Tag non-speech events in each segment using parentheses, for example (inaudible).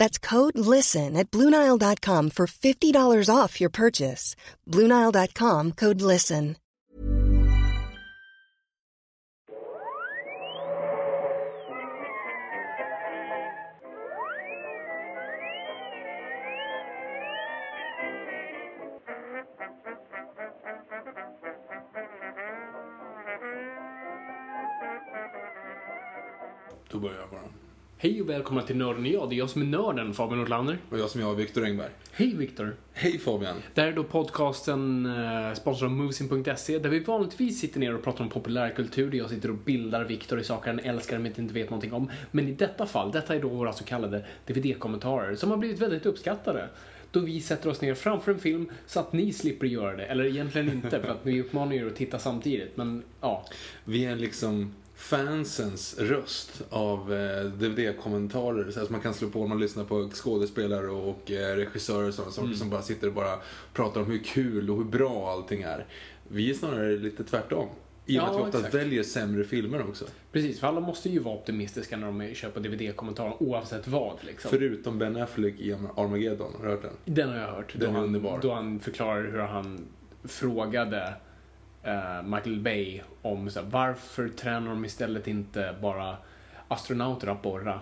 That's code LISTEN at Bluenile.com for $50 off your purchase. Bluenile.com code LISTEN. Då börjar jag bara. Hej och välkomna till Nörden och jag. Det är jag som är nörden, Fabian Nordlander. Och jag som jag, Viktor Engberg. Hej Viktor. Hej Fabian. Det här är då podcasten eh, sponsrad av Movesin.se där vi vanligtvis sitter ner och pratar om populärkultur där jag sitter och bildar Viktor i saker han älskar men inte vet någonting om. Men i detta fall, detta är då våra så kallade DVD-kommentarer som har blivit väldigt uppskattade. Då vi sätter oss ner framför en film så att ni slipper göra det. Eller egentligen inte för att vi uppmanar er att titta samtidigt. Men ja, Vi är liksom fansens röst av eh, DVD-kommentarer. Så att man kan slå på när man lyssnar på skådespelare och eh, regissörer och sådana saker som bara sitter och bara pratar om hur kul och hur bra allting är. Vi är snarare lite tvärtom. I och med Ja, att vi oftast exakt. väljer sämre filmer också. precis. För alla måste ju vara optimistiska när de köper DVD-kommentarer oavsett vad. Liksom. Förutom Ben Affleck i Armageddon. Har du hört den? Den har jag hört. Den då är han, underbar. Då han förklarar hur han frågade eh, Michael Bay om så här, varför tränar de istället inte bara astronauter att borra?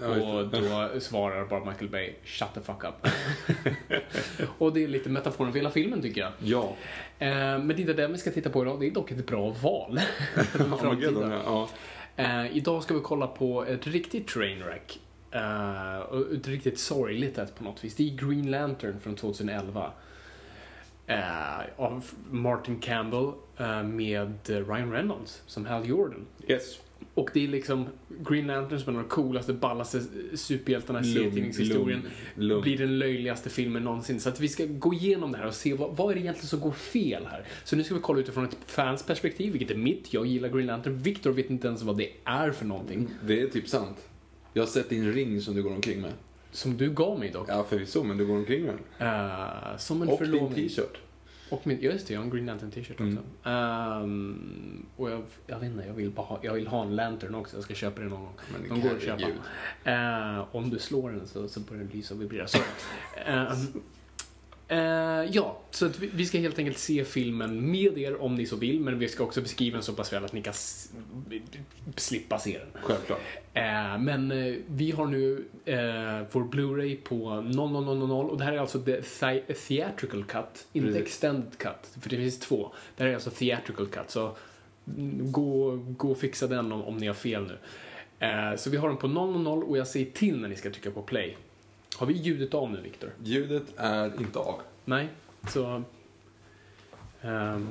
Och då svarar bara Michael Bay, shut the fuck up. (laughs) och det är lite metaforen för hela filmen tycker jag. Ja. Eh, men det är inte det vi ska titta på idag, det är dock ett bra val. (laughs) (laughs) framtida. Armageddon, ja. Eh, idag ska vi kolla på ett riktigt trainwreck. Eh, ett riktigt sorgligt ett på något vis. Det är Green Lantern från 2011. Eh, av Martin Campbell eh, med Ryan Reynolds som Hal Jordan. Yes. Och det är liksom Green Lantern som är den coolaste, ballaste superhjältarna i serietidningshistorien. Blir den löjligaste filmen någonsin. Så att vi ska gå igenom det här och se vad, vad är det egentligen som går fel här. Så nu ska vi kolla utifrån ett fans perspektiv, vilket är mitt. Jag gillar Green Lantern. Victor vet inte ens vad det är för någonting. Det är typ sant. Jag har sett din ring som du går omkring med. Som du gav mig dock. Ja, förvisso, men du går omkring med den. Eh, som en Och din t-shirt. Och min, ja, just det, jag har en Green Lantern t-shirt också. Ehm, och jag, jag vet inte, jag vill, bara ha, jag vill ha en Lantern också. Jag ska köpa den någon gång. Men De går att köpa. Eh, om du slår den så, så börjar den lysa och vibrera. Så, ehm, eh, ja, så vi, vi ska helt enkelt se filmen med er om ni så vill. Men vi ska också beskriva den så pass väl att ni kan slippa se den. Självklart. Eh, men eh, vi har nu vår Blu-ray på 0000 och det här är alltså the theatrical cut, inte Precis. extended cut. För det finns två. Det här är alltså theatrical cut, så mm, gå, gå och fixa den om, om ni har fel nu. Så vi har den på 000 och jag säger till när ni ska trycka på play. Har vi ljudet av nu, Viktor? Ljudet är inte av. Nej, så... ehm,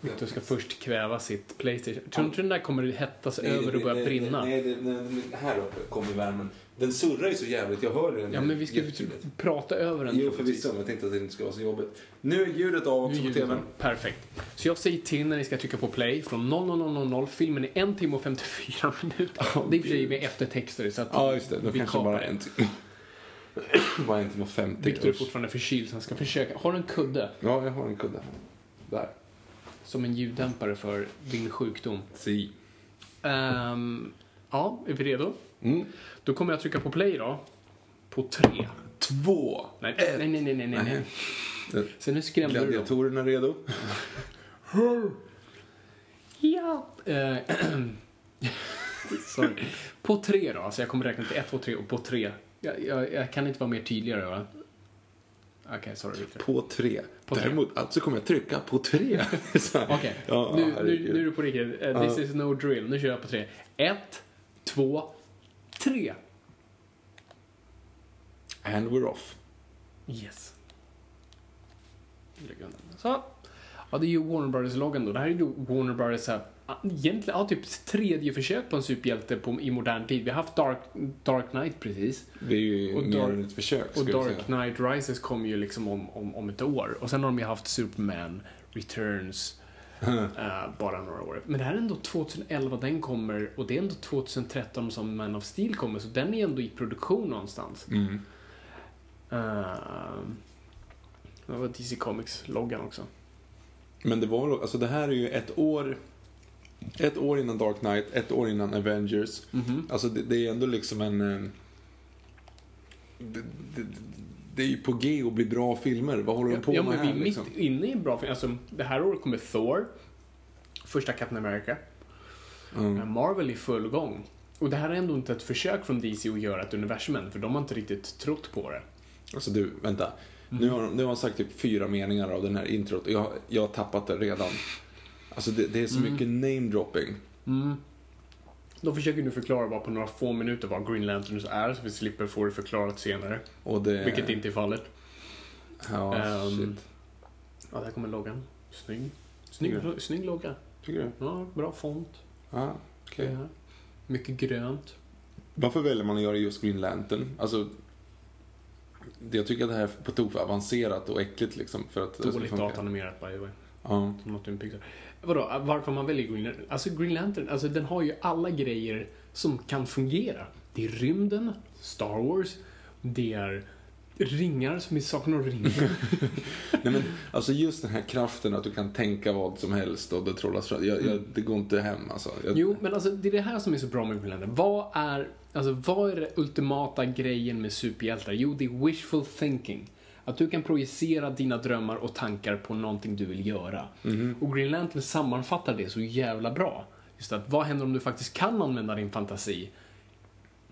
Viktor ska först kväva sitt Playstation. Tror du inte den där kommer hettas över och börja brinna? Nej, det, nej, nej, här uppe kommer värmen. Den surrar ju så jävligt, jag hör den. Ja, men vi ska ju Jättetydligt. prata över den. Jo, förvisso, men jag tänkte att det inte ska vara så jobbigt. Nu är ljudet av också Nu på ljudet tvn. Perfekt. Så jag säger till när ni ska trycka på play från 0000. Filmen är en timme och 54 minuter. det är i och för sig med eftertexter så att Ja, just det. Då vi kanske kapar bara en timme. Bara en timme och 50. Viktor är fortfarande förkyld så han ska försöka. Har du en kudde Ja, jag har en kudde. Där. som en ljuddämpare för din sjukdom? Si. Ehm, ja, är vi redo? Mm. Då kommer jag trycka på play då. På tre. Två. Nej, nej, nej, nej, nej, nej. Nej. Så nu skrämde du dem. Gladiatorerna redo? (laughs) Ja. (clears throat) Sorry. På tre då, alltså jag kommer räkna till ett, två, tre och på tre. Jag, jag, jag kan inte vara mer tydligare va? Okej, sorry Victor. På tre. På tre. Däremot, alltså kommer jag trycka på tre. (laughs) Okej, Ja, nu, nu, nu är du på riktigt. Eh, This is no drill. Nu kör jag på tre. Ett, två, tre. And we're off. Yes. Så. Ja, det är ju Warner Brothers-loggan då. Det här är ju Warner Brothers här, egentligen, ja, typ tredje försök på en superhjälte på, i modern tid. Vi har haft Dark, Dark Knight precis. Det är ju Och mer Dark- än ett försök, Och Dark. Knight Rises kommer ju liksom om, om, om ett år. Och sen har de ju haft Superman Returns (laughs) eh, bara några år. Men det här är ändå 2011 den kommer och det är ändå 2013 som Man of Steel kommer. Så den är ändå i produktion någonstans. Mm. Uh, det var DC Comics-loggan också. Men det var alltså det här är ju ett år, ett år innan Dark Knight, ett år innan Avengers. Mhm. Alltså det, det är ändå liksom en... eh, Det, det, det är ju på G att bli bra filmer. Vad håller de på ja, med men vi här är liksom? mitt inne i en bra film. Alltså, det här året kommer Thor, första Captain America. Mm. Marvel är i full gång. Och det här är ändå inte ett försök från DC att göra ett universum än, för de har inte riktigt trott på det. Alltså du, vänta. Nu, har, nu har han sagt typ fyra meningar av den här introt och jag, jag har tappat det redan. Alltså det, det är så mycket namedropping. De försöker nu förklara bara på några få minuter vad Green Lanterns är, så vi slipper få det förklarat senare. Och det... Vilket inte är fallet. Ja, Ehm, shit. Ja, där kommer loggan. Snygg. Snygg, Tycker snygg logga. Tycker du? Ja, bra font. Ja, okej. Ja. Mycket grönt. Varför väljer man att göra just Green Lantern? Alltså, det- jag tycker att det här är på tok för avancerat och äckligt liksom för att Dåligt datanimerat by the way. Ja. Som något Pixar. Vadå, varför man väljer Green Lantern? Alltså Green Lantern, alltså den har ju alla grejer som kan fungera. Det är rymden, Star Wars, det är ringar som vi saknar av ringar. (laughs) Nej men, alltså just den här kraften att du kan tänka vad som helst och det trollas fram. Jag, jag, det går inte hem alltså. Jag, Jo, men alltså det är det här som är så bra med Green Lantern. Vad är, alltså, vad är det ultimata grejen med superhjältar? Jo, det är wishful thinking. Att du kan projicera dina drömmar och tankar på någonting du vill göra. Och Green Lantern sammanfattar det så jävla bra. Just att vad händer om du faktiskt kan använda din fantasi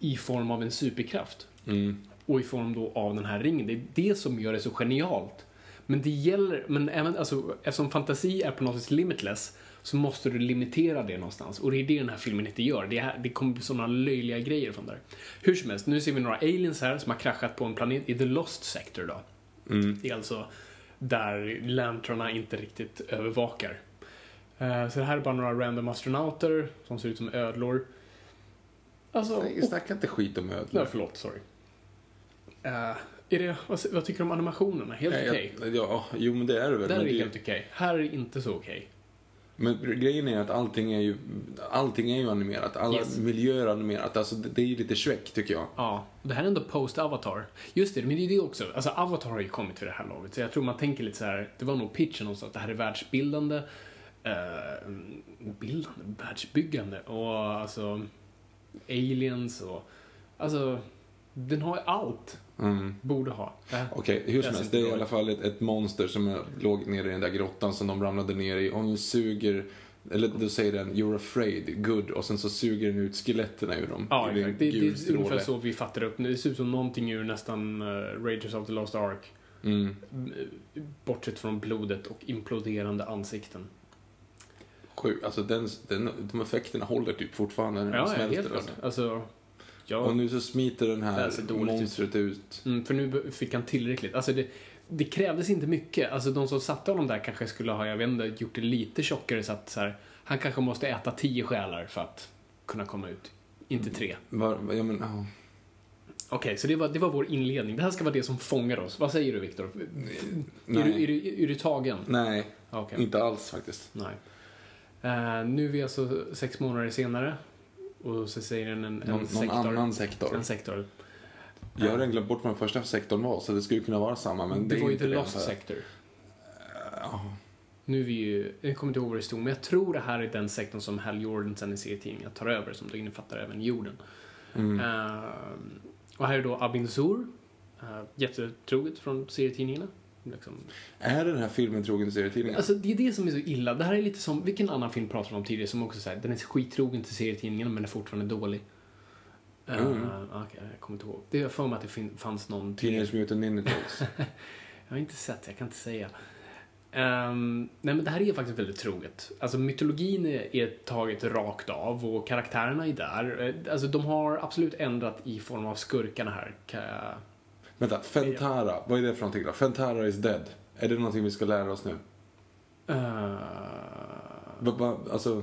i form av en superkraft? Mm. Och i form då av den här ringen. Det är det som gör det så genialt. Men det gäller, men även, alltså, eftersom fantasi är på något sätt limitless så måste du limitera det någonstans. Och det är det den här filmen inte gör. Det, är, det kommer bli sådana löjliga grejer från där. Hur som helst, nu ser vi några aliens här som har kraschat på en planet i The Lost Sector då. Mm. Det är alltså där lantrarna inte riktigt övervakar. Eh, Så det här är bara några random astronauter som ser ut som ödlor. Alltså, Snacka inte skit om ödlor. Nej, förlåt, sorry. Eh, är det, vad, vad tycker du om animationerna? Helt okej? jag- Ja, jo men det är det väl. Där är det det, helt okej. Här är det inte så okej. Men grejen är att allting är ju, allting är ju animerat. Alla Yes. miljöer är animerat. Alltså det, det är ju lite Shrek tycker jag. Ja, det här är ändå post-Avatar. Just det, men det är det också. Alltså, Avatar har ju kommit för det här laget. Så jag tror man tänker lite så här, det var nog pitchen någonstans, det här är världsbildande, eh, bildande, världsbyggande och alltså aliens och, alltså, den har ju allt. Mm. Borde ha. Okej, hur som helst. Det är i alla fall ett, ett monster som låg nere i den där grottan som de ramlade ner i. Och nu suger, eller då säger den “You're afraid, good” och sen så suger den ut skeletten ur dem. Ja, exakt. Det, det är ungefär så vi fattar upp det. ser ut som någonting ur nästan uh, Rages of the Lost Ark. Mm. Eh, Bortsett från blodet och imploderande ansikten. Sjukt. Alltså den, den, de effekterna håller typ fortfarande Ja, ja helt klart. alltså. Alltså, ja. Och nu så smiter den här monstret ut. Mm, för nu fick han tillräckligt. Alltså det, det krävdes inte mycket. Alltså de som satte honom där kanske skulle ha, jag vet inte, gjort det lite tjockare så att så här, han kanske måste äta tio själar för att kunna komma ut. Inte tre. Var, ja, men, ja. Okej, så det var, det var vår inledning. Det här ska vara det som fångar oss. Vad säger du, Viktor? Är du, är, du, är du tagen? Nej, Okej. inte alls faktiskt. Nej. Eh, nu är vi alltså sex månader senare. Och så säger den en, en Någon, någon sektor. annan sektor. En sektor. Jag har redan glömt bort vad den första sektorn var, så det skulle kunna vara samma. Men det, det, var ju inte The Lost. Sector. Ja. Nu är vi ju, jag kommer inte ihåg vad det stod, men jag tror det här är den sektorn som Hal Jordan i serietidningen tar över, som då innefattar även jorden. Mm. Eh, och här är då Abin Sur, uh, jättetroget från serietidningarna. Liksom. Är den här filmen trogen serietidningen? Alltså det är det som är så illa. Det här är lite som, vilken annan film pratade vi om tidigare som också säger den är skittrogen till serietidningen men är fortfarande dålig. Uh, Mm. okej, jag kommer inte ihåg. Det är för mig att det fanns någon Teenage Mutant Ninja. (laughs) Jag har inte sett, jag kan inte säga. Ehm, nej men det här är faktiskt väldigt troget. Alltså mytologin är, är taget rakt av och karaktärerna är där. Eh, Alltså de har absolut ändrat i form av skurkarna här. Vänta, Fentara, vad är det för någonting då? Fentara is dead. Är det någonting vi ska lära oss nu? Eh, Va, va, alltså,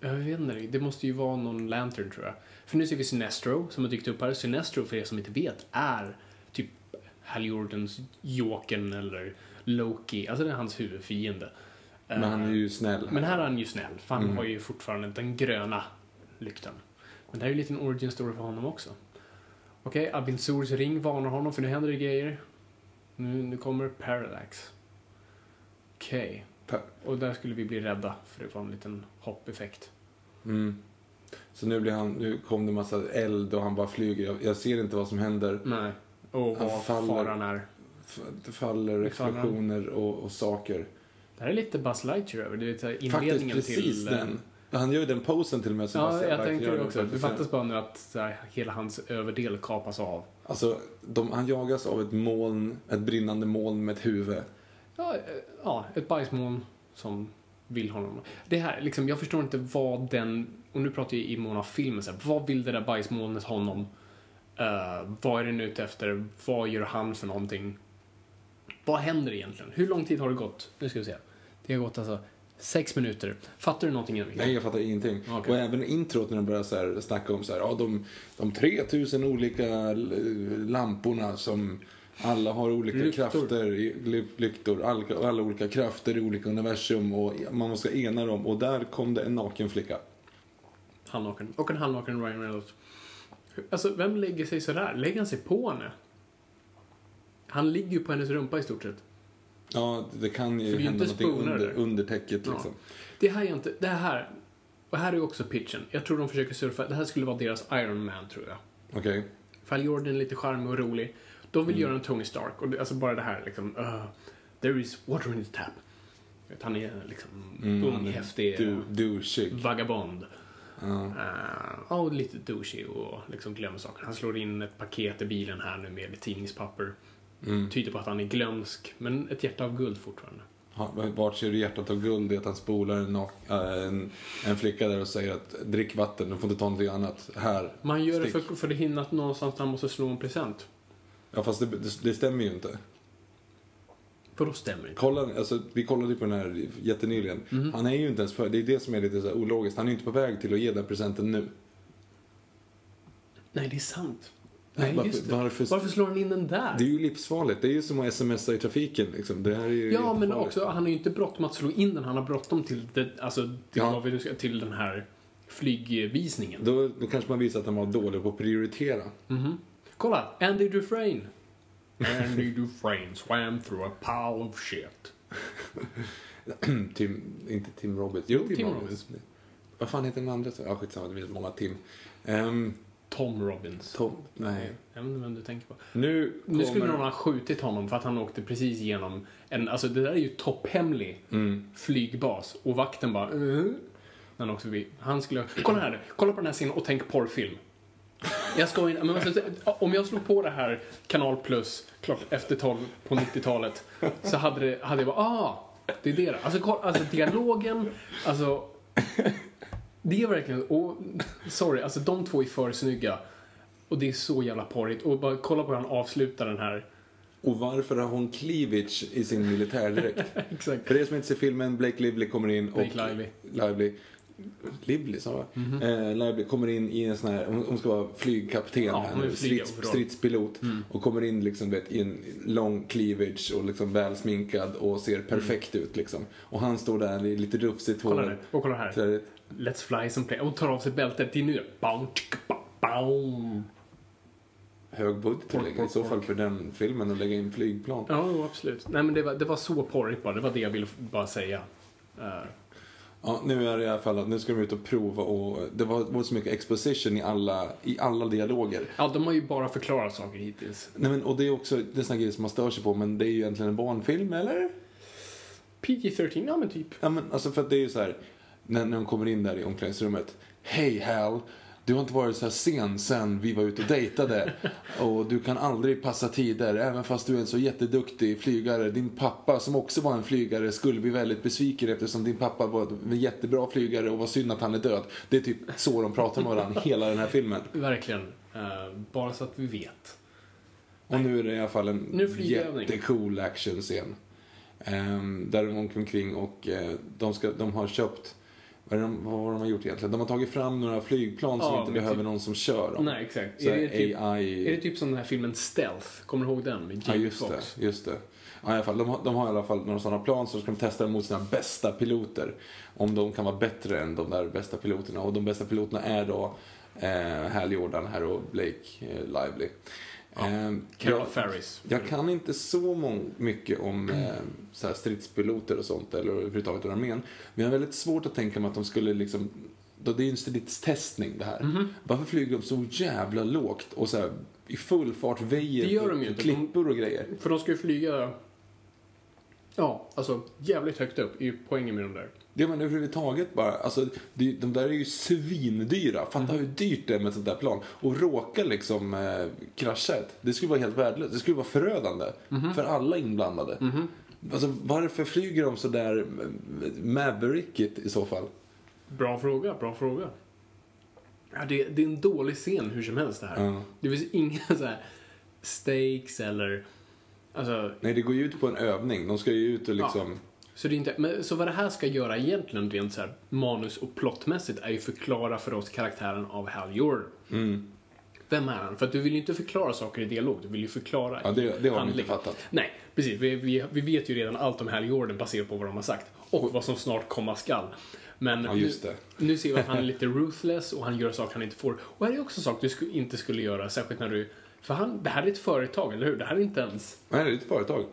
jag vet inte, det måste ju vara någon Lantern tror jag. För nu ser vi Sinestro som har dykt upp här. Sinestro, för er som inte vet, är typ Hal Jordans Jokern eller Loki. Alltså det är hans huvudfiende. men han är ju snäll. Men här är han ju snäll, för han Mm. har ju fortfarande den gröna lyktan. Men det här är ju en liten origin story för honom också. Okej, Abin Surs ring varnar honom för nu händer det grejer. Nu, nu kommer Parallax. Okej. Pa- Och där skulle vi bli rädda, för det var en liten hoppeffekt. Mm. Så nu, blir han, nu kom det massa eld och han bara flyger. Jag, jag ser inte vad som händer. Nej. Och Han vad faller. faran är. Det faller explosioner och, och saker. Det här är lite Buzz Lightyear över det. Du vet, Faktiskt inledningen precis till... eh, den. Han gör ju den posen till och med. som Ja, jag tänkte det också. Det fattas bara nu att här, hela hans överdel kapas av. Alltså, de, han jagas av ett moln, ett brinnande moln med ett huvud. Ja, eh, ja ett bajsmoln som vill honom. Det här, liksom, jag förstår inte vad den, och nu pratar jag i mån av filmen, så här, vad vill det där bajsmolnet honom? Eh, vad är den ute efter? Vad gör han för någonting? Vad händer egentligen? Hur lång tid har det gått? Nu ska vi se. Det har gått alltså sex minuter. Fattar du någonting? Enrique? Nej, jag fattar ingenting. Okej. Och även introt när de börjar så här snacka om så här, ja, de, de 3000 olika lamporna som alla har olika Lyktor. krafter, lyktor, alla, alla olika krafter i olika universum och man måste ena dem. Och där kom det en naken flicka. Handnaken. Och en handnaken Ryan Reynolds. Alltså, vem lägger sig sådär? Lägger han sig på henne? Han ligger ju på hennes rumpa i stort sett. Ja, det kan ju det hända inte någonting under, under täcket Ja. liksom. Det här är inte, det här, och här är ju också pitchen. Jag tror de försöker surfa, det här skulle vara deras Iron Man tror jag. Okej. Fall Jordan är lite charmig och rolig. De vill göra en Tony Stark och det, alltså bara det här liksom, uh, there is water in the tap. Vet, Han är liksom Mm, ung, är häftig, Du, douchig. vagabond. Ja. Uh, och lite douchey och liksom glömmer saker. Han slår in ett paket i bilen här nu med tidningspapper. Mm. Tyder på att han är glömsk, men ett hjärta av guld fortfarande. Ha- Vart ser du hjärtat av guld? Det är att han spolar en, äh, en, en flicka där och säger att drick vatten, du får inte ta någonting annat. Här, Man gör det stick. för, för det hinner att någonstans han måste slå en present. Ja fast det, det, det stämmer ju inte. För då stämmer det inte. Kolla, alltså, vi kollade på den här jättenyligen. Mhm. Han är ju inte ens på, det är det som är lite så ologiskt. Han är ju inte på väg till att ge den presenten nu. Nej, det är sant. Nej, varför. Varför, Varför slår han in den där? Det är ju livsfarligt. Det är ju som att smsa i trafiken liksom. Det här är ju Ja, men jättefarligt. också, han har ju inte bråttom att slå in den, han har bråttom till, det, alltså, till, Ja. ska, till den här flygvisningen. Då, då kanske man visar att han var dålig på att prioritera. Mhm. Kolla, Andy Dufresne. (laughs) Andy Dufresne swam through a pile of shit. (clears throat) Tim, inte Tim Robbins. Jo, Tim, Tim Robbins. Robbins. Vad fan heter den andra? Ja, skitsamma. Det finns många Tim. Um, Tom Robbins. Tom, nej. Jag vet inte vem du tänker på. Nu Nu skulle kommer- någon ha skjutit honom för att han åkte precis igenom en, alltså det där är ju topphemlig Mm. flygbas och vakten bara uh, när han åkte förbi. Han skulle, kolla här nu, kolla på den här scenen och tänk porrfilm. Jag ska in, men alltså, om jag slog på det här Kanal Plus klart efter 12 på 90-talet så hade, det, hade jag bara ah, det är det där. Alltså, kolla, alltså dialogen, alltså det är verkligen, och (laughs) sorry, alltså de två är för snygga. Och det är så jävla porrigt. Och bara kolla på hur han avslutar den här. Och varför har hon cleavage i sin militärdräkt? (laughs) Exakt. För er som inte ser filmen, Blake Lively kommer in och... Blake Lively. Lively. Lively, sa jag? Mhm. eh, Lively kommer in i en sån här, hon, hon ska vara flygkapten Ja, här nu, strids, stridspilot. Mm. Och kommer in liksom, vet, i en lång cleavage och liksom välsminkad och ser perfekt ut liksom. Och han står där i lite rufsigt Mm. Kolla hår. Och kolla här. Let's fly some play. Och tar av sig bältet. Det är nu. Tsk, boom. hög budget att lägga, i så fall för den filmen att lägga in flygplan. Ja, absolut. Nej, men det var, det var så porrigt bara. Det var det jag ville bara säga. Eh, Ja, nu är det i alla fall att nu ska de ut och prova och det var, var så mycket exposition i alla, i alla dialoger. ja, de har ju bara förklarat saker hittills. Nej, men, och det är också det är såna grejer som man stör sig på, men det är ju egentligen en barnfilm, eller? PG-13, ja men typ. Ja, men alltså för att det är ju så här, när, när de kommer in där i omklädningsrummet. Hej Hal, Du har inte varit så här sen sen vi var ute och dejtade. Och du kan aldrig passa tider, även fast du är en så jätteduktig flygare. Din pappa, som också var en flygare, skulle bli väldigt besviken eftersom din pappa var en jättebra flygare och var synd att han är död. Det är typ så de pratar med varandra hela den här filmen. Verkligen. Eh, bara så att vi vet. Och nu är det i alla fall en jättecool actionscen. Um, där de åker omkring och eh, de, ska, de har köpt vad, är de, vad har de gjort egentligen? De har tagit fram några flygplan som Ja, inte behöver typ- någon som kör dem. Nej, exakt. Så Är det, typ, AI... är det typ som den här filmen Stealth? Kommer du ihåg den? Med Ja, just Foxx? det. Just det. Ja, i alla fall, de, har, de har i alla fall några sådana plan så ska de testa mot sina bästa piloter. Om de kan vara bättre än de där bästa piloterna. Och de bästa piloterna är då eh, Hal Jordan här och Blake eh, Lively. Eh, Carol jag- Ferris. Jag kan inte så mycket om eh, så här stridspiloter och sånt, eller överhuvudtaget armén. Men jag har väldigt svårt att tänka mig att de skulle liksom, då det är ju en stridstestning det här. Mhm. Varför flyger de så jävla lågt och så här, i full fart väjer Det gör de ju klippor och grejer? För de ska ju flyga... Ja, alltså jävligt högt upp är ju poängen med de där. Det men överhuvudtaget bara, alltså det, de där är ju svindyra. Fatta Mhm. hur dyrt det är med ett sånt där plan. Och råka liksom eh, krascha ett, det skulle vara helt värdelöst. Det skulle vara förödande Mhm. för alla inblandade. Alltså varför flyger de så där eh, maverickigt i så fall? Bra fråga, bra fråga. Ja, det, det är en dålig scen hur som helst det här. Ja. Det finns inga (laughs) så här stakes eller... Alltså, Nej, det går ju ut på en övning. De ska ju ut och liksom... så, det är inte, men, så vad det här ska göra egentligen rent så här manus och plottmässigt är ju förklara för oss karaktären av Hal Jordan. Mm. Vem är han? För att du vill ju inte förklara saker i dialog, du vill ju förklara Ja, det- det har de inte fattat. Nej, precis. Vi, vi, vi vet ju redan allt om Hal Jordan baserat på vad de har sagt. Och vad som snart komma skall. Men Ja, nu, nu ser vi att han är lite ruthless och han gör saker han inte får. Och här är också saker du sku, inte skulle göra, särskilt när du... För han, det här är ett företag, eller hur? Det här är inte ens, Nej, det är ett företag.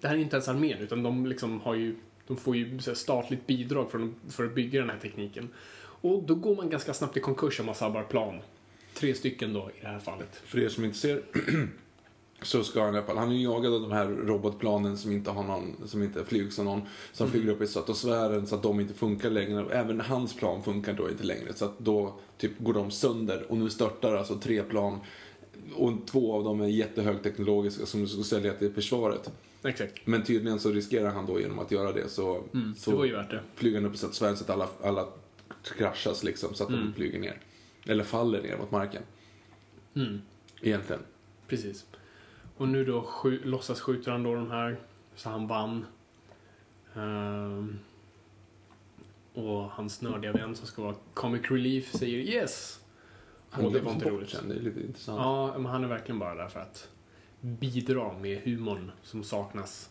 det här är inte ens armén, utan de liksom har ju... De får ju statligt bidrag för, att bygga den här tekniken. Och då går man ganska snabbt i konkurs om man sabbar plan. Tre stycken då, i det här fallet. För er som inte ser (clears throat) så ska han i alla fall, han är ju jagad av de här robotplanen som inte har någon, som inte flygs av någon, som flyger upp i stratosfären så att de inte funkar längre. Även hans plan funkar då inte längre så att då typ går de sönder och nu störtar alltså tre plan och två av dem är jättehögteknologiska som du ska sälja till försvaret. Exakt. Men tydligen så riskerar han då genom att göra det så, så det var ju värt det. flyger han upp i stratosfären så att alla, alla kraschas liksom så att de flyger ner. Eller faller ner mot marken. Mm. Egentligen. Precis. Och nu då skju, låtsas skjuter han då de här, så han vann. Ehm, och hans nördiga vän som ska vara comic relief säger yes. Han Och det var inte roligt. sen, det är lite intressant. Ja, men han är verkligen bara där för att bidra med humorn som saknas.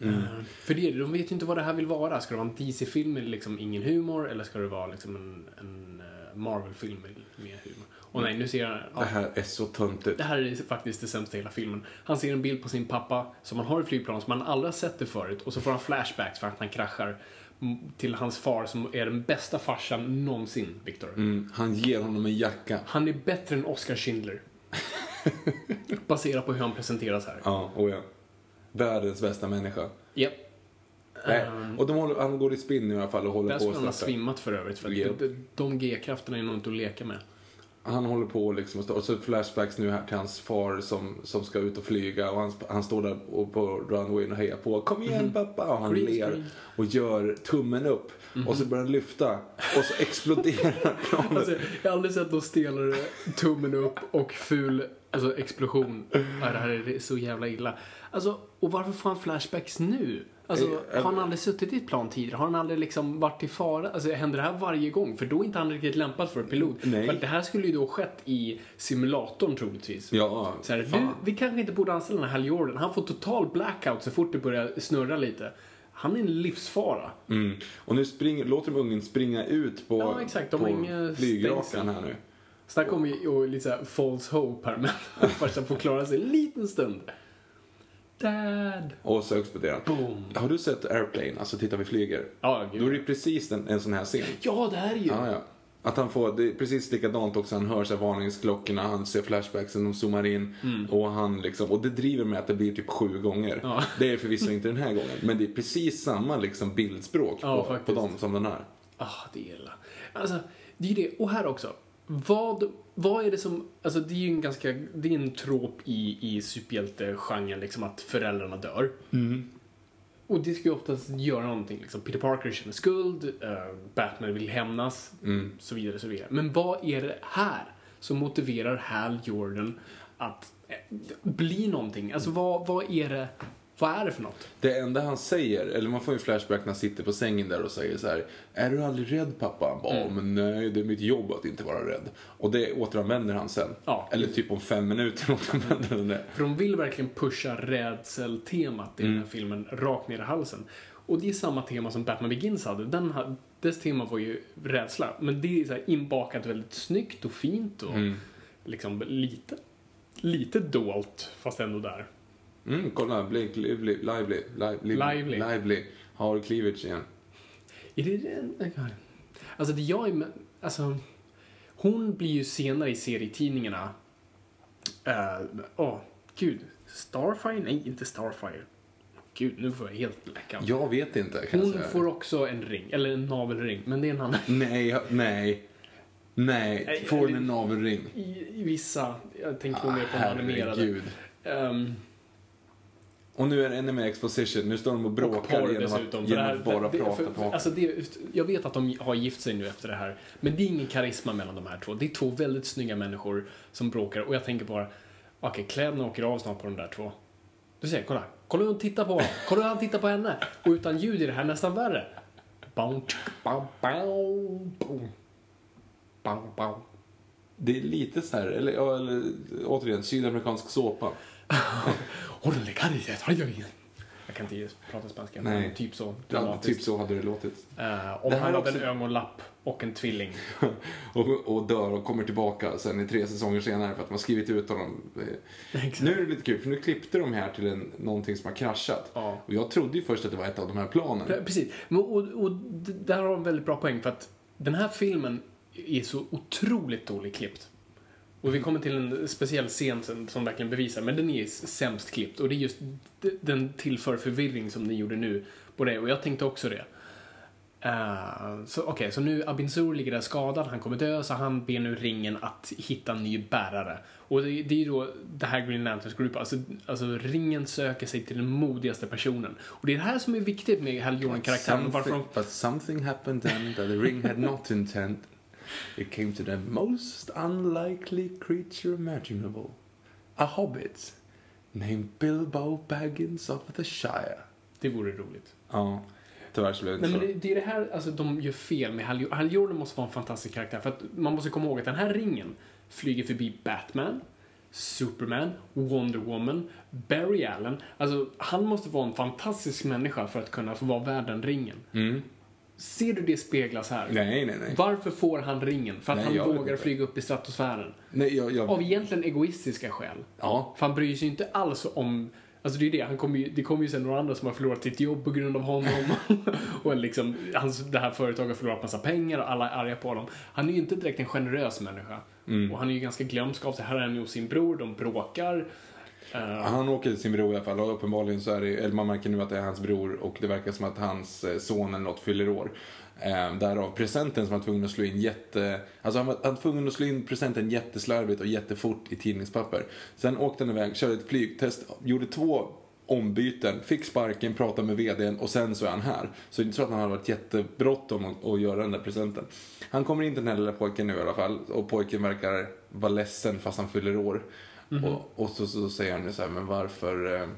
Mm. Ehm, för det, de vet ju inte vad det här vill vara. Ska det vara en DC-film med liksom ingen humor eller ska det vara liksom en, en eh, Marvel-film med, humor? Och nej, nu ser jag... ja. Det här är så töntigt. Det här är faktiskt det sämsta i hela filmen. Han ser en bild på sin pappa som han har i flygplan som han aldrig har sett det förut och så får han flashbacks för att han kraschar mm, till hans far som är den bästa farsan någonsin, Victor. Mm, han ger honom en jacka. Han är bättre än Oscar Schindler. (laughs) Baserat på hur han presenteras här. Ja, och ja. Världens bästa människa. Japp. Nej. Ehm, Och de håller, han går i spinn i alla fall och håller Där på skulle att han ha svimmat för övrigt. För Japp. de, de G-krafterna är nog inte att leka med. Han håller på liksom och och så flashbacks nu här till hans far som, som ska ut och flyga och han, han står där och på runwayen och hejar på. Kom igen pappa! Och han Green ler och gör tummen upp. Och så börjar han lyfta och så exploderar (laughs) planet. Alltså, jag har aldrig sett någon stelare tummen upp och ful alltså, explosion. Ja, det här är så jävla illa. Alltså, och varför får han flashbacks nu? Alltså, Eh, har han aldrig suttit i ett plan tidigare? Har han aldrig liksom varit i fara? Alltså, händer det här varje gång? För då är inte han riktigt lämpad för pilot. Nej. För det här skulle ju då skett i simulatorn troligtvis. Ja, Så här, du, vi kanske inte borde anställa den här Hal Jordan. Han får total blackout så fort det börjar snurra lite. Han är en livsfara. Mm. Och nu springer, låter de ungen springa ut på, Ja, exakt. De på flygrakan här nu. Snacka om och lite såhär false hope här, men först (laughs) att få klara sig en liten stund. Dad! Och så exploderar. Boom! Har du sett Airplane, alltså Titta vi flyger? Ja, Då är det precis en, en sån här scen. Ja, det här är ju... Ja, ja. Att han får, det är precis likadant också, han hör så här varningsklockorna, han ser flashbacksen, de zoomar in och han liksom, och det driver med att det blir typ sju gånger. Mm. Ja. (laughs) Det är förvisso inte den här gången, men det är precis samma liksom bildspråk Ja, på, på dem som den här. Ah, det är illa. Alltså, det är ju det. Och här också. Vad, vad är det som, alltså det är ju en ganska, det är en trop i, i superhjältegenren liksom att föräldrarna dör. Och det ska ju oftast göra någonting liksom. Peter Parker känner skuld, eh, Batman vill hämnas, så vidare, så vidare. Men vad är det här som motiverar Hal Jordan att eh, bli någonting? Alltså vad, vad är det, vad är det för något? Det enda han säger, eller man får ju flashback när han sitter på sängen där och säger så här: Är du aldrig rädd pappa? Han bara, Mm. "Ja, men nej, det är mitt jobb att inte vara rädd. Och det återanvänder han sen. Ja. Eller typ om fem minuter (laughs) återanvänder han det. För de vill verkligen pusha rädseltemat i den här filmen rakt ner i halsen. Och det är samma tema som Batman Begins hade. Den dess tema var ju rädsla. Men det är så inbakat väldigt snyggt och fint och liksom lite, lite dolt fast ändå där. Mm, kolla, Blake Lively, Lively, Lively, Lively. Lively har cleavage igen. Är det den? Alltså det jag är med, alltså hon blir ju senare i serietidningarna Åh, åh, gud. Starfire? Nej, inte Starfire. Gud, nu får jag helt blackout. Jag vet inte kan Hon jag säga. får också en ring, eller en navelring, men det är en annan. Nej, nej. Nej, får hon en navelring? I, i vissa, jag tänkte på mer på den animerade. Herregud. Um, Och nu är det ännu mer exposition. Nu står de och och bråkar porr genom, att, genom att bara det- prata på Alltså det, jag vet att de har gift sig nu efter det här, men det är ingen karisma mellan de här två. Det är två väldigt snygga människor som bråkar och jag tänker bara, okej, kläderna åker av snart på de där två. Du ser, kolla. Kolla hur hon tittar på honom. Kolla hur han tittar på henne. Och utan ljud är det här nästan värre. Det är lite så här, eller, eller återigen, sydamerikansk såpa. Órale, caricia, oj, oj. Jag kan inte prata spanska, Nej. men typ så. Ja, dramatiskt. typ så hade det låtit. Eh, om Det han hade också- en ögonlapp och en tvilling. (laughs) och, och dör och kommer tillbaka sen i tre säsonger senare för att man skrivit ut honom. Eh, Exakt. Nu är det lite kul, för nu klippte de här till en, någonting som har kraschat. Ja. Och jag trodde ju först att det var ett av de här planen. Pre- Precis. Men, och, och där har de väldigt bra poäng för att den här filmen är så otroligt dåligt klippt. Och vi kommer till en speciell scen som, som verkligen bevisar, men den är sämst klippt. Och det är just den tillför förvirring som ni gjorde nu på det. Och jag tänkte också det. Uh, så okej, så nu Abin Sur ligger där skadad, han kommer dö, så han ber nu ringen att hitta en ny bärare. Och det, det är ju då det här Green Lanterns Group, alltså, alltså ringen söker sig till den modigaste personen. Och det är det här som är viktigt med Hal Jordan-karaktären. Something, but something happened then that the ring had not intent. It came to the most unlikely creature imaginable. A hobbit named Bilbo Baggins of the Shire. det vore roligt. Ja, tyvärr så blev det Nej, inte men så. det, det är det här, alltså de gör fel med Hal. Hal Jordan måste vara en fantastisk karaktär. För att man måste komma ihåg att den här ringen flyger förbi Batman, Superman, Wonder Woman, Barry Allen. Alltså, han måste vara en fantastisk människa för att kunna få vara värd den ringen. Mm. Ser du det speglas här? Nej, nej, nej. Varför får han ringen? För att Nej, han vågar flyga upp i stratosfären. nej jag, jag, Av egentligen egoistiska skäl. ja, För han bryr sig inte alls om Alltså det är det, han kommer ju, det kommer ju sen några andra som har förlorat sitt jobb på grund av honom. (laughs) och liksom, hans, det här företaget har förlorat massa pengar och alla är arga på honom. Han är ju inte direkt en generös människa. Och han är ju ganska glömsk av sig. Här är han ju hos sin bror, de bråkar. Han åker till sin bror i alla fall och uppenbarligen så är det, eller man märker nu att det är hans bror och det verkar som att hans eh, son eller något fyller år. Eh, därav presenten som han var tvungen att slå in jätte... Alltså han var, han var tvungen att slå in presenten jätteslarvigt och jättefort i tidningspapper. Sen åkte han iväg, körde ett flygtest, gjorde två ombyten, fick sparken, pratade med vdn och sen så är han här. Så det är inte så att han har varit jättebråttom att, att göra den där presenten. Han kommer in till den här lilla pojken nu i alla fall och pojken verkar vara ledsen fast han fyller år. Och, och så, så säger han ju så här, men varför, eh,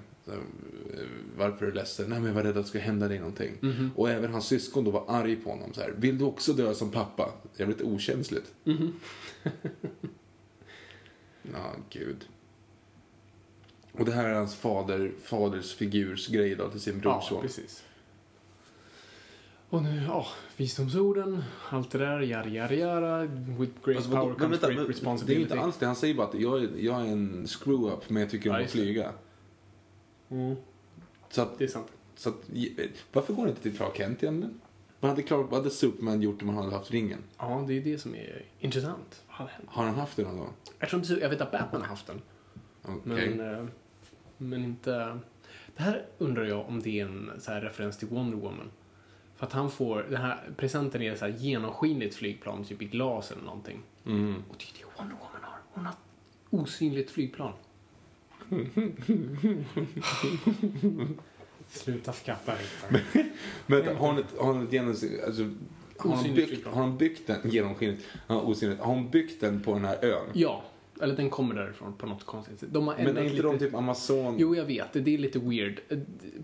varför är du ledsen? Nej men jag var rädd att det skulle hända dig någonting. Och även hans syskon då var arg på honom så här, vill du också dö som pappa? Jävligt okänsligt. (laughs) Ja, gud. Och det här är hans fader, faders figursgrej då till sin ja, brorson. precis. Och nu, ja, visdomsorden, allt det där, yara yara yara. With great Alltså, power comes vänta, great men det är responsibility. inte alls det. Han säger bara att jag är, jag är en screw-up men jag tycker om Ja, att flyga. Mm, Så att det är sant. Så att, varför går det inte till Clark Kent igen? Vad hade, Clark, vad hade Superman gjort om han hade haft ringen? Ja, det är det som är intressant. Vad hade hänt? Har han haft det någon gång? Jag, tror inte, jag vet att Batman har haft den. Okej. Men, eh, men inte... Det här undrar jag om det är en så här referens till Wonder Woman. För att han får, den här presenten är så här genomskinligt flygplan, typ i glas eller någonting. Mm. Och det är det Wonder Woman har. Hon har osynligt flygplan. (laughs) Sluta skratta. Men vänta, har hon ett, har hon ett genomsnitt, alltså, har hon, byggt, har hon byggt den, genomskinligt, ja, osynligt, har hon byggt den på den här ön? Ja, eller den kommer därifrån på något konstigt sätt. De har Men är inte lite... de typ Amazon? Jo, jag vet. Det är lite weird.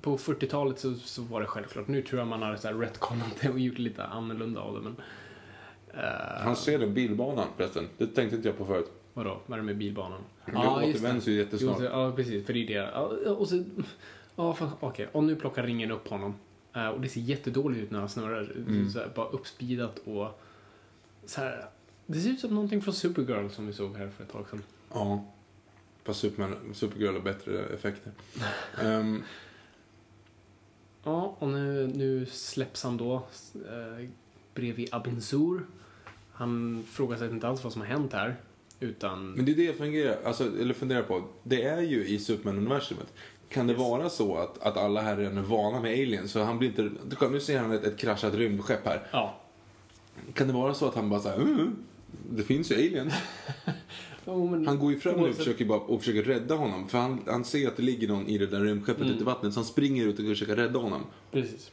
På 40-talet så, så var det självklart. Nu tror jag man har så här retconat det och gjort lite annorlunda av det. Men, eh, Han ser den bilbanan förresten. Det tänkte inte jag på förut. vadå? Vad är det med bilbanan? Jo, återvänds ju Jo, jättesnart. så- ja, precis. För det är det. Ja, Och så... Ja, okej. Och nu plockar ringen upp honom. Eh, Och det ser jättedåligt ut när han snurrar. Mm. Så här, bara uppspeedat och... Så här, det ser ut som någonting från Supergirl som vi såg här för ett tag sedan. Ja. Fast Superman, Supergirl har bättre effekter. (laughs) Ehm, Ja, och nu, nu släpps han då eh, bredvid Abin Sur. Han frågar sig inte alls vad som har hänt här. Utan... men det är det jag fungerar, alltså, eller funderar på. Det är ju i Superman-universumet. Kan det vara så att, att alla här redan är vana med aliens? Så han blir inte... Nu ser han ett, ett kraschat rymdskepp här. Ja. Kan det vara så att han bara såhär... Mm, det finns ju aliens. (laughs) Men, Han går ju fram nu och försöker, bara, och försöker rädda honom. För han, han ser att det ligger någon i det där rymdskeppet ute i vattnet. Så han springer ut och försöker rädda honom. Precis.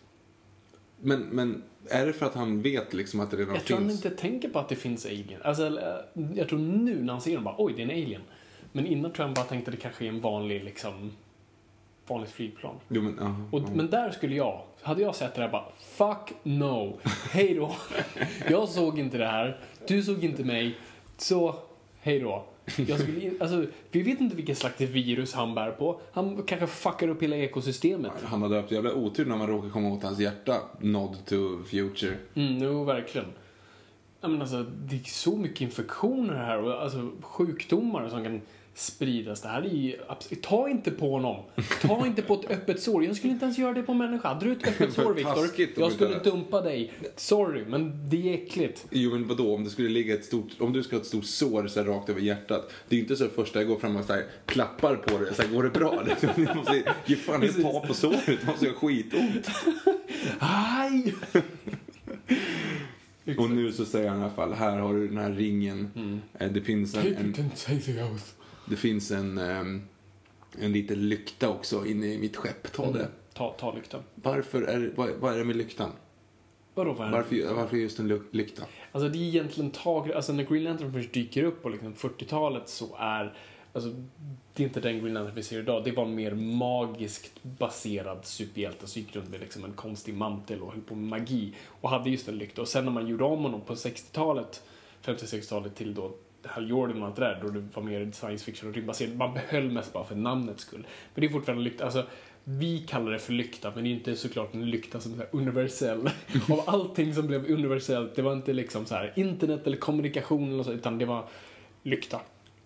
Men, men är det för att han vet liksom att det redan Jag tror han finns? inte tänker på att det finns alien. Alltså, jag tror nu när han ser dem bara, oj, det är en alien. Men innan tror jag han bara tänkte att det kanske är en vanlig, liksom, vanligt flygplan. Jo, men, ja, Och. Men där skulle jag, hade jag sett det där bara, fuck no, hej då. jag såg inte det här, du såg inte mig, så hej då. Jag skulle, alltså, vi vet inte vilket slags virus han bär på. Han kanske fuckar upp hela ekosystemet. Han hade haft jävla otur när man råkar komma åt hans hjärta. Nod to future. Mm, jo, verkligen. Ja, men alltså, det är så mycket infektioner här och alltså, sjukdomar som kan spridas. Det här är ju absolut... Ta inte på honom. Ta inte på ett öppet sår. Jag skulle inte ens göra det på en människa. Hade du ett öppet (laughs) sår, Viktor? Jag skulle dumpa dig. Sorry, men det är äckligt. Jo men vadå, om det skulle ligga ett stort, om du ska ha ett stort sår så här, rakt över hjärtat. Det är ju inte så att första jag går fram och så här, klappar på det, så här, går det bra? (laughs) Liksom. Jag måste ge fan i ta på såret, det måste göra skitont. (laughs) Aj! Och nu så säger han i alla fall, här har du den här ringen. Eh, Det finns en, en, and say the oath. Det finns en, ehm, en liten lykta också inne i mitt skepp. Ta det. Ta, ta lyktan. Varför är, vad, vad är det med lyktan? Vadå, vad är det? Varför, varför just en ly- lykta? Alltså det är egentligen tag, alltså när Green Lantern först dyker upp på liksom 40-talet så är, alltså det är inte den Green Lantern vi ser idag, det var en mer magiskt baserad superhjälte som gick runt med liksom en konstig mantel och höll på med magi och hade just en lykta. Och sen när man gjorde om honom på 60-talet, 50-60-talet till då Hal Jordan och allt det där, då det var mer science fiction och rymdbaserat. Man behöll mest bara för namnets skull. Men det är fortfarande en lykta, alltså vi kallar det för lykta, men det är inte såklart en lykta som är universell. (laughs) Av allting som blev universellt, det var inte liksom så här internet eller kommunikation eller så, utan det var lykta.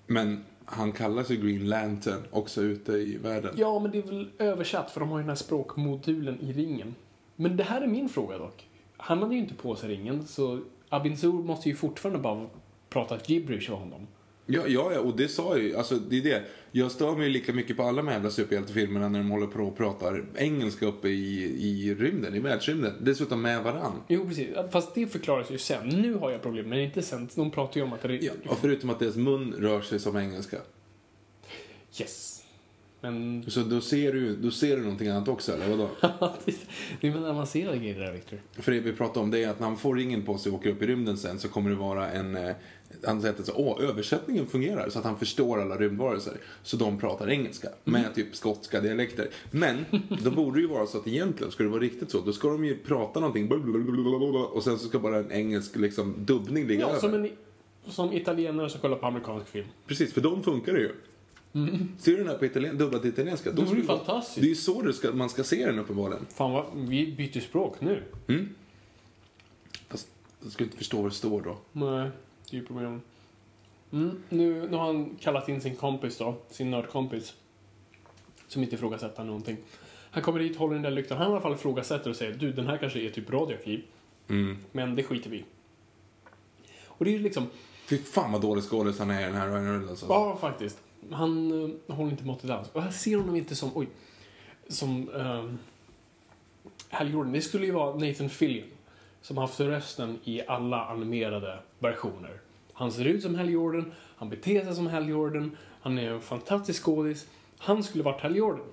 Men han kallar sig Green Lantern också ute i världen. Ja, men det är väl översatt, för de har ju den här språkmodulen i ringen. Men det här är min fråga dock. Han hade ju inte på sig ringen, så Abin Sur måste ju fortfarande bara prata gibberish för honom. Ja, ja, ja, och det sa jag ju. Alltså, det är det. Jag stör mig lika mycket på alla de här jävla superhjältefilmerna när de håller på och pratar engelska uppe i, i rymden, i världsrymden. Dessutom med varann. Jo, precis. Fast det förklaras ju sen. Nu har jag problem, men inte sen. De pratar ju om att det Ja, förutom att deras mun rör sig som engelska. Yes. Men... Så då ser du, då ser du någonting annat också, eller vadå? (laughs) det är väl avancerade grejer där, Victor. För det vi pratar om det är att när han får ringen på sig och åker upp i rymden sen så kommer det vara en... Eh, han säger att så, Åh, översättningen fungerar så att han förstår alla rymdvarelser. Så de pratar engelska med typ skotska dialekter. Men då borde det ju vara så att egentligen, ska det vara riktigt så, då ska de ju prata någonting och sen så ska bara en engelsk liksom, dubbning ligga Ja, över. som, en, som italienare som kollar på amerikansk film. Precis, för de funkar det ju. Ser du den här på italien, dubbad till italienska? Det vore ju fantastiskt. Det är ju så det ska, man ska se den uppenbarligen. Fan vad, vi byter språk nu. Fast jag skulle inte förstå vad det står då. Nej, det är ju problemet. Mm, nu, nu har han kallat in sin kompis då, sin nördkompis. Som inte ifrågasätter någonting. Han kommer dit, håller den där lyktan. Han i alla fall ifrågasätter och säger du den här kanske är typ radioaktiv. Mm. Men det skiter vi. Och det är ju liksom, Fy fan vad dålig skådis han är i den här Ryan Reynolds. Alltså. ja faktiskt. Han uh, håller inte måttet alls. Och jag ser honom inte som, oj, som, ehm, Hal Jordan, det skulle ju vara Nathan Fillion. Som haft rösten i alla animerade versioner. Han ser ut som Hal Jordan, han beter sig som Hal Jordan, han är en fantastisk skådis. Han skulle varit Hal Jordan.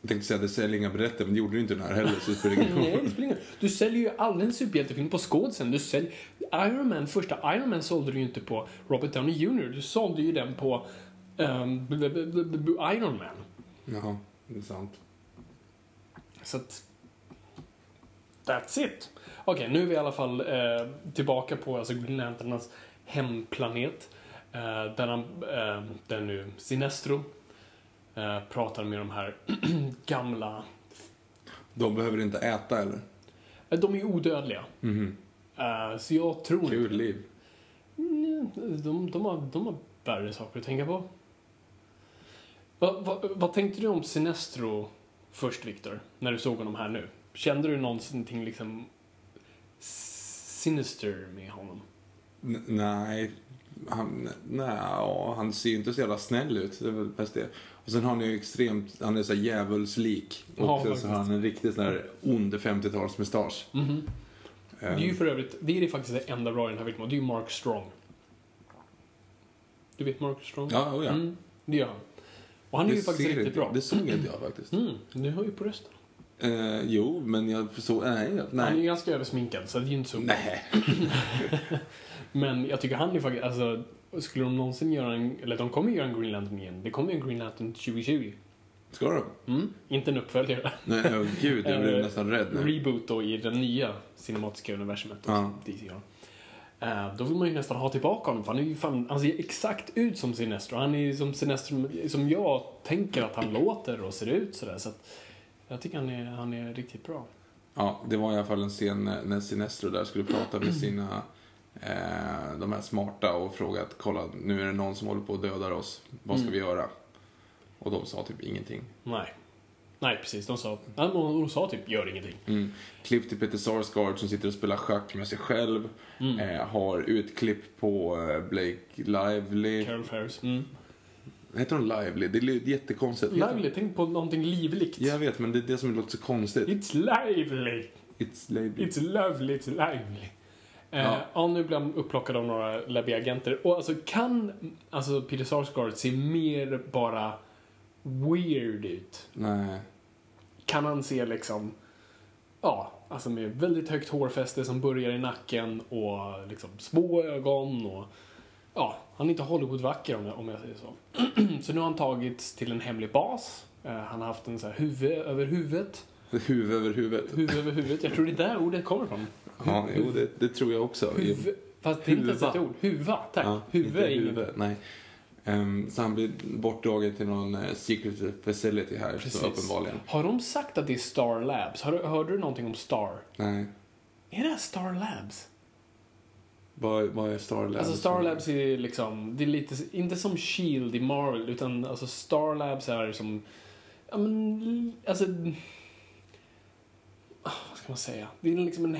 Jag tänkte säga det säljer inga berättelser, men det gjorde du inte den här heller, så det spelar (laughs) ingen Nej, roll. ingen Du säljer ju aldrig en superhjältefilm på skådisen. Du säljer... Iron Man, första Iron Man sålde du ju inte på Robert Downey Jr. Du sålde ju den på b- Iron Man. Jaha, det är sant. Så att... That's it. Okej, nu är vi i alla fall eh, tillbaka på alltså Green Lanternas hemplanet. Eh, där, han, eh, där nu Sinestro eh, pratar med de här (clears throat) gamla... De behöver inte äta, eller? Eh, de är odödliga. Mhm. Eh, så jag tror... Kul liv. Mm, de, de, har, de har värre saker att tänka på. Vad, vad, vad tänkte du om Sinestro först, Viktor? När du såg honom här nu? Kände du någonting liksom sinister med honom? N- nej, han, nej, ja, han ser ju inte så jävla snäll ut. Det är väl bäst det. Och sen har han ju extremt, han är så djävulslik. Och Ja, sen så har han en riktigt sån här ond 50-talsmustasch. Mhm. Det är ju för övrigt, det är det faktiskt det enda bra i den här filmen, det är ju Mark Strong. Du vet Mark Strong? Ja, oh ja. Mm, det gör han. Och han är ju Det faktiskt ser riktigt inte- bra. Det såg inte jag faktiskt. Mm, du hör ju på rösten. Eh, jo, men jag såg, nej, Han är ju nej. ganska översminkad, så det är ju inte så Nej. (laughs) Men jag tycker han är faktiskt, alltså, skulle de någonsin göra en, eller de kommer göra en Green Lantern igen. Det kommer ju en Green Lantern 2020. Ska de? Mm, inte en uppföljare. Nej, oh, gud, jag blev (laughs) Eh, nästan rädd nu. Reboot då i det nya cinematiska universumet Ja. DC har. Eh, då vill man ju nästan ha tillbaka honom, för han är ju fan, han ser exakt ut som Sinestro. Han är ju som Sinestro som jag tänker att han låter och ser ut sådär. Så att jag tycker han är, han är riktigt bra. Ja, det var i alla fall en scen när när Sinestro där skulle prata med sina eh, de här smarta och fråga att kolla, nu är det någon som håller på att döda oss. Vad ska Mm. vi göra? Och de sa typ ingenting. Nej. Nej, precis. De sa, de sa typ, gör ingenting. Mm. Klipp till Peter Sarsgaard som sitter och spelar schack med sig själv. Mm. Eh, har utklipp på eh, Blake Lively. Carol Ferris. Mm. Heter hon Lively? Det är jättekonstigt. Lively, tänk på någonting livligt. Jag vet, men det är det som låter så konstigt. It's lively. It's Lively. It's lovely, it's lively. Eh, Ja. ja. nu blir han upplockad av några läbbiga agenter. Och alltså kan alltså Peter Sarsgaard se mer bara weird ut? Nej. Kan han se liksom, ja, alltså med väldigt högt hårfäste som börjar i nacken och liksom små ögon och ja, han är inte Hollywood-vacker om jag, om jag säger så. (clears throat) så nu har han tagits till en hemlig bas. Eh, han har haft en så här huvud över huvudet. Huvud över huvudet. Huvud över huvudet. Jag tror det är där ordet kommer ifrån. Ja, jo, det, det tror jag också. Huvud. Fast det är inte ens ett ord. Huva, tack. Ja, huvud inte är huvud, nej. Ehm, så han blir bortdragen till någon eh, secret facility här, Precis. så uppenbarligen. Har de sagt att det är Star Labs? Har du, hörde du någonting om Star? Nej. Är det här Star Labs? Vad, vad är Star Labs? Alltså Star Labs är liksom, det är lite, inte som Shield i Marvel, utan alltså Star Labs är som, ja men, alltså, vad ska man säga? Det är liksom en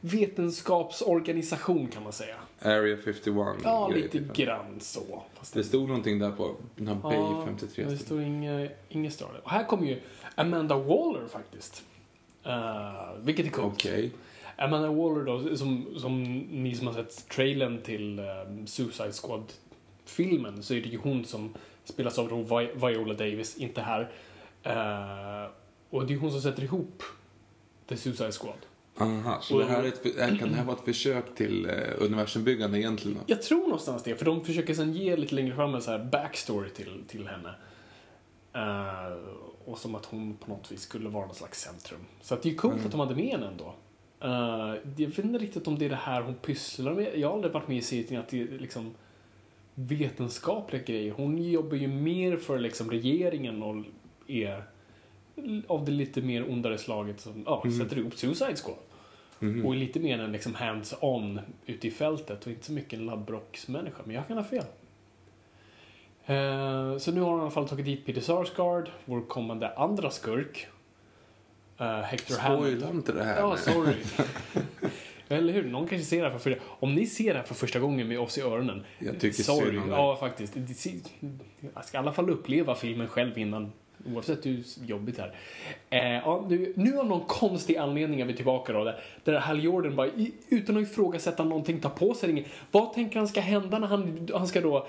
vetenskapsorganisation kan man säga. Area 51. Ja, lite typ. grann så. Fast Det stod någonting där på den här Bay Ja, 53. men det står inget, Labs. Och här kommer ju Amanda Waller faktiskt. Uh, vilket är coolt. Okej. Amanda Waller då, som, som ni som har sett trailern till um, Suicide Squad-filmen så är det ju hon som spelas av då Vi- Viola Davis, inte här. Eh, och det är hon som sätter ihop The Suicide Squad. Aha, så Och- det här är ett, kan det här vara ett försök till eh, universumbyggande egentligen? Jag tror någonstans det, för de försöker sen ge lite längre fram en så här backstory till, till henne. Eh, och som att hon på något vis skulle vara något slags centrum. Så att det är ju coolt Mm. att de hade med henne ändå. Uh, jag vet inte riktigt om det är det här hon pysslar med. Jag har aldrig varit med i serien att det är liksom vetenskapliga grejer. Hon jobbar ju mer för liksom regeringen och är av det lite mer ondare slaget som ja, Mm. sätter ihop Suicide Squad. Mhm. Och är lite mer en liksom hands-on ute i fältet och inte så mycket en labbrocksmänniska. Men jag kan ha fel. Eh, så nu har han i alla fall tagit dit Peter Sarsgaard, vår kommande andra skurk. Uh, Hector Spoila Hamilton. inte det här Ja, nu. sorry. (laughs) Eller hur? Någon kanske ser det här för första Om ni ser det här för första gången med oss i öronen. Jag tycker sorry. synd om dig. Ja, faktiskt. Det- det- Jag ska i alla fall uppleva filmen själv innan, Oavsett hur jobbigt det är. Eh, ja, nu, nu av någon konstig anledning är vi tillbaka då. Där, där Hal Jordan bara, i, utan att ifrågasätta någonting, tar på sig ringen. Vad tänker han ska hända när han, han ska då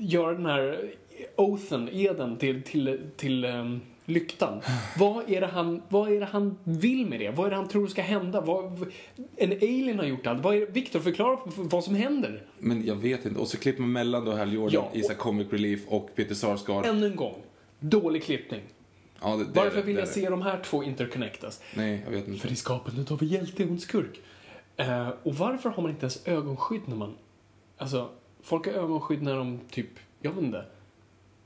göra den här oathen, eden, till, till, till um, lyktan. (sighs) Vad är, det han, vad är det han vill med det? Vad är det han tror ska hända? Vad, en alien har gjort allt. Vad är, Victor, förklara vad som händer. Men jag vet inte. Och så klipper man mellan då Hal Jordan, Ja, och- Isa Comic Relief och Peter Sarsgaard. Ännu en gång. Dålig klippning. Ja, det, det Varför är vill jag är se de här två interconnectas? Nej, jag vet För inte. i skapandet av en hjälte en skurk. Eh, och varför har man inte ens ögonskydd när man... Alltså, folk har ögonskydd när de typ, jag vet inte,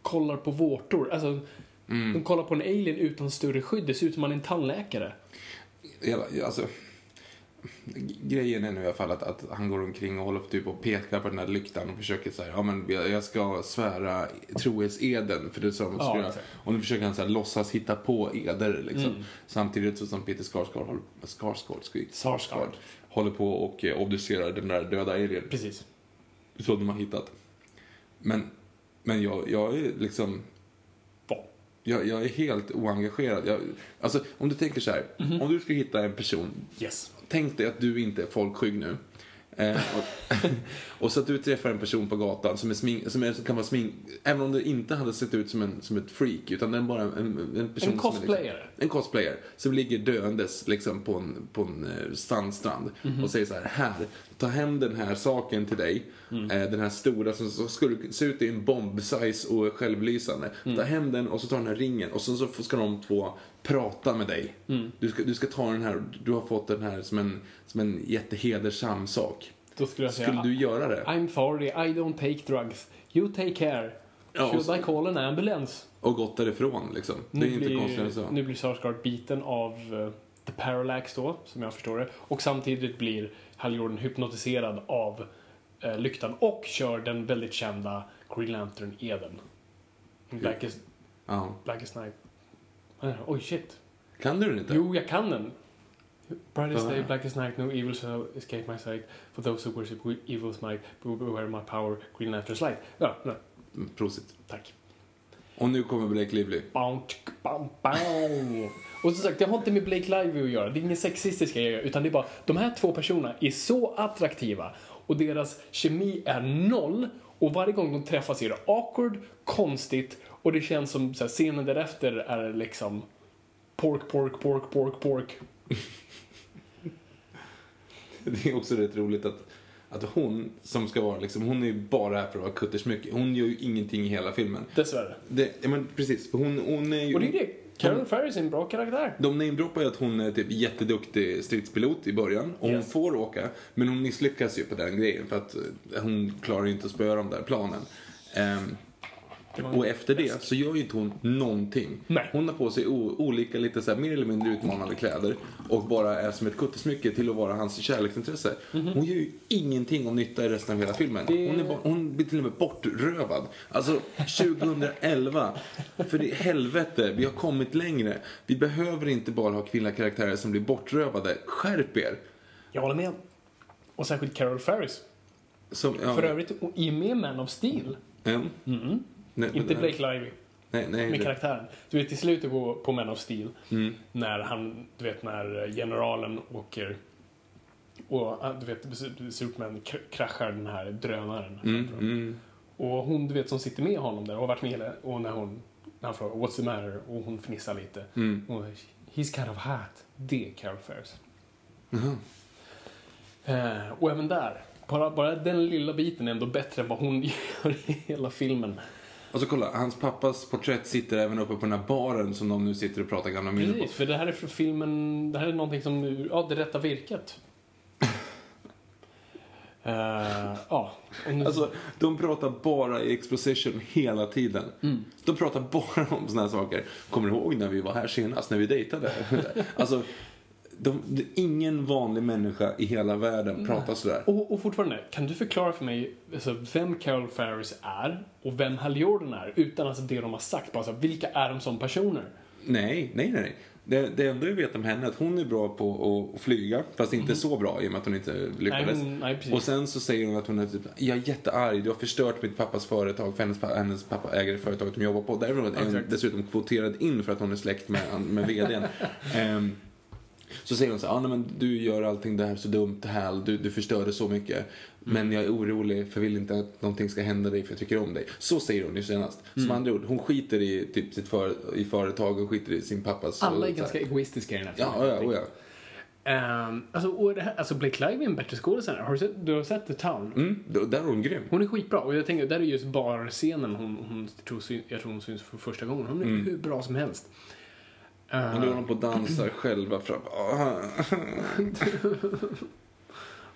kollar på vårtor. Alltså, Mm. de kollar på en alien utan större skydd. Det ser ut som man är en tandläkare. Hela, alltså, grejen är nu i alla fall att, att han går omkring och håller på typ och pekar på den där lyktan och försöker säga ja men jag ska svära trohetseden för det som Ja, ska jag. exakt. Och nu försöker han så här, låtsas hitta på eder liksom. Mm. Samtidigt som Peter Skarsgård håller, Skarsgård, skrik, Sarsgaard. håller på och eh, obducerar den där döda alien. Precis. Så de har hittat. Men, men jag, jag är liksom jag, jag är helt oengagerad. Jag, alltså, om du tänker så här. Mhm. Om du ska hitta en person Yes. Tänk dig att du inte är folkskygg nu. Eh, och, (laughs) och så att du träffar en person på gatan som, är smink, som, är, som kan vara smink... Även om det inte hade sett ut som, en, som ett freak, utan den bara en, en person En som är cosplayare. Liksom, en cosplayer. Som ligger döendes liksom, på en, på en eh, sandstrand. Mhm. Och säger så här, här, ta hem den här saken till dig. Mm. Eh, den här stora som så skulle se ut i en bomb-size och självlysande. Mm. Ta hem den och så tar den här ringen och så, så ska de två prata med dig. Mm. Du, ska, du ska ta den här, du har fått den här som en, som en jättehedersam sak. Då skulle jag säga, Skulle du göra det? I'm sorry, I don't take drugs. You take care. Ja, Should så- I call an ambulance? Och gått därifrån liksom. Det är Nu inte konstigare än blir, så. nu blir Sarsgaard biten av eh, The Parallax då, som jag förstår det. Och samtidigt blir Hal Jordan hypnotiserad av eh, lyktan och kör den väldigt kända Green Lantern-eden. Blackest, Ja. Blackest Night. Eh, Oj, shit. Kan du den inte? Jo, jag kan den. Brightest day, blackest night, no evil shall escape my sight. For those who worship evil's might, beware my power, Green Lantern's light. Ja, ja, Mm, Prosit. tack. Och nu kommer Blake Lively. Bam, tsk, bam, bam. Och som sagt, det har inte med Blake Lively att göra. Det är ingen sexistiska grejer, utan det är bara de här två personerna är så attraktiva och deras kemi är noll och varje gång de träffas är det awkward, konstigt och det känns som så här, scenen därefter är liksom pork, pork, pork, pork, pork. (laughs) Det är också rätt roligt att, att hon som ska vara liksom, hon är ju bara här för att vara kuttersmycke. Hon gör ju ingenting i hela filmen. Dessvärre. Det, ja, men precis, för hon, hon är ju... Och det är det. Carol Ferris är en bra karaktär. De namedroppar ju att hon är typ jätteduktig stridspilot i början och hon Yes. får åka. Men hon misslyckas ju på den grejen för att eh, hon klarar ju inte att spöa de där planen. Ehm, och efter det så gör ju inte hon någonting. Nej. Hon har på sig olika lite så här, mer eller mindre utmanande kläder och bara är som ett kuttesmycke till att vara hans kärleksintresse. Hon gör ju ingenting om nytta i resten av hela filmen. Det- Hon, är bara, hon blir till och med bortrövad. Alltså 2011. För i helvete, vi har kommit längre. Vi behöver inte bara ha kvinnliga karaktärer som blir bortrövade. Skärp er! Jag håller med. Och särskilt Carol Ferris. Som, ja, För övrigt i med Man of Steel. Ja. Nej, Inte Blake Lively. Nej, nej, Med det- karaktären. Du vet i slutet på, på Man of Steel. Mm. När han, du vet när generalen åker och ah, du vet Superman kr- kraschar den här drönaren. Mm, mm. Och hon du vet som sitter med honom där och har varit med hela, och när hon när han frågar what's the matter och hon fnissar lite. Mm. Och, He's kind of hot. Det är Carol Ferris. Jaha. Eh, och även där, bara, bara den lilla biten är ändå bättre än vad hon (laughs) gör i hela filmen. Och så kolla, hans pappas porträtt sitter även uppe på den här baren som de nu sitter och pratar gamla minnen på. Precis, för det här är för filmen, det här är någonting som, ja, det rätta virket. (laughs) Eh, ja, nu, Alltså, de pratar bara i exposition hela tiden. Mm. De pratar bara om såna här saker. Kommer du ihåg när vi var här senast, när vi dejtade? (laughs) alltså, de, det, ingen vanlig människa i hela världen pratar sådär. och, och fortfarande, kan du förklara för mig alltså, vem Carol Ferris är och vem Hal Jordan är utan alltså det de har sagt? Bara, så, här, vilka är de som personer? Nej, nej, nej. nej. Det, det enda vi vet om henne är att hon är bra på att flyga, fast inte så bra i och med att hon inte lyckades. Nej, hon- nej, och sen så säger hon att hon är typ, jag är jättearg, du har förstört mitt pappas företag, för hennes, hennes pappa äger det företaget de jobbar på. Därför är hon dessutom kvoterad in för att hon är släkt med, med vdn. (laughs) Ehm, så säger hon så här, ah, nej, men du gör allting det här så dumt, Hal, du, du förstörde så mycket. Men jag är orolig för jag vill inte att någonting ska hända dig för jag tycker om dig. Så säger hon ju senast. Som andra ord, hon skiter i typ, sitt för, i företag och skiter i sin pappas... Alla är och här. ganska egoistiska i den här Ja, filmen. ja, oh, ja. Ehm, alltså, och det här, alltså Blake Lively är en bättre skådespelare. Har du sett, du har sett The Town? Mm, där är hon grym. Hon är skitbra och jag tänker, där är just barscenen hon, hon tror, jag tror hon syns för första gången. Hon är Mm. hur bra som helst. Ehm, Och nu håller de på och dansar själva fram. (laughs)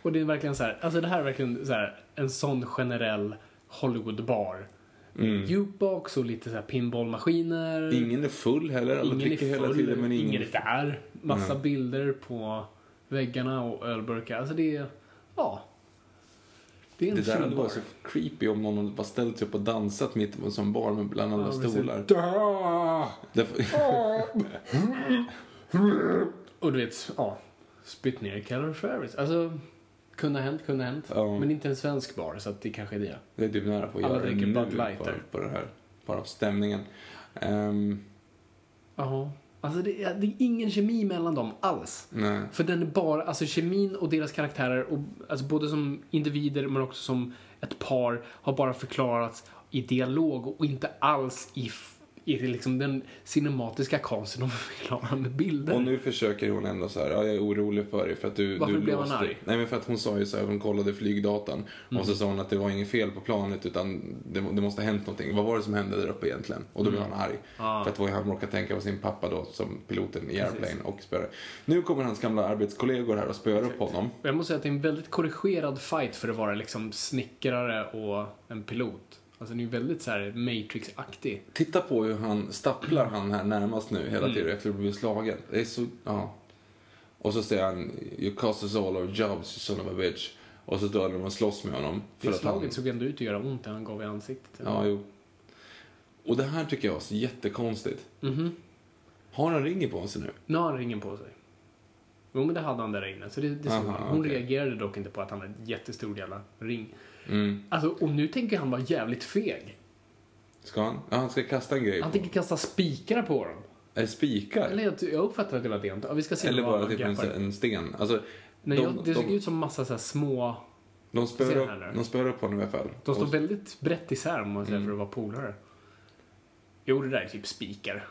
Och det är verkligen så här, alltså det här är verkligen så här, en sån generell Hollywood-bar. Mm. Jukebox och lite så här pinballmaskiner. Ingen är full heller, alla ingen är dricker hela full, tiden men ingen... ingen är där. Massa bilder på väggarna och ölburkar. Alltså det är, ja. Det är en Det där hade varit så creepy om någon bara ställt sig upp och dansat mitt på en sån bar med bland alla Ja, stolar. (laughs) Och du vet, ja. Spytt ner Caloriferis. Alltså, kunde ha hänt, kunde ha hänt. Ja. Men inte en svensk bar, så att det kanske är det. Det är typ nära på att Alla göra dricker Bud Light på, det här. Bara av stämningen. Ja. Alltså det är, det är ingen kemi mellan dem alls. nej. För den är bara, alltså kemin och deras karaktärer, och, alltså både som individer men också som ett par, har bara förklarats i dialog och inte alls i, i liksom den cinematiska konsten de (laughs) förklarar med bilder. Och nu försöker hon ändå så här, ja, jag är orolig för dig för att du, Varför du blev låste- arg? Nej men för att hon sa ju så här, hon kollade flygdatan Mm. och så sa hon att det var inget fel på planet utan det, det måste ha hänt någonting. Vad var det som hände där uppe egentligen? Och då blev han arg. Mm. Ah. För att vad han råkade tänka på sin pappa då som piloten i Airplane och spöade. Nu kommer hans gamla arbetskollegor här och spöar upp honom. Jag måste säga att det är en väldigt korrigerad fight för att vara liksom snickrare och en pilot. Alltså den är ju väldigt så här Matrix-aktig. Titta på hur han stapplar han här närmast nu hela Mm. tiden efter att bli slagen. Det är så, ja. Och så säger han, you cost us all our jobs, you son of a bitch. Och så står de och slåss med honom. Det att han- slaget såg ändå ut att göra ont, det han gav i ansiktet. Ja, jo. Och det här tycker jag är så jättekonstigt. Mhm. Har han ringer på sig nu? Nu har han ringen på sig. Jo, men det hade han där inne. Så det, det Aha, han. Hon okej. reagerade dock inte på att han hade en jättestor jävla ring. Mm. Alltså, och nu tänker han vara jävligt feg. Ska han? Ja, han ska kasta en grej Han på. tänker kasta spikar på dem. Är det spikar? Eller jag, jag uppfattar att det var det. Ja, vi ska se Eller vad bara han typ en, greppar. en sten? Alltså, Nej, de, jag, det såg de, ut som massa så här små... de, Ser spöar han upp, här? de spöar upp honom i alla fall. De står Och- väldigt brett isär om man säger Mm. för att vara polare. Jo, det där är typ spikar.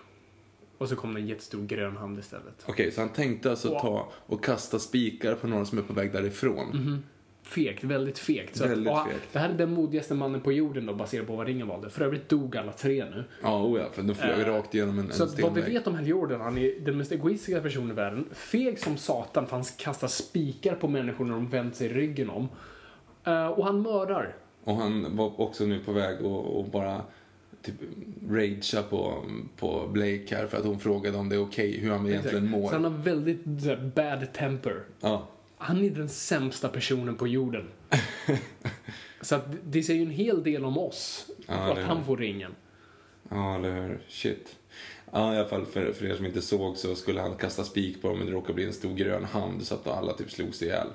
Och så kom det en jättestor grön hand istället. Okej, så han tänkte alltså ta och kasta spikar på några som är på väg därifrån. Fegt, väldigt fegt. Så Väldigt att, fegt. Det här är den modigaste mannen på jorden då, baserat på vad ringen valde. För övrigt dog alla tre nu. Ja, oh ja, för de flög Eh, rakt igenom en, Så en att vad vi vet om Hal Jordan, han är den mest egoistiska personen i världen. Feg som satan, för han kastar spikar på människor när de vänt sig ryggen om. Eh, och han mördar. Och han var också nu på väg att bara typ ragea på, på Blake här för att hon frågade om det är okej, hur han egentligen mår. Så han har väldigt så bad temper. Ja. Han är den sämsta personen på jorden. (laughs) så att det säger ju en hel del om oss. Ja, att han får ringen. Ja, eller hur? Shit. Ja, i alla fall för, för er som inte såg så skulle han kasta spik på dem men det råkade bli en stor grön hand så att alla typ slogs ihjäl.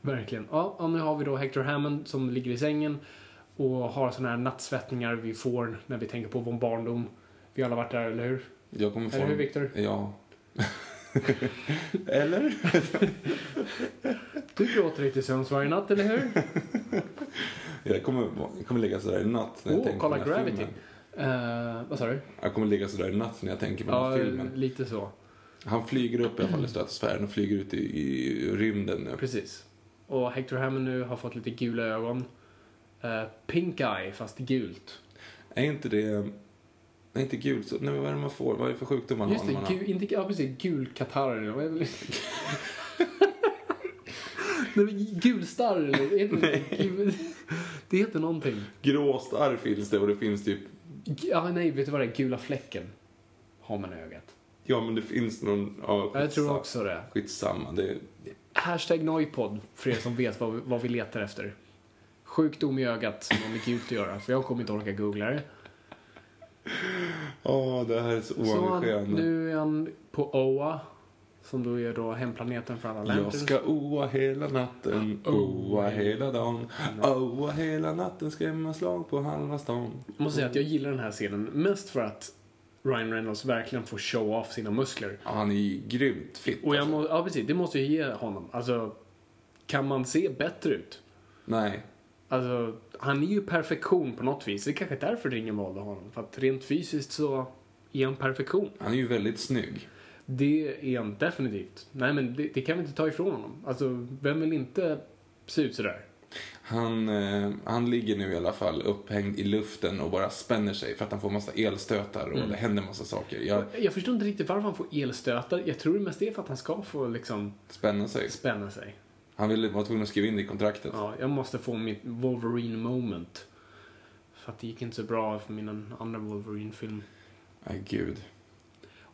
Verkligen. Ja, och nu har vi då Hector Hammond som ligger i sängen och har såna här nattsvettningar vi får när vi tänker på vår barndom. Vi har alla varit där, eller hur? Jag kommer få Eller hur, Victor? Ja. (laughs) eller? Du gråter inte sömns varje natt, eller hur? Jag kommer, jag kommer ligga sådär i natt när jag Åh, tänker kolla på den här Gravity. filmen. Uh, vad sa du? Jag kommer ligga sådär i natt när jag tänker på den Ja, här filmen. lite så. Han flyger upp i alla fall i stratosfären och flyger ut i, i rymden nu. Precis. Och Hector Hammond nu har fått lite gula ögon. Eh, pink eye, fast gult. Är inte det... Är inte gult så... Nej, men vad är det man får? Vad är det för sjukdom man Just har? det, man har- gul, inte, ja precis, gul katarr. (laughs) det? Nej, gulstarr eller? Heter det, gul, det heter någonting. Gråstarr finns det och det finns typ... Ja, nej, vet du vad det är? Gula fläcken har man i ögat. Ja, men det finns någon... Ja, Ja, jag tror också det. Skitsamma. Det, Hashtag Noipod, för er som vet vad, vad vi letar efter. Sjukdom i ögat som har med gult att göra, för jag kommer inte orka googla det. Åh, det här är så Så oengagerande. nu är han på Oa, som då är då hemplaneten för alla Jag lanterns. ska oa hela natten, oa hela dagen. Oa hela natten, skrämma slag på halva stan. Jag måste säga att jag gillar den här scenen mest för att Ryan Reynolds verkligen får show off sina muskler. Ja, han är ju grymt fit. Och jag alltså. må, ja precis, det måste jag ge honom. Alltså, kan man se bättre ut? Nej. Alltså, han är ju perfektion på något vis. Det är kanske därför ringen valde honom. För att rent fysiskt så är han perfektion. Han är ju väldigt snygg. Det är han definitivt. Nej men det, det kan vi inte ta ifrån honom. Alltså, vem vill inte se ut sådär? Han, eh, han ligger nu i alla fall upphängd i luften och bara spänner sig för att han får massa elstötar och det händer massa saker. Jag Jag förstår inte riktigt varför han får elstötar. Jag tror det mest är för att han ska få liksom spänner sig. spänna sig. Han ville vara tvungen att skriva in det i kontraktet. Ja, jag måste få mitt Wolverine moment. För att det gick inte så bra för min andra Wolverine-film. Nej, gud.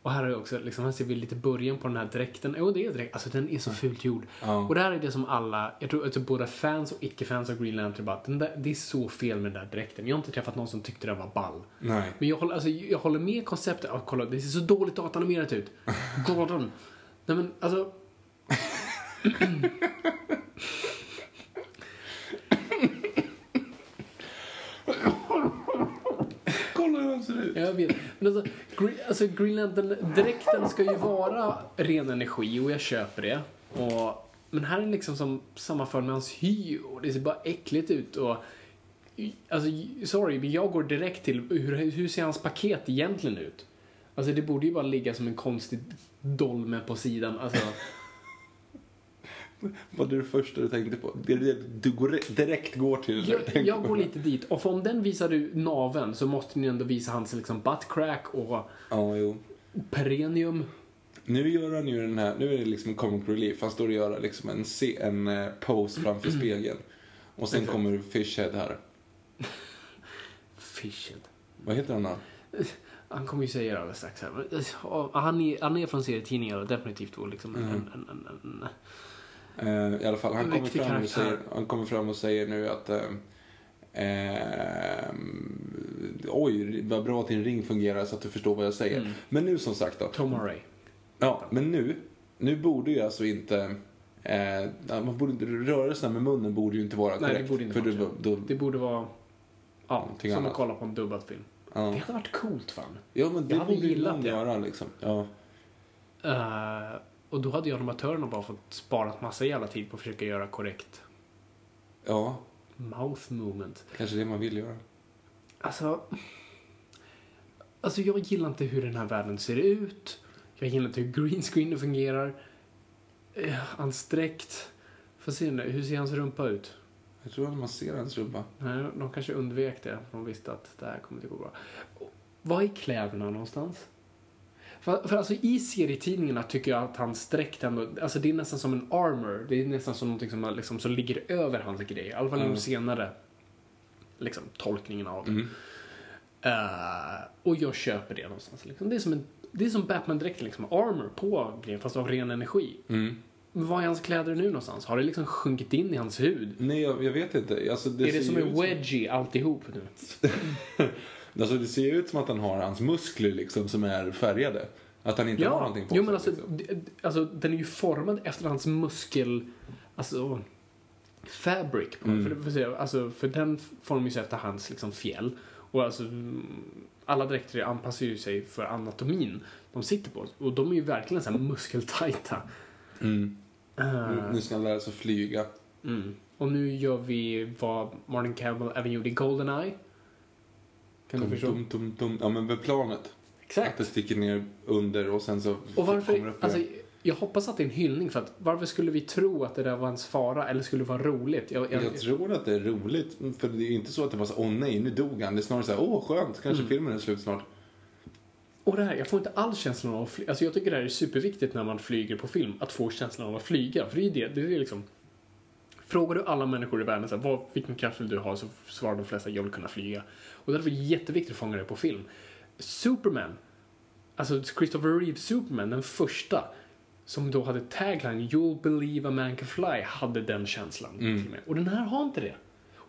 Och här är också, liksom, här ser vi lite början på den här dräkten. Jo, det är dräkt. Alltså den är så fult gjord. Ja. Och det här är det som alla, jag tror alltså både fans och icke-fans av Green Lantern bara, den där, det är så fel med den där dräkten. Jag har inte träffat någon som tyckte den var ball. Nej. Men jag håller, alltså, jag håller med konceptet. Ja, kolla, det ser så dåligt datanimerat ut. (laughs) Gordon. Nej men alltså. Kolla hur han ser ut. Jag vet. Men alltså, Green, alltså Green Lantern-dräkten ska ju vara ren energi och jag köper det. Och, men här är det liksom som sammanför med hans hy och det ser bara äckligt ut och Alltså, sorry, men jag går direkt till hur, hur ser hans paket egentligen ut? Alltså det borde ju bara ligga som en konstig dolme på sidan. Alltså, (laughs) Vad är det första du tänkte på? Det det du går, direkt går till. jag, jag går lite dit. Och för om den visar du naven så måste ni ändå visa hans liksom butt crack och Ja, jo. perennium. Nu gör han ju den här, nu är det liksom comic relief. Han står och gör liksom en, en eh, pose framför (clears throat) spegeln. Och sen Exakt. kommer Fishhead här. (laughs) Fishhead. Vad heter han då? (laughs) Han kommer ju säga det alldeles strax här. Han är, han är från serietidningar och definitivt då liksom Mm. en, en, en, en, I alla fall, han kommer, fram och säger, han kommer fram och säger nu att eh, eh, Oj, vad bra att din ring fungerar så att du förstår vad jag säger. Mm. Men nu som sagt då. Tom Array. Ja, men nu, nu borde ju alltså inte eh, man borde inte, rörelserna med munnen borde ju inte vara Nej, det korrekt. borde inte för vara då, Det borde vara ja, som annat. att kolla på en dubbad film. ja. Det hade varit coolt fan. ja, men det Jag hade borde ju någon göra liksom. Ja. Eh, och då hade ju animatörerna bara fått sparat massa jävla tid på att försöka göra korrekt ja, mouth movement. kanske det man vill göra. Alltså, alltså jag gillar inte hur den här världen ser ut. Jag gillar inte hur green screenen fungerar. Eh, dräkt. Får se nu, hur ser hans rumpa ut? Jag tror att man ser hans rumpa. Nej, de kanske undvek det. för De visste att det här kommer inte gå bra. Och Var är kläderna någonstans? För, för alltså i serietidningarna tycker jag att hans dräkt ändå, alltså det är nästan som en armor. Det är nästan som någonting som, liksom, som ligger över hans grejer. I alla fall Mm. de senare liksom, tolkningen av det. Mm. Eh, och jag köper det någonstans. Liksom. Det är som, en, det är som Batman-dräkten, liksom. armor på grejen fast av ren energi. Mm. Var är hans kläder nu någonstans? Har det liksom sjunkit in i hans hud? Nej, jag, jag vet inte. Alltså, det är det som en wedgie alltihop nu? (laughs) Alltså det ser ut som att han har hans muskler liksom som är färgade. Att han inte har Ja, någonting på jo sig. men alltså, liksom. alltså den är ju formad efter hans muskel, alltså fabric. Mm. För, för, alltså, för den formar ju efter hans liksom fjäll. Och alltså, mm, alla dräkter anpassar ju sig för anatomin de sitter på. Och de är ju verkligen så här muskeltajta. Mm. Nu- Nu ska han lära sig flyga. mm. Och nu gör vi vad Martin Campbell även gjorde i Goldeneye. Kan du Tum, förstå? tum, tum, tum. Ja men med planet. Att Exakt. det sticker ner under och sen så Och kommer varför, det upp alltså, jag hoppas att det är en hyllning för att varför skulle vi tro att det där var ens fara eller skulle det vara roligt? Jag, jag, Jag tror att det är roligt. För det är ju inte så att det var så åh nej nu dog han. Det är snarare så här, åh skönt, kanske Mm. filmen är slut snart. Och det här, jag får inte alls känslan av att fly- Alltså jag tycker det här är superviktigt när man flyger på film, att få känslan av att flyga. För det är det, det är liksom... Frågar du alla människor i världen så här, vad, vilken kraft vill du ha så svarar de flesta jag vill kunna flyga. Och därför är det jätteviktigt att fånga det på film. Superman, alltså Christopher Reeves Superman, den första, som då hade tagline You'll believe a man can fly, hade den känslan. Mm. till och. Och den här har inte det.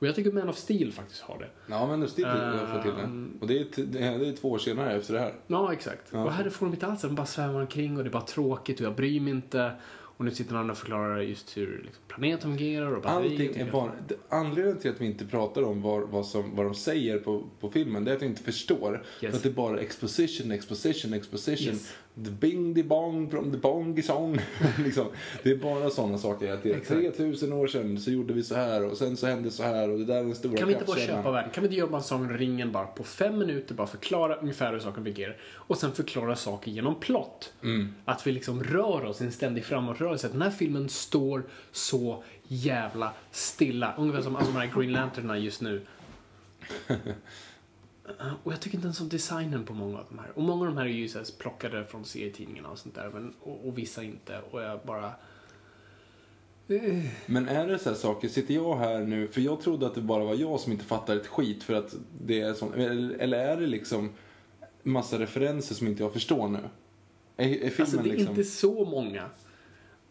Och jag tycker Man of Steel faktiskt har det. Ja, men Steel har fått till det. Ehm. Och det är, t- det är det är två år senare efter det här. Ja, exakt. Ja. Och här får de inte alls det. De bara svävar omkring och det är bara tråkigt och jag bryr mig inte. Och nu sitter han och förklarar just hur liksom, planeten fungerar och. Allting är bara... Anledningen till att vi inte pratar om vad, vad, som, vad de säger på, på filmen, det är att vi inte förstår. Yes. För att det är bara exposition, exposition, exposition. Yes. Bing, the bong from the bongy song. (laughs) liksom. Det är bara sådana saker. Att det är Exakt. 3000 år sedan så gjorde vi så här och sen så hände så här och det där är den stora Kan vi inte bara köpa världen? Kan vi inte göra en sån ringen bara på fem minuter, bara förklara ungefär hur saker fungerar och sen förklara saker genom plott? Mm. Att vi liksom rör oss i en ständig framåtrörelse. Den här filmen står så jävla stilla. Ungefär som alla de här Green Lanterna just nu. (laughs) Och jag tycker inte ens om designen på många av de här. Och många av de här är ju så här plockade från serietidningarna och sånt där. Men, och, och vissa inte. Och jag bara... Men är det så här saker, sitter jag här nu, för jag trodde att det bara var jag som inte fattar ett skit för att det är sån, eller, eller är det liksom massa referenser som inte jag förstår nu? Är, är filmen Alltså det är liksom... inte så många.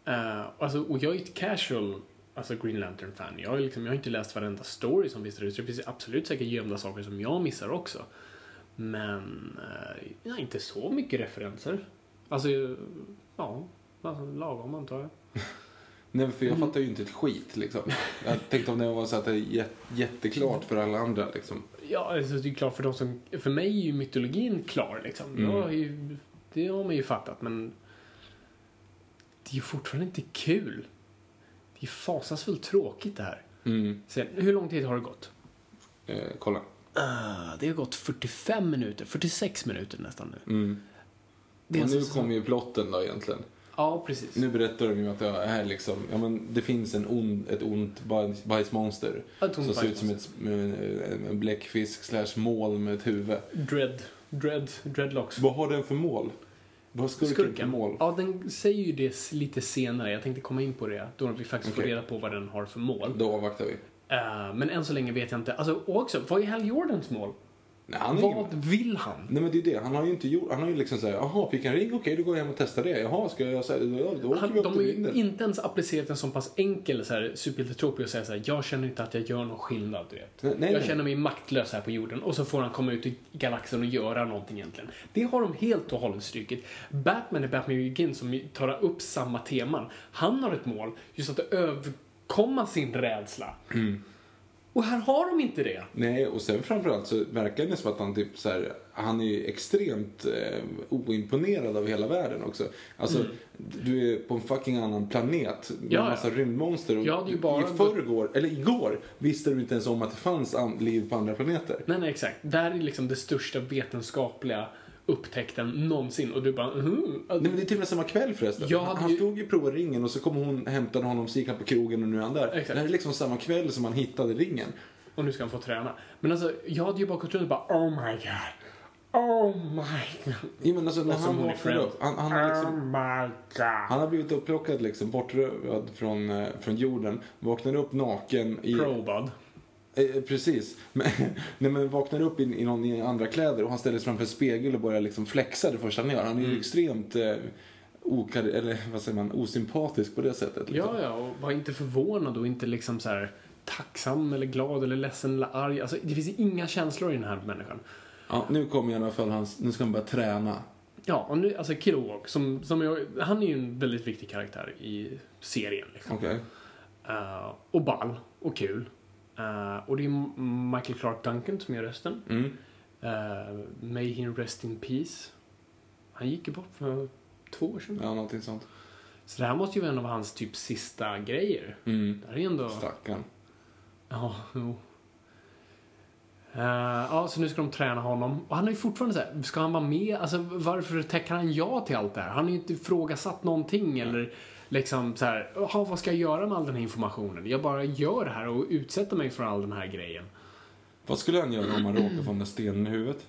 Uh, alltså, och jag är ett casual alltså Green Lantern-fan. Jag, liksom, jag har inte läst varenda story som finns där ute. Det finns absolut säkert gömda saker som jag missar också. Men ja, inte så mycket referenser. Alltså, ja, alltså, lagom antar jag. (laughs) Nej, för jag fattar ju inte ett skit liksom. Jag tänkte om det var så att det är jät- jätteklart för alla andra liksom. Ja, alltså, det är klart för de som... För mig är ju mytologin klar liksom. Mm. Jag har ju, det har man ju fattat, men... Det är ju fortfarande inte kul. Det är fasansfullt tråkigt det här. Mm. Sen, hur lång tid har det gått? Eh, kolla. Uh, det har gått 45 minuter, 46 minuter nästan nu. Mm. Det är Och nu alltså så- kommer ju plotten då egentligen. Ja, precis. Nu berättar de ju att det är liksom, ja men det finns en ond, ett ont bajs, bajsmonster. Ett som ser ut som ett, en- en bläckfisk slash mål med ett huvud. Dread. Dread. Dreadlocks. Vad har den för mål? Vad har skurken, för Skurken. mål? Ja, den säger ju det lite senare. Jag tänkte komma in på det. Då vi faktiskt får Okej. reda på vad den har för mål. Då avvaktar vi. Eh, men än så länge vet jag inte. Alltså, och också, vad är Hal Jordans mål? Nej, han är Vad ingen... vill han? Nej men det är det, han har ju inte gjort, han har ju liksom såhär, jaha fick han ring? Okej då går jag hem och testar det. Jaha ska jag säga? Då, då åker Han, vi upp de har ju inte ens applicerat en så pass enkel så här, superhjältetrop och säga så här, jag känner inte att jag gör någon skillnad, du vet. Nej, nej, jag nej. känner mig maktlös här på jorden och så får han komma ut i galaxen och göra någonting egentligen. Det har de helt och hållet strykit. Batman i Batman Begins som tar upp samma teman. Han har ett mål, just att överkomma sin rädsla. Mm. Och här har de inte det. Nej, och sen framförallt så verkar det som att han typ så här, han är ju extremt eh, oimponerad av hela världen också. Alltså, du är på en fucking annan planet med Mm. Ja, ja. massa rymdmonster och ju bara- i förrgår, eller igår, visste du inte ens om att det fanns an- liv på andra planeter. Nej, nej, exakt. Det här är liksom det största vetenskapliga upptäckten någonsin och du bara, mhm. Nej men det är till och med samma kväll förresten. Hade han ju- stod ju prova ringen och så kom hon hämtade honom, så gick han på krogen och nu är han där. Exakt. Det här är liksom samma kväll som han hittade ringen. Och nu ska han få träna. Men alltså, jag hade ju bara gått runt och bara Oh my god. Oh my god. Ja, men alltså när han Friends. upp, han, han, har liksom, Oh my god. han har blivit upplockad liksom, bortrövad från, eh, från jorden, vaknar upp naken i... Probad. Eh, precis. Men, (laughs) nej, men vaknar upp i, i någon i andra kläder och han ställer sig framför en spegel och börjar liksom flexa det första han gör. Han är Mm. ju extremt eh, okar, eller, vad säger man, osympatisk på det sättet. Liksom. Ja, ja, och var inte förvånad och inte liksom så här tacksam eller glad eller ledsen eller arg. Alltså, det finns inga känslor i den här människan. Ja, nu kommer i alla fall hans, nu ska han börja träna. Ja, och nu, alltså Kilowog, som, som jag, han är ju en väldigt viktig karaktär i serien. Liksom. Okej. Eh, och ball och kul. Eh, och det är Michael Clark Duncan som gör rösten. Mm. Uh, May he rest in peace. Han gick ju bort för två år sedan. Ja, någonting sånt. Så det här måste ju vara en av hans typ sista grejer. Mm. Det här är ändå... Stackarn. Ja, jo. Eh, ja, så nu ska de träna honom. Och han är ju fortfarande så här, ska han vara med? Alltså varför tackar han ja till allt det här? Han har ju inte ifrågasatt någonting eller liksom så här, "Jaha, vad ska jag göra med all den här informationen? Jag bara gör det här och utsätter mig för all den här grejen. Vad skulle han göra om han råkade få den där stenen i huvudet?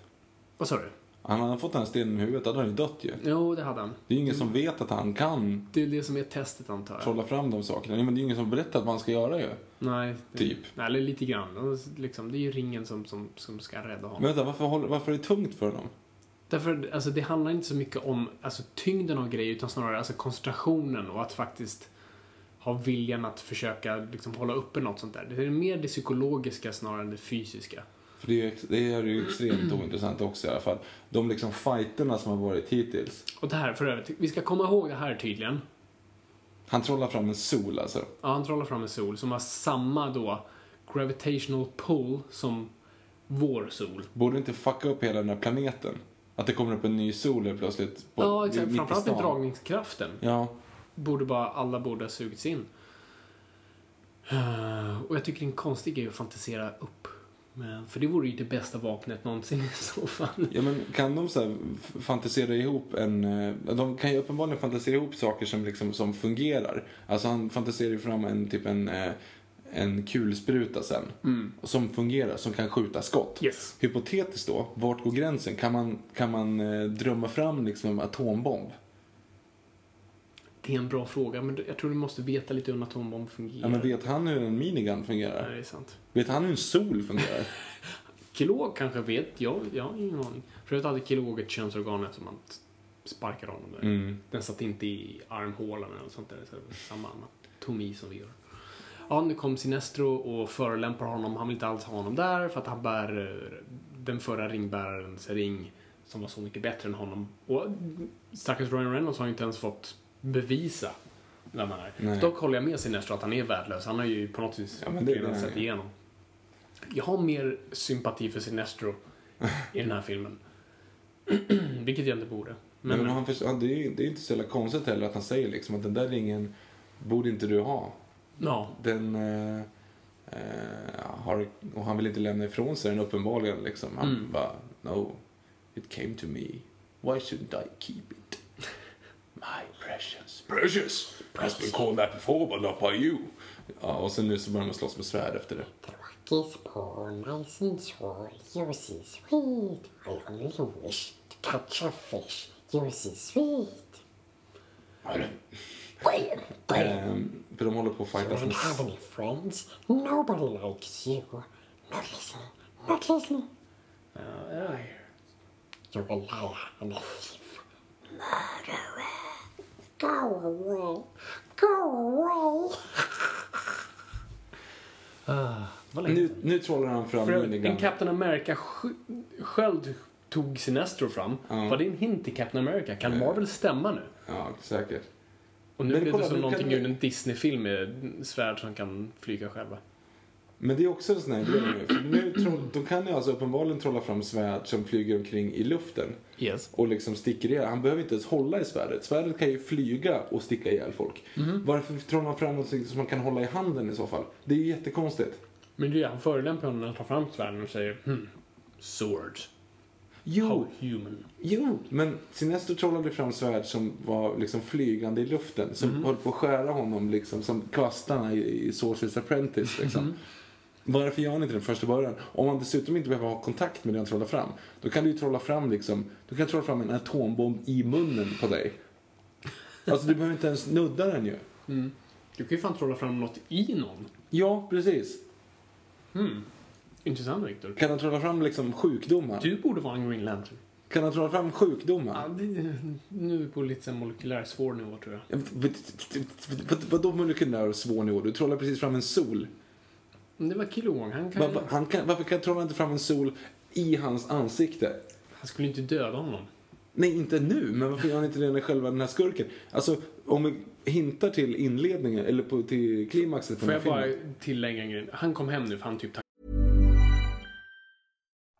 Vad sa du? Han hade fått den här stenen i huvudet, då hade han ju dött ju. Jo, det hade han. Det är ju ingen som vet att han kan Det är det som är testet antar jag. trolla fram de sakerna. Men det är ju ingen som berättar vad han ska göra ju. Nej. det- Typ. Nej, eller lite grann. Och Liksom, det är ju ringen som, som, som ska rädda honom. Men vänta, varför, varför är det tungt för honom? Därför, alltså, det handlar inte så mycket om alltså, tyngden av grejer utan snarare alltså, koncentrationen och att faktiskt har viljan att försöka liksom, hålla uppe något sånt där. Det är mer det psykologiska snarare än det fysiska. För det är, ju det är ju extremt ointressant också i alla fall. De liksom fighterna som har varit hittills. Och det här för övrigt, vi ska komma ihåg det här tydligen. Han trollar fram en sol alltså. Ja, han trollar fram en sol som har samma då gravitational pull som vår sol. Borde inte fucka upp hela den här planeten? Att det kommer upp en ny sol helt plötsligt. På, Ja, exakt. mitt i Framförallt stan. dragningskraften. Ja, Borde bara, alla borde ha sugits in. Eh, Och jag tycker det är en konstig grej att fantisera upp. Men, för det vore ju det bästa vapnet någonsin i så fall. Ja men kan de så fantisera ihop en... eh, De kan ju uppenbarligen fantisera ihop saker som liksom som fungerar. Alltså han fantiserar ju fram en typ en, eh, en kulspruta sen. Som fungerar, som kan skjuta skott. Yes. Hypotetiskt då, vart går gränsen? Kan man, kan man eh, drömma fram liksom en atombomb? Det är en bra fråga, men jag tror du måste veta lite hur en atombomb fungerar. Ja men vet han hur en minigun Nej, fungerar? det är sant. Vet han hur en sol fungerar? (laughs) Kilog kanske vet, jag, jag har ingen aning. Förut hade Kilog ett könsorgan som man sparkade honom där. Mm. Den satt inte i armhålan eller något sånt där. Så det var samma anatomi som vi gör. Ja, nu kom Sinestro och förolämpar honom. Han vill inte alls ha honom där för att han bär eh, den förra ringbärarens ring som var så mycket bättre än honom. Och stackars Ryan Reynolds har ju inte ens fått bevisa vem han är. Nej. Dock håller jag med Sinestro att han är värdelös. Han har ju på något vis Ja, redan sett igenom. Jag har mer sympati för Sinestro i den här filmen. (clears throat) Vilket jag inte borde. Men, Men, han, det, är, ju- det är inte så jävla konstigt heller att han säger liksom att den där ringen borde inte du ha. Ja, Den eh, eh, har, och han vill inte lämna ifrån sig den uppenbarligen liksom. Han Mm. bara, no, it came to me. Why shouldn't I keep it? My precious. Precious! Has been called that before but not by you. Ja, och sen nu så börjar man slåss med svärd efter det. Poor, nice and swole, you're so sweet. I only wish to catch a fish. So sweet. Well, well, Ehm, för de håller på att you fightas don't med... have any friends. Nobody likes you. Not listening, not listening. Oh, ja, ja. You're a liar and a thief. Murderer. Go away. Go away. Ah, vad länge Nu, nu trollar han fram För övrigt, minigun. en Captain America sk- sköld tog Sinestro fram. Var det en hint till Captain America? Kan Marvel stämma nu? Ja, säkert. Och nu Men blev kolla, det som någonting kan ur en Disney-film med svärd som kan flyga själva. Men det är också en sån här grej nu. För nu troll, de kan ju alltså uppenbarligen trolla fram svärd som flyger omkring i luften. Yes. Och liksom sticker ihjäl. Han behöver inte ens hålla i svärdet. Svärdet kan ju flyga och sticka ihjäl folk. Varför trollar han fram något som man kan hålla i handen i så fall? Det är ju jättekonstigt. Men det är han förolämpar honom när han tar fram svärden och säger hmm, sword. How human. Jo, men Sinestro trollade fram svärd som var liksom flygande i luften. Som höll på att skära honom liksom som kvastarna i, i Sorcerer's Apprentice. Liksom. Varför gör han inte det första början? Om man dessutom inte behöver ha kontakt med det han trollar fram. Då kan du ju trolla fram liksom, du kan trolla fram en atombomb i munnen på dig. Alltså du behöver inte ens nudda den ju. Du kan ju fan trolla fram något i någon. Ja, precis. Intressant Victor. Kan han trolla fram liksom sjukdomar? Du borde vara en Green Lantern. Kan han trolla fram sjukdomar? Ja, det, nu är vi på lite molekylär svår nivå tror jag. Ja, vad- vad- Vadå molekylär svår nivå? Du trollar precis fram en sol. Men det var Kilowong. Han, kan, Va- Han kan, varför kan trollar inte fram en sol i hans ansikte? han skulle inte döda honom. Nej, inte nu, men varför gör han inte det när själva den här skurken? Alltså, om vi hintar till inledningen, eller på, till klimaxet på Får den här jag bara tillägga en grej? Han kom hem nu för han typ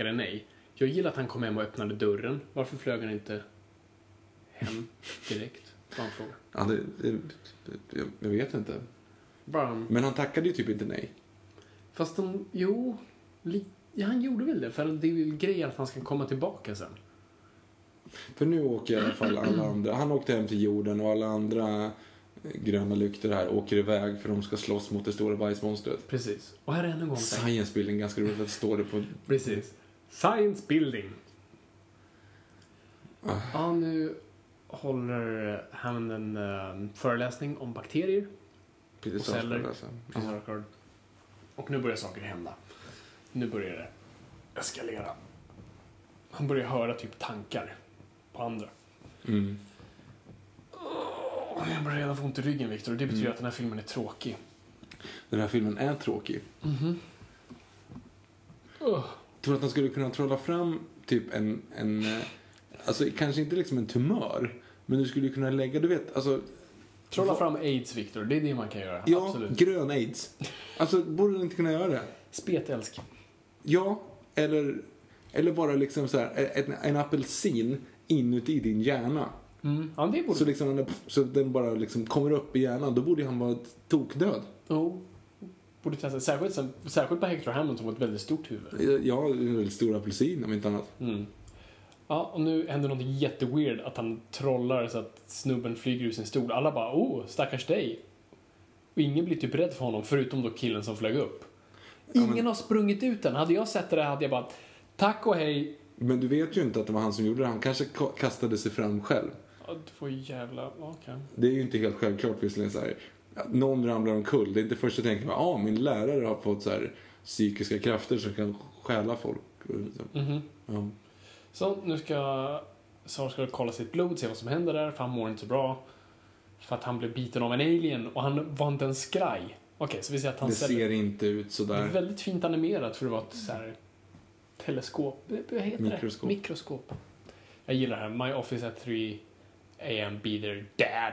Tackade nej. Jag gillar att han kom hem och öppnade dörren. Varför flög han inte hem direkt? Var en fråga. Ja, det, det, jag, vet inte. Bara, Men han tackade ju typ inte nej. fast de, jo, li, ja, han gjorde väl det. För det är väl grejen att han ska komma tillbaka sen. För nu åker i alla fall alla andra. Han åkte hem till jorden och alla andra eh, gröna lyktor här åker iväg för de ska slåss mot det stora bajsmonstret. Precis. Och här är ännu en gång. Science building, ganska roligt att det står det på... Precis. Science building. Ja, nu håller han en eh, föreläsning om bakterier och celler. Harvard. Och nu börjar saker hända. Nu börjar det eskalera. Han börjar höra typ tankar på andra. Mm. Jag börjar redan få ont i ryggen, Viktor. Det betyder att den här filmen är tråkig. Den här filmen är tråkig. Ugh. Tror att han skulle kunna trolla fram typ en, en eh, alltså kanske inte liksom en tumör, men du skulle kunna lägga, du vet, alltså, Trolla fram aids, Viktor. Det är det man kan göra. ja, Absolut. grön aids. Alltså, borde den inte kunna göra det? Spetälsk. Ja, eller, eller bara liksom så här, en, en apelsin inuti din hjärna. Mm. Ja, det borde... Så, liksom, så den bara liksom kommer upp i hjärnan, då borde han vara tokdöd. Oh. Borde testa. Särskilt, sen- särskilt på Hector Hammond som har ett väldigt stort huvud. Ja, en väldigt stor apelsin om inte annat. Mm. Ja, och nu händer något jätteweird att han trollar så att snubben flyger ur sin stol. Alla bara oh, stackars dig. Och ingen blir typ rädd för honom förutom då killen som flög upp. Ingen har sprungit ut än. Hade jag sett det där hade jag bara tack och hej. Men du vet ju inte att det var han som gjorde det. Han kanske ka- kastade sig fram själv. Ja, du får jävla... Okej. Det är ju inte helt självklart visserligen så här. Någon ramlar omkull. Det är inte först jag tänker, ja ah, min lärare har fått så här psykiska krafter som kan stjäla folk. Mhm. Ja. Så nu ska Sarsgaard kolla sitt blod, se vad som händer där, för han mår inte så bra. För att han blev biten av en alien och han var inte en skraj. Okej, så vi ser att han Det ställer- ser inte ut Det är sådär. väldigt fint animerat för att vara ett så här teleskop. Vad heter Mikroskop. det? Mikroskop. Jag gillar det här. My office at 3 am be there dad.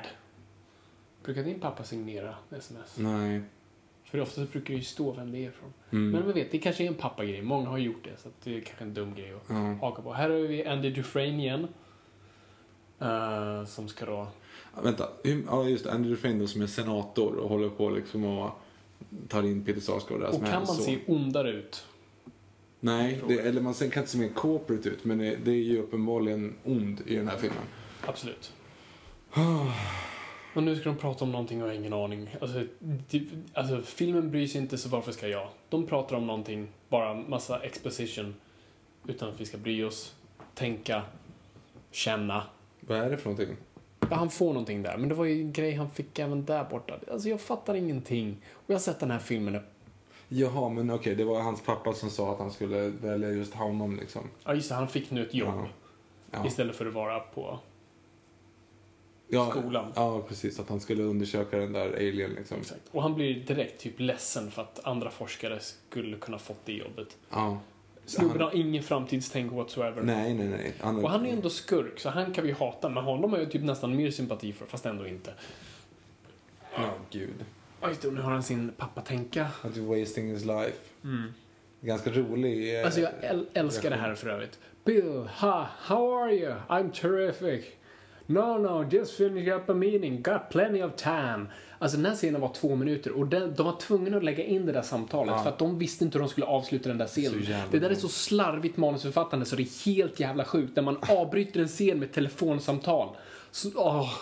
Brukar din pappa signera sms? Nej. För oftast brukar det ju stå vem det är från. Mm. Men vi vet, det kanske är en pappagrej. Många har gjort det, så det är kanske en dum grej att Ja. haka på. Här har vi Andy Dufresne igen. Eh, som ska då... Ja, vänta, ja just det. Andrew Dufresne då som är senator och håller på liksom och tar in Peter Sarsgaard där Och kan man son. se ondare ut? Nej, det, eller man sen kan inte se mer corporate ut men det, det är ju uppenbarligen ond i den här filmen. Absolut. Och nu ska de prata om någonting och jag har ingen aning. Alltså, det, alltså, filmen bryr sig inte så varför ska jag? De pratar om någonting, bara massa exposition. Utan att vi ska bry oss, tänka, känna. Vad är det för någonting? Ja, han får någonting där, men det var ju en grej han fick även där borta. Alltså jag fattar ingenting. Och jag har sett den här filmen. Jaha, men okej, det var hans pappa som sa att han skulle välja just honom liksom. Ja just det, han fick nu ett jobb. Ja. Ja. Istället för att vara på... ja, skolan. Ja, precis. Att han skulle undersöka den där alien liksom. Exakt. Och han blir direkt typ ledsen för att andra forskare skulle kunna fått det jobbet. Ja. Snubben Han- har ingen framtidstänk whatsoever. Nej, nej, nej. Han, Och han är ändå skurk, så han kan vi hata. Men honom har jag typ nästan mer sympati för, fast ändå inte. Ja, gud. Ja, just det. och Nu har han sin pappa-tänka. Att du wasting his life. Ganska rolig. eh, Alltså jag äl- älskar det här för övrigt. Bill, ha, how are you? I'm terrific. No, no, just finished up a meeting. Got plenty of time. Alltså den här scenen var två minuter och den, de var tvungna att lägga in det där samtalet för att de visste inte hur de skulle avsluta den där scenen. Det där är så slarvigt manusförfattande så det är helt jävla sjukt när man avbryter en scen med telefonsamtal. Så, åh.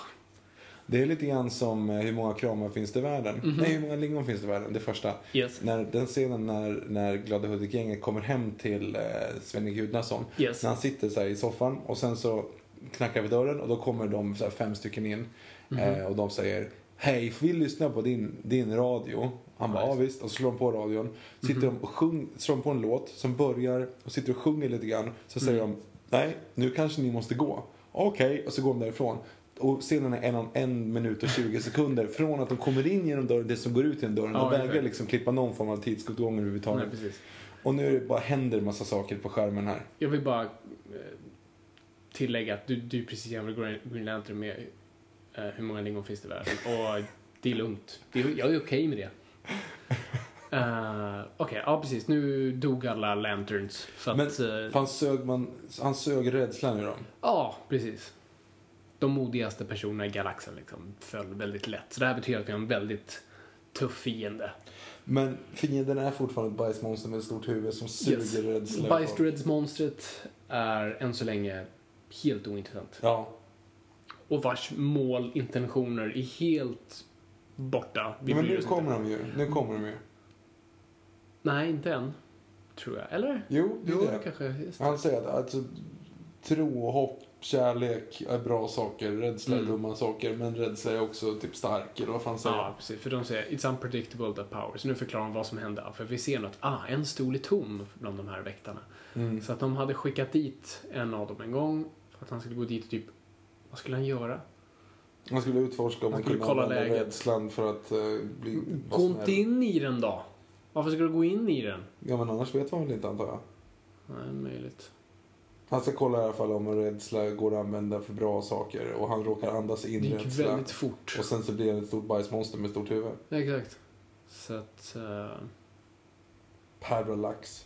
Det är lite grann som eh, hur många kramar finns det i världen? Mhm. Nej, hur många lingon finns det i världen? Det första. Yes. När, den scenen när, när Glada Hudik-gänget kommer hem till eh, Sven-Erik Gudnason. Yes. När han sitter så i soffan och sen så knackar vi dörren och då kommer de här fem stycken in. Mhm. Eh, och de säger Hej, får vi lyssna på din, din radio? Han bara, ja visst. Och så slår de på radion. Sitter Mhm. de och sjung, slår de på en låt som börjar och sitter och sjunger lite grann. Så säger Mm. de, nej, nu kanske ni måste gå. Okej, och så går de därifrån. Och scenen är en, en minut och 20 sekunder från att de kommer in genom dörren, det som går ut genom dörren. Ja, de vägrar exakt. liksom klippa någon form av tidsåtgång Nej, överhuvudtaget. precis. Och nu är det bara händer massa saker på skärmen här. Jag vill bara eh, tillägga att du, du precis jämför Green Lantern med eh, hur många lingon finns det i världen. Och det är lugnt. Det är, jag är okej med det. Uh, (laughs) Okej, ja precis. Nu dog alla Lanterns. För Men att... eh, han sög, man, han sög rädslan ur dem. Ja, precis. De modigaste personerna i galaxen liksom föll väldigt lätt. Så det här betyder att vi har en väldigt tuff fiende. Men fienden är fortfarande ett bajsmonster med ett stort huvud som suger Yes. rädsla. Bajsdreads-monstret är än så länge helt ointressant. Ja. Och vars mål, intentioner är helt borta. Vi Men nu kommer de ju. Nu kommer de ju. Nej, inte än. Tror jag. Eller? Jo, det är Jo, det. kanske. Det. Han säger att alltså, tro, hopp, kärlek är bra saker. Rädsla är Mm. dumma saker. Men rädsla är också typ stark. Eller vad fan säger Ja, precis. För de säger it's unpredictable the power. Så nu förklarar de vad som hände. För vi ser något. Ah, en stol är tom bland de här väktarna. Mm. Så att de hade skickat dit en av dem en gång. För att han skulle gå dit och typ... Vad skulle han göra? Man skulle utforska om Han skulle kunde kolla använda läget. rädslan för att uh, bli Gå inte in i den då. Varför ska du gå in i den? Ja, men annars vet man väl inte antar jag. Nej, möjligt. Han ska kolla i alla fall om rädsla går att använda för bra saker. Och han råkar andas in Det gick rädsla. väldigt fort. Och sen så blir han ett stort bajsmonster med stort huvud. Exakt. Så att... eh, Parallax.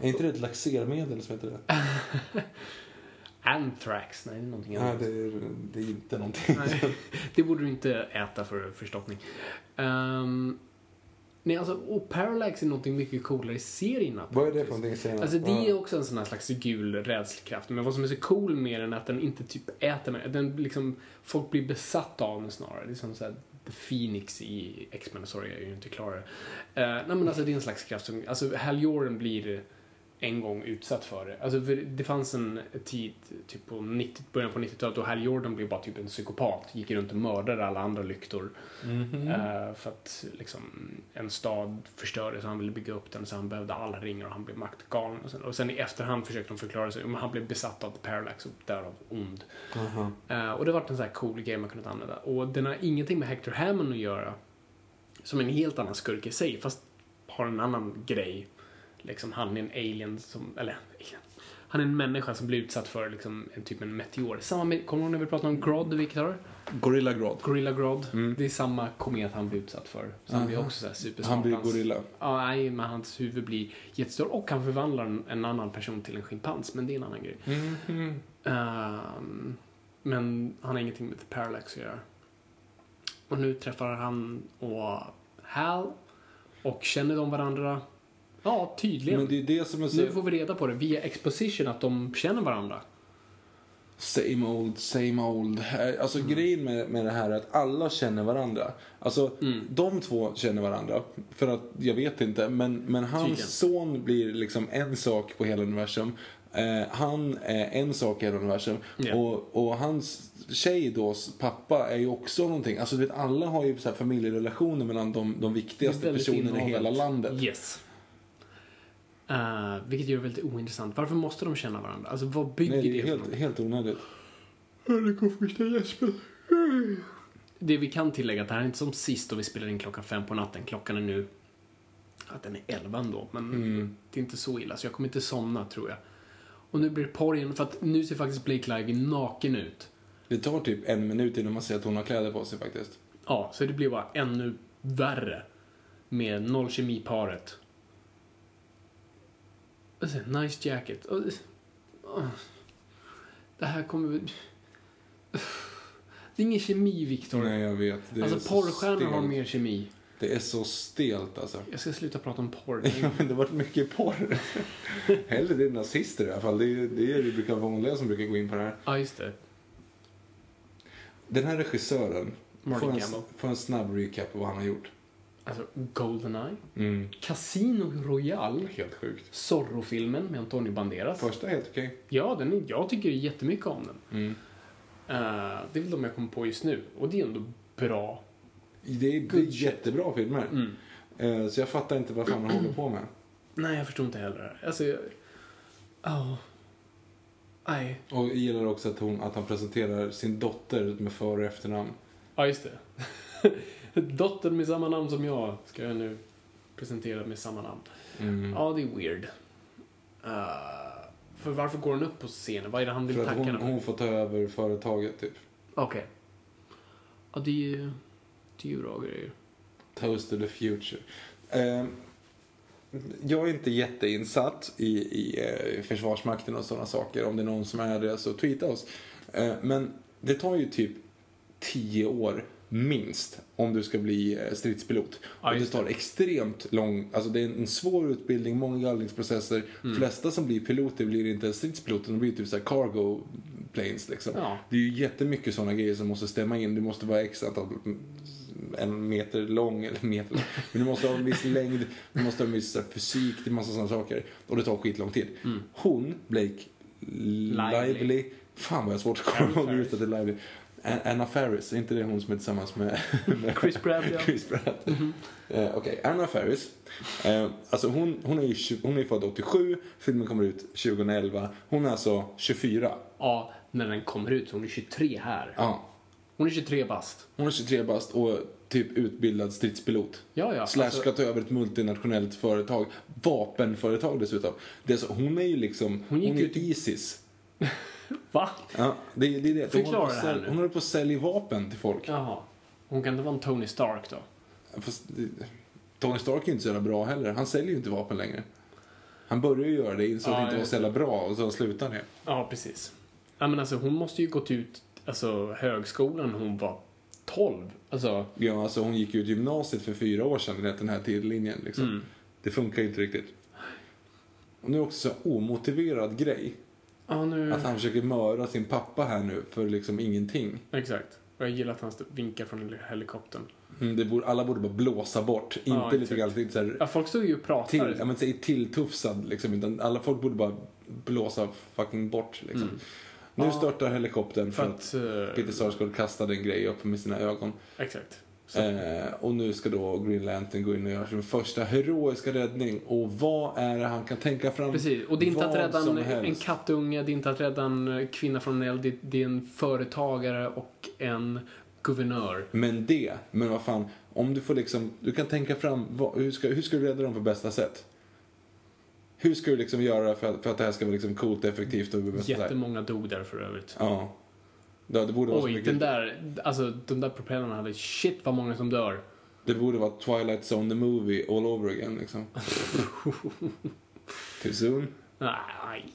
Är inte det ett laxermedel som heter det? (laughs) Anthrax, nej det är någonting Nej, annat. det är, det är inte någonting. Nej, (laughs) det borde du inte äta för förstoppning. Um, nej, alltså, och Parallax är någonting mycket coolare i serien. Vad är det för någonting? Säger han? Alltså det är också en sån här slags gul rädslekraft. Men vad som är så cool med den är att den inte typ äter mig. Den liksom, folk blir besatta av den snarare. Det är som så här, Phoenix i X-Men, sorry jag är ju inte klar. Uh, nej men alltså det är en slags kraft som, alltså Hal Jordan blir en gång utsatt för det. Alltså för det fanns en tid, typ på 90, början på 90-talet, då Hal Jordan blev bara typ en psykopat. Gick runt och mördade alla andra lyktor. Mhm. Eh, för att liksom, en stad förstördes och han ville bygga upp den så han behövde alla ringar och han blev maktgalen. Och sen, och sen i efterhand försökte de förklara sig, men han blev besatt av Parallax och därav ond. Aha. Eh, och det var en sån här cool grej man kunde använda. Och den har ingenting med Hector Hammond att göra. Som en helt annan skurk i sig, fast har en annan grej. Liksom, han är en alien som, eller. Han är en människa som blir utsatt för liksom, en typ en meteor. Samma med, kommer du ihåg när vi pratade om Grodd, Victor? Gorilla Grodd. Gorilla Grodd. Mm. Det är samma komet han blir utsatt för. Så han blir Aha. också så här supersmart. Han blir Hans- gorilla. Ja, nej, men hans huvud blir jättestor och han förvandlar en, en annan person till en schimpans, men det är en annan grej. Mhm. Ehm, men han har ingenting med The Parallax att göra. Och nu träffar han och Hal och känner de varandra? Ja, tydligen. Men det är det som är så... Nu får vi reda på det via exposition att de känner varandra. Same old, same old. Eh, Alltså Mm. grejen med, med det här är att alla känner varandra. Alltså Mm. de två känner varandra. För att, jag vet inte, men, men hans Tydligen. son blir liksom en sak på hela universum. Eh, han är en sak i hela universum. Ja. Och, och hans tjej då, pappa, är ju också någonting. Alltså du vet, alla har ju så här familjerelationer mellan de, de viktigaste personerna i hela landet. Yes. Uh, vilket gör det väldigt ointressant. Varför måste de känna varandra? Alltså vad bygger Nej, det det är för helt, helt onödigt. Det vi kan tillägga att det här är inte som sist då vi spelade in klockan fem på natten. Klockan är nu, att den är elva ändå, men Mm. det är inte så illa så jag kommer inte somna tror jag. Och nu blir det porr igen, för att nu ser faktiskt Blake Lively naken ut. Det tar typ en minut innan man ser att hon har kläder på sig faktiskt. Ja, så det blir bara ännu värre med noll kemiparet. Nice jacket. Det här kommer... Det är ingen kemi, Viktor. Nej, jag vet. Det är Alltså så porrstjärnor har mer kemi. Det är så stelt alltså. Jag ska sluta prata om porr. (laughs) Ja, men det har varit mycket porr. (laughs) Hellre det än nazister i alla fall. Det är det, är det brukar vanliga som brukar gå in på det här. Ja, just det. Den här regissören, Martin få en, Gamble. få en snabb recap på vad han har gjort. Alltså, Goldeneye. Mm. Casino Royale. Helt sjukt. Zorro-filmen med Antonio Banderas. Första är helt okej. Ja, den är, jag tycker jättemycket om den. Mm. Eh, det är väl de jag kommer på just nu. Och det är ändå bra. Det är, det är jättebra filmer. Mm. Eh, så jag fattar inte vad fan han håller på med. (clears throat) Nej, jag förstår inte heller. Alltså, jag... Ja. Nej. Och jag gillar också att, hon, att han presenterar sin dotter med för och efternamn. Ja, just det. (laughs) (laughs) Dottern med samma namn som jag ska jag nu presentera med samma namn. Mm. Ja, det är weird. Eh, för varför går hon upp på scenen? Vad är det han vill tacka hon, dem? hon får ta över företaget typ. Okej. Ja, det är ju... Det är ju bra grejer. Toast to the future. Eh, jag är inte jätteinsatt i, i eh, Försvarsmakten och sådana saker. Om det är någon som är det så tweeta oss. Eh, men det tar ju typ tio år minst om du ska bli eh, stridspilot. Ja, och det tar extremt lång, alltså det är en svår utbildning, många gallringsprocesser. Mm. flesta som blir piloter blir inte stridspiloter, de blir typ så här cargo planes liksom. Ja. Det är ju jättemycket sådana grejer som måste stämma in. Du måste vara x antal en meter lång, eller meter. Men du måste ha en viss längd, du måste ha en viss fysik, det är massa sådana saker. Och det tar skitlång tid. Hon, Blake Lively. Lively. Fan vad jag har svårt att komma ihåg att det är Lively. Anna Faris, inte det hon som är tillsammans med, med (laughs) Chris Pratt, ja. (laughs) Chris Pratt. Eh, Okej, Anna Faris. Eh, alltså hon, hon är ju hon är född 87, filmen kommer ut 2011. Hon är alltså 24. Ja, när den kommer ut. Hon är 23 här. Ja. Hon är 23 bast. Hon är 23 bast och typ utbildad stridspilot. Ja, ja. Slash alltså- ska ta över ett multinationellt företag. Vapenföretag dessutom. Det är så, hon är ju liksom, Hon hon, gick är ut Isis. (laughs) (laughs) Va? Ja, det, det är det. Förklara hon, håller på det här nu. hon håller på att sälja vapen till folk. Jaha. Hon kan inte vara en Tony Stark då? Fast, det, Tony Stark är ju inte så jävla bra heller. Han säljer ju inte vapen längre. Han började ju göra det, insåg Ja, att det inte var just så jävla bra och så slutade han det. Ja, precis. Ja, men alltså hon måste ju gått ut alltså, högskolan när hon var 12. Alltså, Ja, alltså hon gick ut gymnasiet för fyra år sedan enligt den här tidlinjen. Liksom. Mm. Det funkar ju inte riktigt. Och nu också så omotiverad grej. Ja nu... Att han försöker mörda sin pappa här nu för liksom ingenting. Exakt. Och jag gillar att han stå- vinkar från helikoptern. Mm, borde, alla borde bara blåsa bort. Inte Ja, lite exakt. grann lite så här, Ja, folk står ju och pratar. till, ja, men, säg tilltufsad liksom. Utan alla folk borde bara blåsa fucking bort liksom. Mm. Nu Ja. störtar helikoptern för för att att... eh, Peter Sarsgaard kastade en grej upp med sina ögon. Exakt. Eh, och nu ska då Green Lantern gå in och göra sin första heroiska räddning. Och vad är det han kan tänka fram? Precis. Och det är inte att rädda en, en kattunge, det är inte att rädda en kvinna från en eld, det, det är en företagare och en guvernör. Men det, men vad fan, om du får liksom, du kan tänka fram, vad, hur, ska, hur ska du rädda dem på bästa sätt? Hur ska du liksom göra för att, för att det här ska vara liksom coolt, effektivt och bästa? Jättemånga dog där för övrigt. Ja. Ja. Det borde vara Oj, den där, alltså de där propellerna hade shit vad många som dör. det borde vara Twilight Zone the movie all over again liksom. (laughs) Too soon? Nej,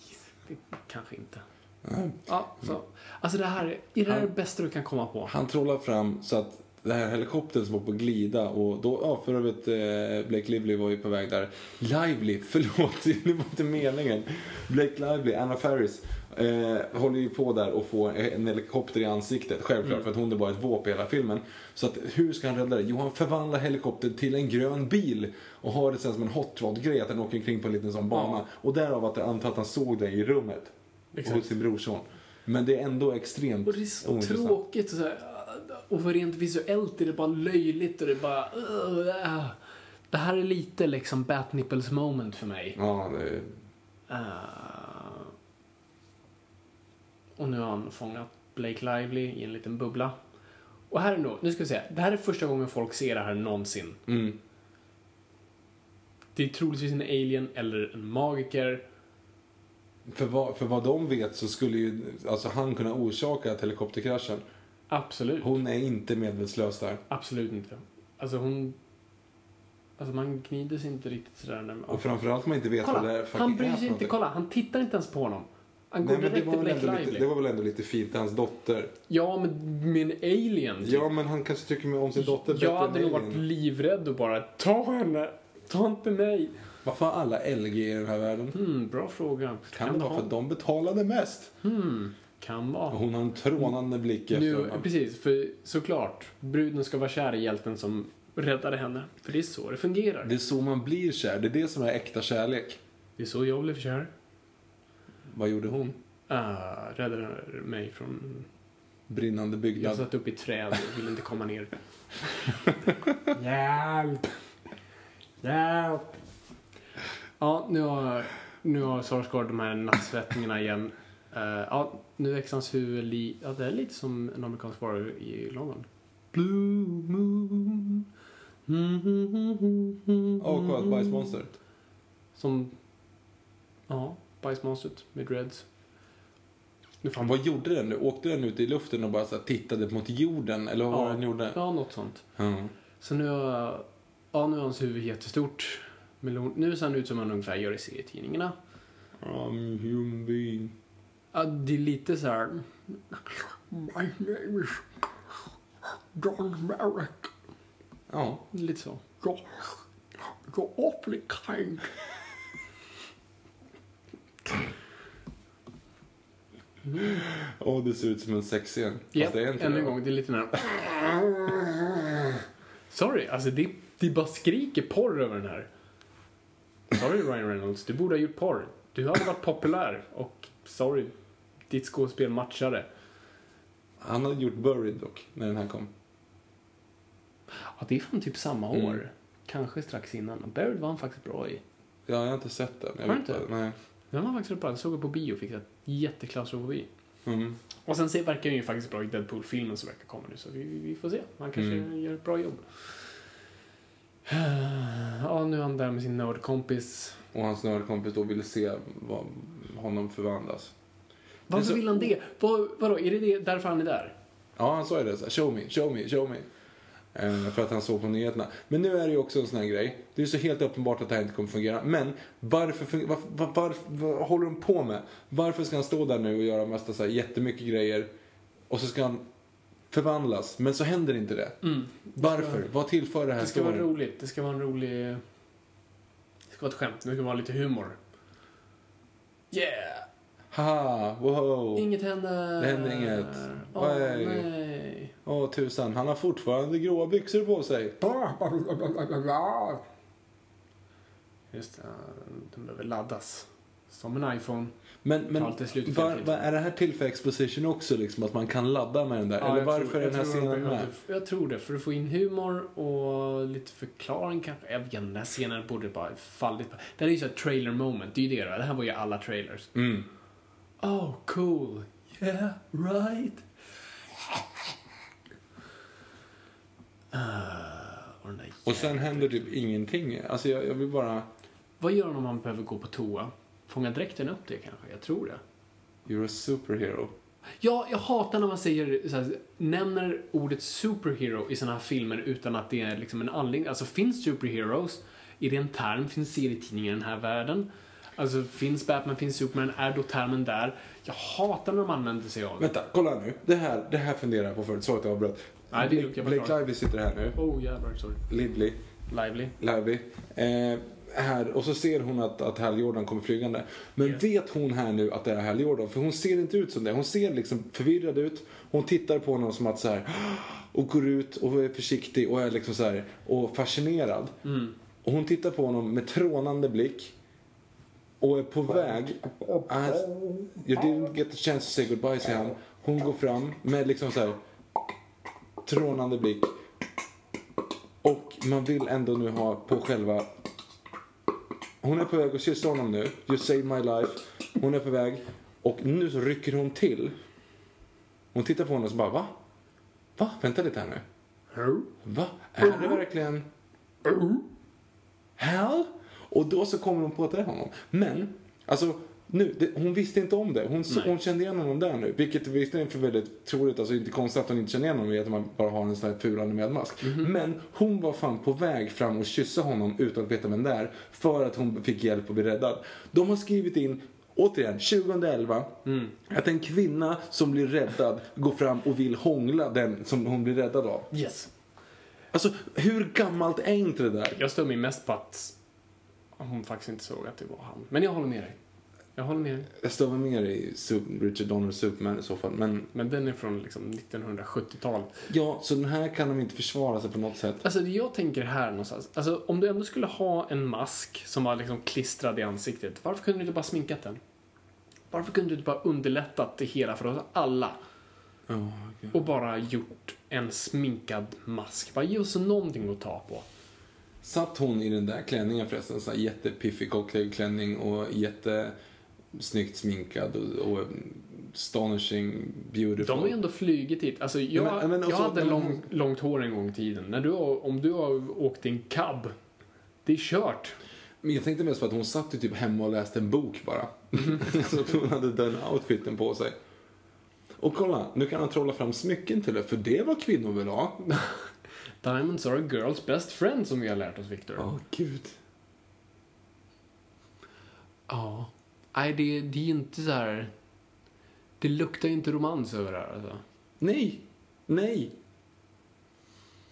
det, kanske inte. Nej. Ja, så. Alltså det här, är det här Han- det bästa du kan komma på? Han trollar fram så att det här helikoptern som var på glida och då, ja för övrigt eh, Blake Lively var ju på väg där. Lively, (laughs) förlåt, det var inte meningen. Blake Lively, Anna Faris, eh, håller ju på där och får en helikopter i ansiktet, självklart för att hon är bara ett våp i hela filmen. Så att hur ska han rädda det? Jo, han förvandlar helikoptern till en grön bil och har det sen som en hot rod-grej att den åker omkring på en liten sån bana. Och därav att jag antar att han såg det i rummet Exakt. hos sin brorson. Men det är ändå extremt Och det är så ointressant. tråkigt. Och, så här, och rent visuellt är det bara löjligt och det är bara... Uh, uh. Det här är lite liksom Bat Nipples moment för mig. Ja, det är... Uh, och nu har han fångat Blake Lively i en liten bubbla. Och här är nog, nu ska vi se. Det här är första gången folk ser det här någonsin. Mm. Det är troligtvis en alien eller en magiker. För vad, för vad de vet så skulle ju alltså han kunna orsaka helikopterkraschen. Absolut. Hon är inte medvetslös där. Absolut inte. Alltså hon... Alltså man gnider sig inte riktigt sådär när man... Och framförallt man inte vet vad det Kolla, är han bryr sig inte. Kolla, han tittar inte ens på honom. Han går Nej, men det direkt var, till väl Blake ändå lite, Lively. det var väl ändå lite fint, hans dotter. Ja, men med en alien. typ. Ja, men han kanske tycker om sin dotter bättre Jag hade nog varit livrädd och bara ta henne. Ta inte mig. Varför har alla LG i den här världen? Hmm, bra fråga. Kan det vara för att de betalade mest? Hmm. Kan vara. Hon har en trånande blick efter Nu, honom. precis, för såklart. Bruden ska vara kär i hjälten som räddade henne. För det är så det fungerar. Det är så man blir kär. Det är det som är äkta kärlek. Det är så jag blev kär. Vad gjorde hon? Uh, räddade mig från... Brinnande Jag byggnad. satt upp i träd och ville inte komma ner. (laughs) Hjälp! Hjälp! Ja, nu har, nu har Sarsgaard de här nattsvettningarna igen. Eh, ja, nu växer hans huvud ja, det är lite som en amerikansk vara i London. Blue moon. Åh, kolla ett bajsmonster. Som, ja, bajsmonstret med dreads. Nu fan, Vad gjorde den nu? Åkte den ut i luften och bara så tittade mot jorden? Eller vad det den gjorde? Ja, något sånt. Ja. Så nu har, ja, nu har hans huvud jättestort. Melon, nu ser han ut som han ungefär gör i serietidningarna. I'm human being. Ja, det är lite så här... My name is John Merrick. Ja. Lite så. You're, you're awfully kind. Och det ser ut som en sexscen. Ja, Fast det är inte än det. en gång. Det är lite nära. Sorry, alltså det, det bara skriker porr över den här. Sorry Ryan Reynolds, du borde ha gjort porr. Du hade varit populär och sorry, ditt skådespel matchade. Han hade gjort Buried dock, när den här kom. Ja, det är fan typ samma år. Mm. Kanske strax innan. Buried var han faktiskt bra i. Ja, jag har inte sett den. Jag Har du inte? bara- Nej. Den var faktiskt bra. Jag såg den på bio och fick ett jätteklaustrofobi. Mm. Och sen ser, verkar han ju faktiskt bra i Deadpool-filmen som verkar komma nu, så vi, vi får se. Han kanske Mm. gör ett bra jobb. (sighs) Ja, nu är han där med sin nördkompis. Och hans nördkompis då ville se vad, honom förvandlas. Varför så- vill han det? Vad, vadå, är det, det därför han är där? Ja, han sa ju det. Så här, show me, show me, show me. Eh, för att han såg på nyheterna. Men nu är det ju också en sån här grej. Det är så helt uppenbart att det här inte kommer fungera. Men varför, fun- varför, var, varför, vad håller de på med? Varför ska han stå där nu och göra mesta så här jättemycket grejer och så ska han förvandlas, men så händer inte det. Varför? Vad tillför det här Det ska vara storyn? roligt. Det ska vara en rolig... Det ska vara ett skämt. Det ska vara lite humor. Yeah! Haha, wow. Inget händer. Det händer inget. Åh, det? nej. Åh tusan, han har fortfarande gråa byxor på sig. (laughs) Just det, den behöver laddas. Som en iPhone. Men, men var, var, är det här till för exposition också, liksom, att man kan ladda med den där? Ja, Eller varför tror- är den här scenen med? Jag tror det, för att få in humor och lite förklaring kanske. Jag vet inte, den här scenen borde bara fallit på. Det här är ju så här trailer moment, det är ju det då. Det här var ju alla trailers. Mm. Oh, cool. Yeah, right. Uh, och, den där Och sen händer typ ingenting. Alltså jag, jag vill bara... Vad gör han om man behöver gå på toa? Fångar dräkten upp det kanske? Jag tror det. You're a superhero. Ja, jag hatar när man säger, så här, nämner ordet superhero i såna här filmer utan att det är liksom en anledning. Alltså finns superheroes? Är det en term? Finns serietidningar i den här världen? Alltså finns Batman, finns Superman? Är då termen där? Jag hatar när de använder sig av det. Vänta, kolla nu. Det här, det här funderar jag på förut. Sorry att jag avbröt. Nej, det är lugnt, Blake, jag Blake klarar. Lively sitter här nu. Oh jävlar, sorry. Lively. Lively. Lively. Eh, här, och så ser hon att, att Hal Jordan kommer flygande. Men Yeah. vet hon här nu att det är Hal Jordan? För hon ser inte ut som det. Hon ser liksom förvirrad ut. Hon tittar på honom som att så här och går ut och är försiktig och är liksom så här och fascinerad. Och hon tittar på honom med trånande blick och är på väg. As, you didn't get the chance to say goodbye, säger han. Hon går fram med liksom så här trånande blick. Och man vill ändå nu ha på själva... Hon är på väg att kyssa honom nu. You saved my life. Hon är på väg. Och nu så rycker hon till. Hon tittar på honom och så bara va? Va? Vänta lite här nu. Va? Är det verkligen... Hal? Och då så kommer hon på att det är honom. Men, alltså, nu, det, hon visste inte om det. Hon, så, hon kände igen honom där nu. Vilket visserligen är för väldigt troligt, alltså inte konstigt att hon inte känner igen honom i att man bara har en sån här fulande medmask. Men hon var fan på väg fram och kyssa honom utan att veta vem det är. För att hon fick hjälp att bli räddad. De har skrivit in Återigen, 2011. Att en kvinna som blir räddad går fram och vill hångla den som hon blir räddad av. Yes. Alltså, hur gammalt är inte det där? Jag stör mig mest på att hon faktiskt inte såg att det var han. Men jag håller med dig. Jag håller med. Jag står väl mer i Richard Donner Superman i så fall. Men Men den är från liksom 1970-talet. ja, så den här kan de inte försvara sig på något sätt. Alltså jag tänker här någonstans. Alltså om du ändå skulle ha en mask som var liksom klistrad i ansiktet. Varför kunde du inte bara sminkat den? Varför kunde du inte bara underlättat det hela för oss alla? Ja, okej. Och bara gjort en sminkad mask. Bara ge oss någonting att ta på. Satt hon i den där klänningen förresten? Så här jättepiffig cocktailklänning och jättesnyggt sminkad och, och astonishing beautiful. De har ju ändå flugit hit. Alltså jag, Men- men jag också- hade men- lång, långt hår en gång i tiden. När du, har- om du har åkt i en cab, det är kört. Men jag tänkte mest på att hon satt ju typ hemma och läste en bok bara. (laughs) så hon hade den outfiten på sig. Och kolla, nu kan han trolla fram smycken till det, för det var kvinnor vill ha. Diamonds are a girl's best friend som vi har lärt oss, Victor. Åh, gud. Ja. Nej, det, det är inte så här... Det luktar ju inte romans över det här alltså. Nej, nej.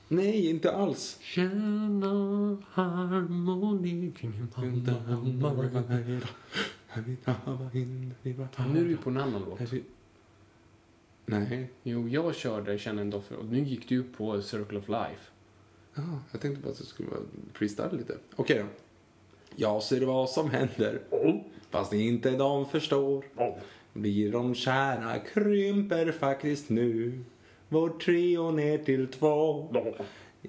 Nej, inte alls. Känna harmoni kring Nu är vi på en annan låt. Nej, Jo, jag körde Känna en doft och nu gick du på Circle of Life. Ja, jag tänkte bara att det skulle vara freestyle lite. Okej då. Jag ser vad som händer. Fast inte de förstår. Blir de kära krymper faktiskt nu. Vår trio ner till två.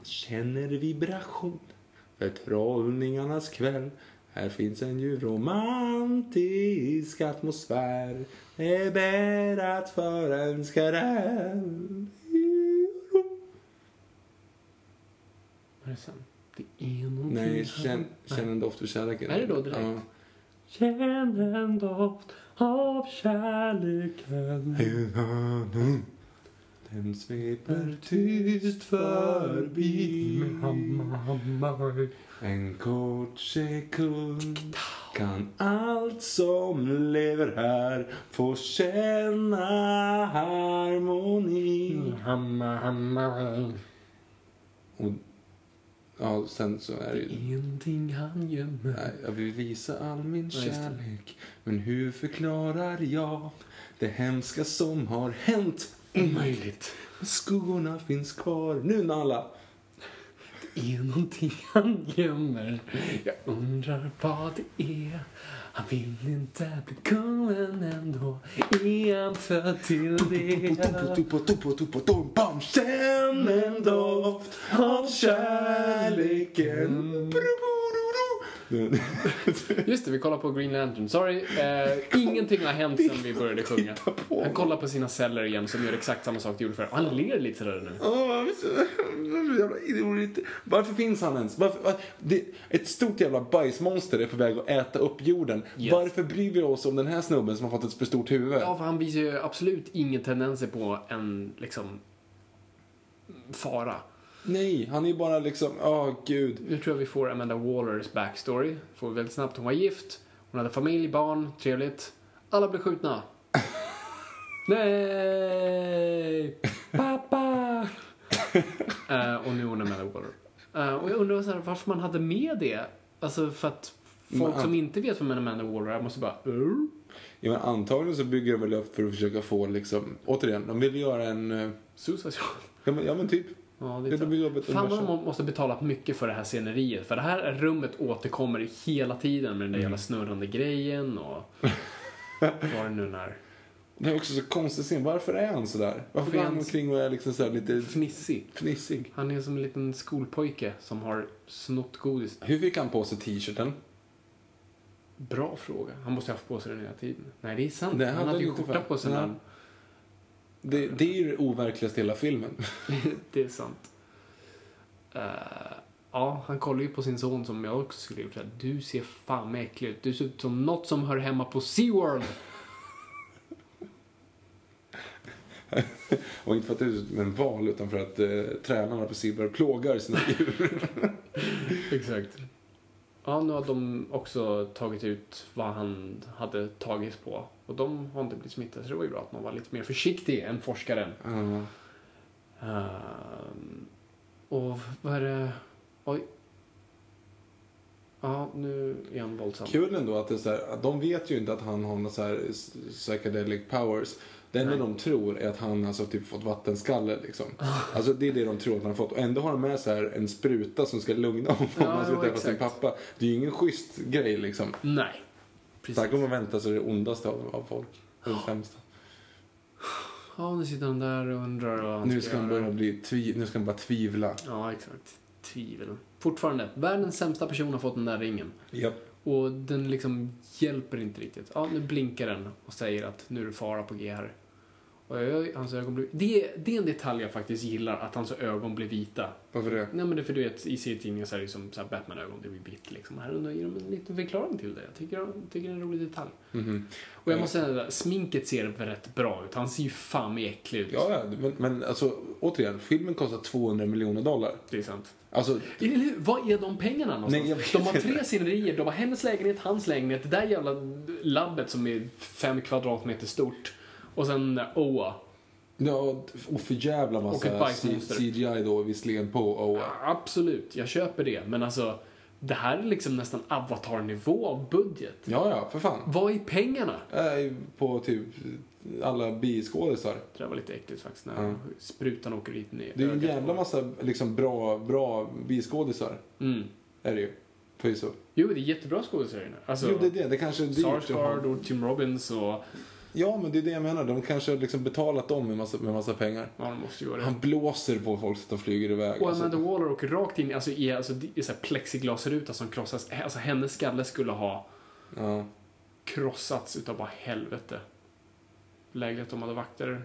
Känner vibration. Förtrollningarnas kväll. Här finns en ju romantisk atmosfär. Det är bäddat för en skräll. Vad är det sen? Det är någonting Nej, här. känn, känn en doft av kärleken. Är det då direkt? Ja. Känn en doft av kärleken. Den sveper tyst förbi En kort sekund kan allt som lever här få känna harmoni. Och ja, sen så är det ju... Ingenting han gömmer. Nej, Jag vill visa all min Ja, kärlek Men hur förklarar jag det hemska som har hänt? Omöjligt. Skuggorna finns kvar. Nu Nalla! Det är någonting han gömmer. Jag undrar vad det är. Han vill inte bli kungen ändå. Är han född till det? Bam. Känn en doft av kärleken. (laughs) Just det, vi kollar på Green Lantern. Sorry, eh, ingenting har hänt sen vi började sjunga. Han kollar på sina celler igen som gör exakt samma sak de gjorde förr. Och han ler lite sådär nu. Varför finns han ens? Varför, var- det, ett stort jävla bajsmonster är på väg att äta upp jorden. Yes. Varför bryr vi oss om den här snubben som har fått ett för stort huvud? Ja, för han visar ju absolut ingen tendenser på en, liksom, fara. Nej, han är ju bara liksom, åh gud. Nu tror jag vi får Amanda Wallers backstory. Får vi väldigt snabbt. Hon var gift, hon hade familj, barn, trevligt. Alla blev skjutna. (laughs) Nej! Pappa! (laughs) Eh, och nu är hon Amanda Waller. Eh, och jag undrar så här, varför man hade med det. Alltså för att folk som inte vet vem Amanda Waller är måste bara... "Uh?" Ja, men antagligen så bygger de väl upp för att försöka få liksom, återigen, de vill göra en, eh, Suicide ja men, ja, men typ. Ja, det upp ett Fan vad de måste betalat mycket för det här sceneriet. För det här rummet återkommer hela tiden med den där Mm. jävla snurrande grejen och (laughs) vad det nu är. Det är också så konstigt scen. Varför är han sådär? Varför För går han omkring och är liksom så lite Fnissig. fnissig? Han är som en liten skolpojke som har snott godis. Hur fick han på sig t-shirten? Bra fråga. Han måste ha haft på sig den hela tiden. Nej, det är sant. Det han hade ju skjorta på sig när han... Det, det är ju det overkligaste i hela filmen. (laughs) det är sant. Eh, ja, han kollar ju på sin son som jag också skulle gjort. Du ser fan med äcklig ut. Du ser ut som något som hör hemma på SeaWorld. (laughs) Och inte för att det är en val, utan för att eh, tränarna på Silver plågar sina djur. (laughs) Exakt. Ja, nu har de också tagit ut vad han hade tagits på. Och de har inte blivit smittade, så det var ju bra att man var lite mer försiktig än forskaren. Ja. Ehm, och vad är det... Oj. Ja, nu är han våldsam. Kul ändå att det är så här, de vet ju inte att han har några så här psychedelic powers. Det enda de tror är att han alltså typ fått vattenskalle liksom. (laughs) Alltså det är det de tror att han har fått. Och ändå har de med så här en spruta som ska lugna honom Ja, när han ska träffa sin pappa. Det är ju ingen schysst grej liksom. Nej. Så Precis. kommer man vänta sig det ondaste av, av folk. Det sämsta. Ja, nu sitter han där och undrar vad han Nu ska han göra. börja bli tvi- nu ska han bara tvivla. Ja, exakt. Tvivel. Fortfarande, världens sämsta person har fått den där ringen. Japp. Och den liksom hjälper inte riktigt. Ja, nu blinkar den och säger att nu är det fara på G här. Och hans ögon blir... Det, det är en detalj jag faktiskt gillar, att hans ögon blir vita. Varför det? Nej men det är för du vet, i serietidningar så är det som så här Batman-ögon, det blir vitt liksom. Här undrar ger de en liten förklaring till det. Jag tycker, jag tycker det är en rolig detalj. Mhm. Och jag måste säga att sminket ser rätt bra ut. Han ser ju fan med äcklig ut. Ja, ja, men, men alltså återigen, filmen kostar 200 miljoner dollar. Det är sant. Alltså, Eller? Vad är de pengarna någonstans? Nej, de har tre scenerier. De har hennes lägenhet, hans lägenhet, det där jävla labbet som är fem kvadratmeter stort. Och sen Oa. ja, och för jävla massa. CGI då visserligen på Oa. Absolut, jag köper det. Men alltså, det här är liksom nästan avatar-nivå av budget. Ja, ja, för fan. Vad är pengarna? Äh, på typ alla biskådisar. Det där var lite äckligt faktiskt, när Ja. sprutan åker dit ner. Det är en jävla massa liksom, bra, bra biskådisar. Mm. Är det ju. Förvisso. Jo, det är jättebra skådespelare. Alltså, Jo, det är det. Det kanske är dyrt. Sarsgaard och Tim Robbins och... Ja, men det är det jag menar. De kanske har liksom betalat dem med massa, med massa pengar. Ja, de måste göra det. Han blåser på folk så att de flyger iväg. Och Alltså, Amanda Waller åker rakt in alltså, i alltså, är så här plexiglasruta som krossas. Alltså hennes skalle skulle ha ja. krossats utav bara helvete. Lägligt om hade vakter.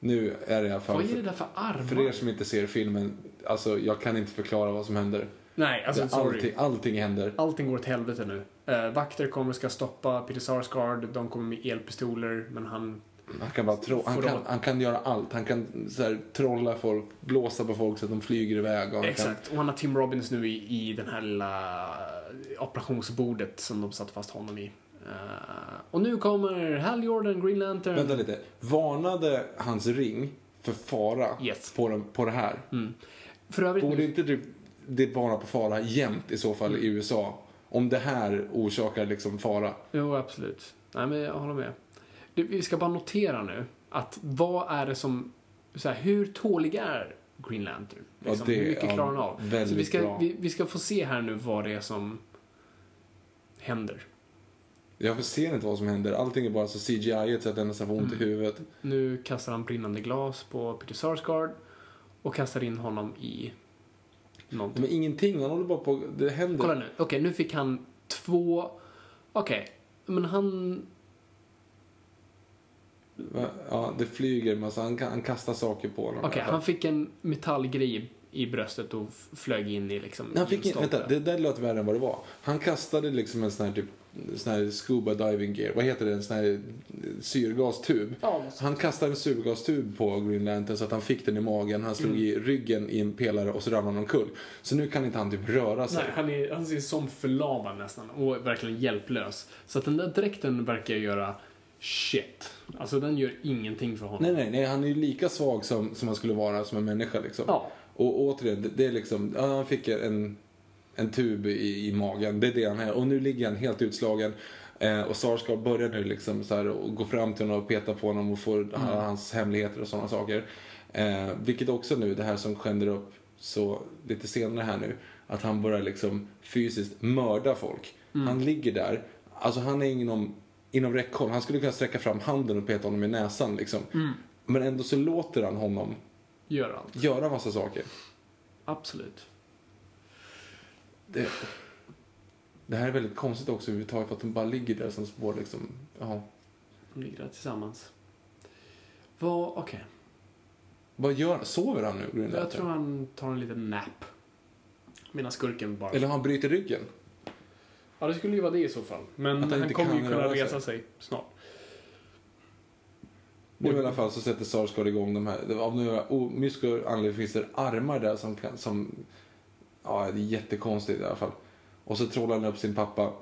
Nu är det i alla fall... Vad är det där för armar? för er som inte ser filmen, alltså jag kan inte förklara vad som händer. Nej, alltså sorry. allting, allting händer. Allting går åt helvete nu. Eh, vakter kommer och ska stoppa Peter Sarsgaard. De kommer med elpistoler, men han... Han kan bara tro, han kan, han kan göra allt. Han kan så här, trolla folk, blåsa på folk så att de flyger iväg. Och han Kan, Exakt. Och han har Tim Robbins nu i, i den här lilla operationsbordet som de satte fast honom i. Eh, och nu kommer Hal Jordan, Green Lantern. vänta lite. Varnade hans ring för fara Yes. på, den, på det här? För övrigt Borde nu, inte typ det vara på fara jämt i så fall i USA? Om det här orsakar liksom fara. Jo, absolut. Nej, men jag håller med. Det, vi ska bara notera nu att vad är det som... Så här, hur tålig är Green Lantern? Ja, Liksom, det- hur mycket ja, klarar han av? Så vi ska, vi, vi ska få se här nu vad det är som händer. Jag ser inte vad som händer. Allting är bara så CGI så att den nästan får ont Mm. i huvudet. Nu kastar han brinnande glas på Peter Sarsgaard och kastar in honom i någonting. Men ingenting, han håller bara på... Det händer. Kolla nu. Okej, nu fick han två... Okej, men han... Ja, det flyger en massa. Han, kan- han kastar saker på honom. Okej, han fick en metallgrej i- bröstet och flög in i liksom... Han fick in, vänta, det där lät värre än vad det var. Han kastade liksom en sån här typ sån här scuba diving gear. Vad heter det? En sån här eh, syrgastub. Ja, Han kastade en syrgastub på Green Lantern så att han fick den i magen. Han slog i ryggen i en pelare och så ramlade han omkull. Så nu kan inte han typ röra sig. Nej, han, är, han ser som förlamad nästan och verkligen hjälplös. Så att den där dräkten verkar göra shit. Alltså den gör ingenting för honom. Nej, nej, nej, han är ju lika svag som, som han skulle vara som en människa liksom. Ja. Och återigen, det, det är liksom, ja, han fick en, en tub i, i magen, det är det han är. Och nu ligger han helt utslagen. Eh, och Sarsgaard börjar nu liksom så här och gå fram till honom och peta på honom och få Mm. hans hemligheter och sådana saker. Eh, vilket också nu, det här som skänder upp så lite senare här nu, att han börjar liksom fysiskt mörda folk. Mm. Han ligger där, alltså han är inom, inom räckhåll. Han skulle kunna sträcka fram handen och peta honom i näsan liksom. Mm. Men ändå så låter han honom Gör allt. göra massa saker. Absolut. Det, det här är väldigt konstigt också överhuvudtaget för att de bara ligger där som spår liksom. Ja. De ligger där tillsammans. Vad, okej. Vad gör? Sover han nu? Green Jag tror han tar en liten nap. Medan skurken bara... Eller han bryter ryggen? Ja, det skulle ju vara det i så fall. Men Att han han, kommer ju kunna röra sig. resa sig snart. Nu i alla fall så sätter Sarsgaard igång de här. Av några omyska anledningar finns det armar där som kan, som, ja det är jättekonstigt i alla fall. Och så trollar han upp sin pappa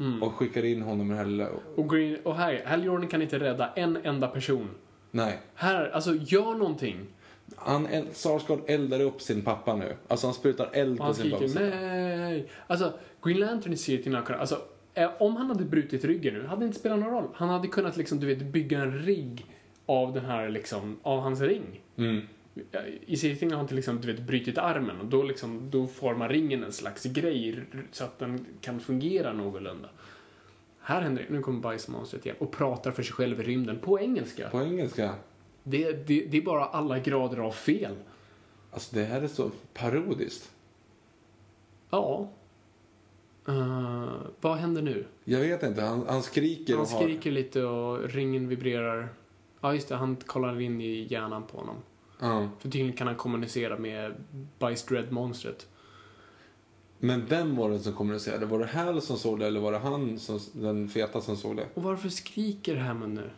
Mm. och skickar in honom i det här lilla, Och, Green, och här, Hal Jordan kan inte rädda en enda person. nej. Här, alltså gör någonting. Han, Sarsgaard eldar upp sin pappa nu. Alltså han sprutar eld på han sin pappa. skriker nej. Alltså, Green Lantern i serien alltså, eh, om han hade brutit ryggen nu, hade det inte spelat någon roll. Han hade kunnat liksom, du vet, bygga en rigg av den här liksom, av hans ring. Mm. I serien har han till exempel, du vet, brutit armen och då liksom, då formar ringen en slags grej så att den kan fungera någorlunda. Här händer det, nu kommer bajsmonstret igen och pratar för sig själv i rymden på engelska. På engelska. Det, det, det är bara alla grader av fel. Alltså det här är så parodiskt. Ja. Eh, vad händer nu? Jag vet inte, han, han skriker Han och har... skriker lite och ringen vibrerar. Ja, just det. Han kollar in i hjärnan på honom. Ja. För tydligen kan han kommunicera med Bajs Dread-monstret. Men vem var det som kommunicerade? Var det Hal som såg det eller var det han, som, den feta, som såg det? Och varför skriker Hammond nu?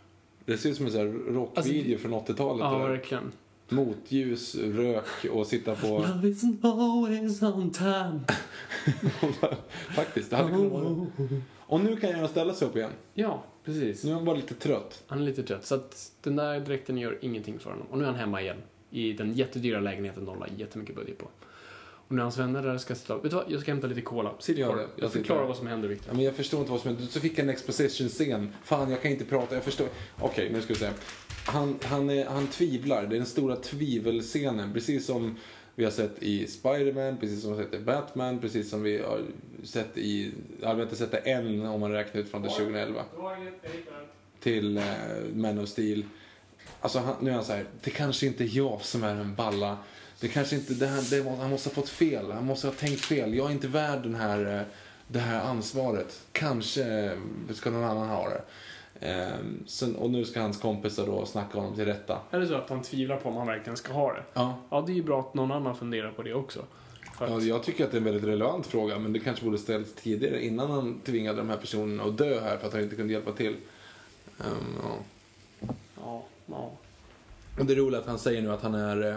Det ser ut som en sån här rockvideo Alltså, från 80-talet. Ja, där. verkligen. Motljus, rök och sitta på... (laughs) Love is always on time. (laughs) Faktiskt, det hade kunnat vara Och nu kan jag ställa sig upp igen. Ja, precis. Nu är han bara lite trött. Han är lite trött. Så att den där dräkten gör ingenting för honom. Och nu är han hemma igen. I den jättedyra lägenheten de la jättemycket budget på. Och när hans vänner där ska sitta Vet du vad? Jag ska hämta lite cola. Sitt kvar. Jag Jag förklarar vad som händer, Victor. Ja, men jag förstår inte vad som händer. Så fick jag en exposition-scen. Fan, jag kan inte prata. Jag förstår. Okej, nu ska vi se. Han, han, är, han tvivlar. Det är den stora tvivelscenen. Precis som vi har sett i Spider-Man, precis som vi har sett i Batman, precis som vi har sett i... Jag har inte sett det än om man räknar ut från till 2011. Till eh, Man of Steel. Alltså han, nu är han så här, det kanske inte är jag som är en balla. Det kanske inte, det här, det, han måste ha fått fel. Han måste ha tänkt fel. Jag är inte värd den här, eh, det här ansvaret. Kanske eh, ska någon annan ha det. Ehm, sen, och nu ska hans kompisar då snacka honom till rätta. Är det så att han tvivlar på om han verkligen ska ha det? Ja. Ja, det är ju bra att någon annan funderar på det också. Att, Ja, jag tycker att det är en väldigt relevant fråga, men det kanske borde ställts tidigare innan han tvingade de här personerna att dö här för att han inte kunde hjälpa till. Ehm, ja. ja, ja. Och det roliga är att han säger nu att han är, eh,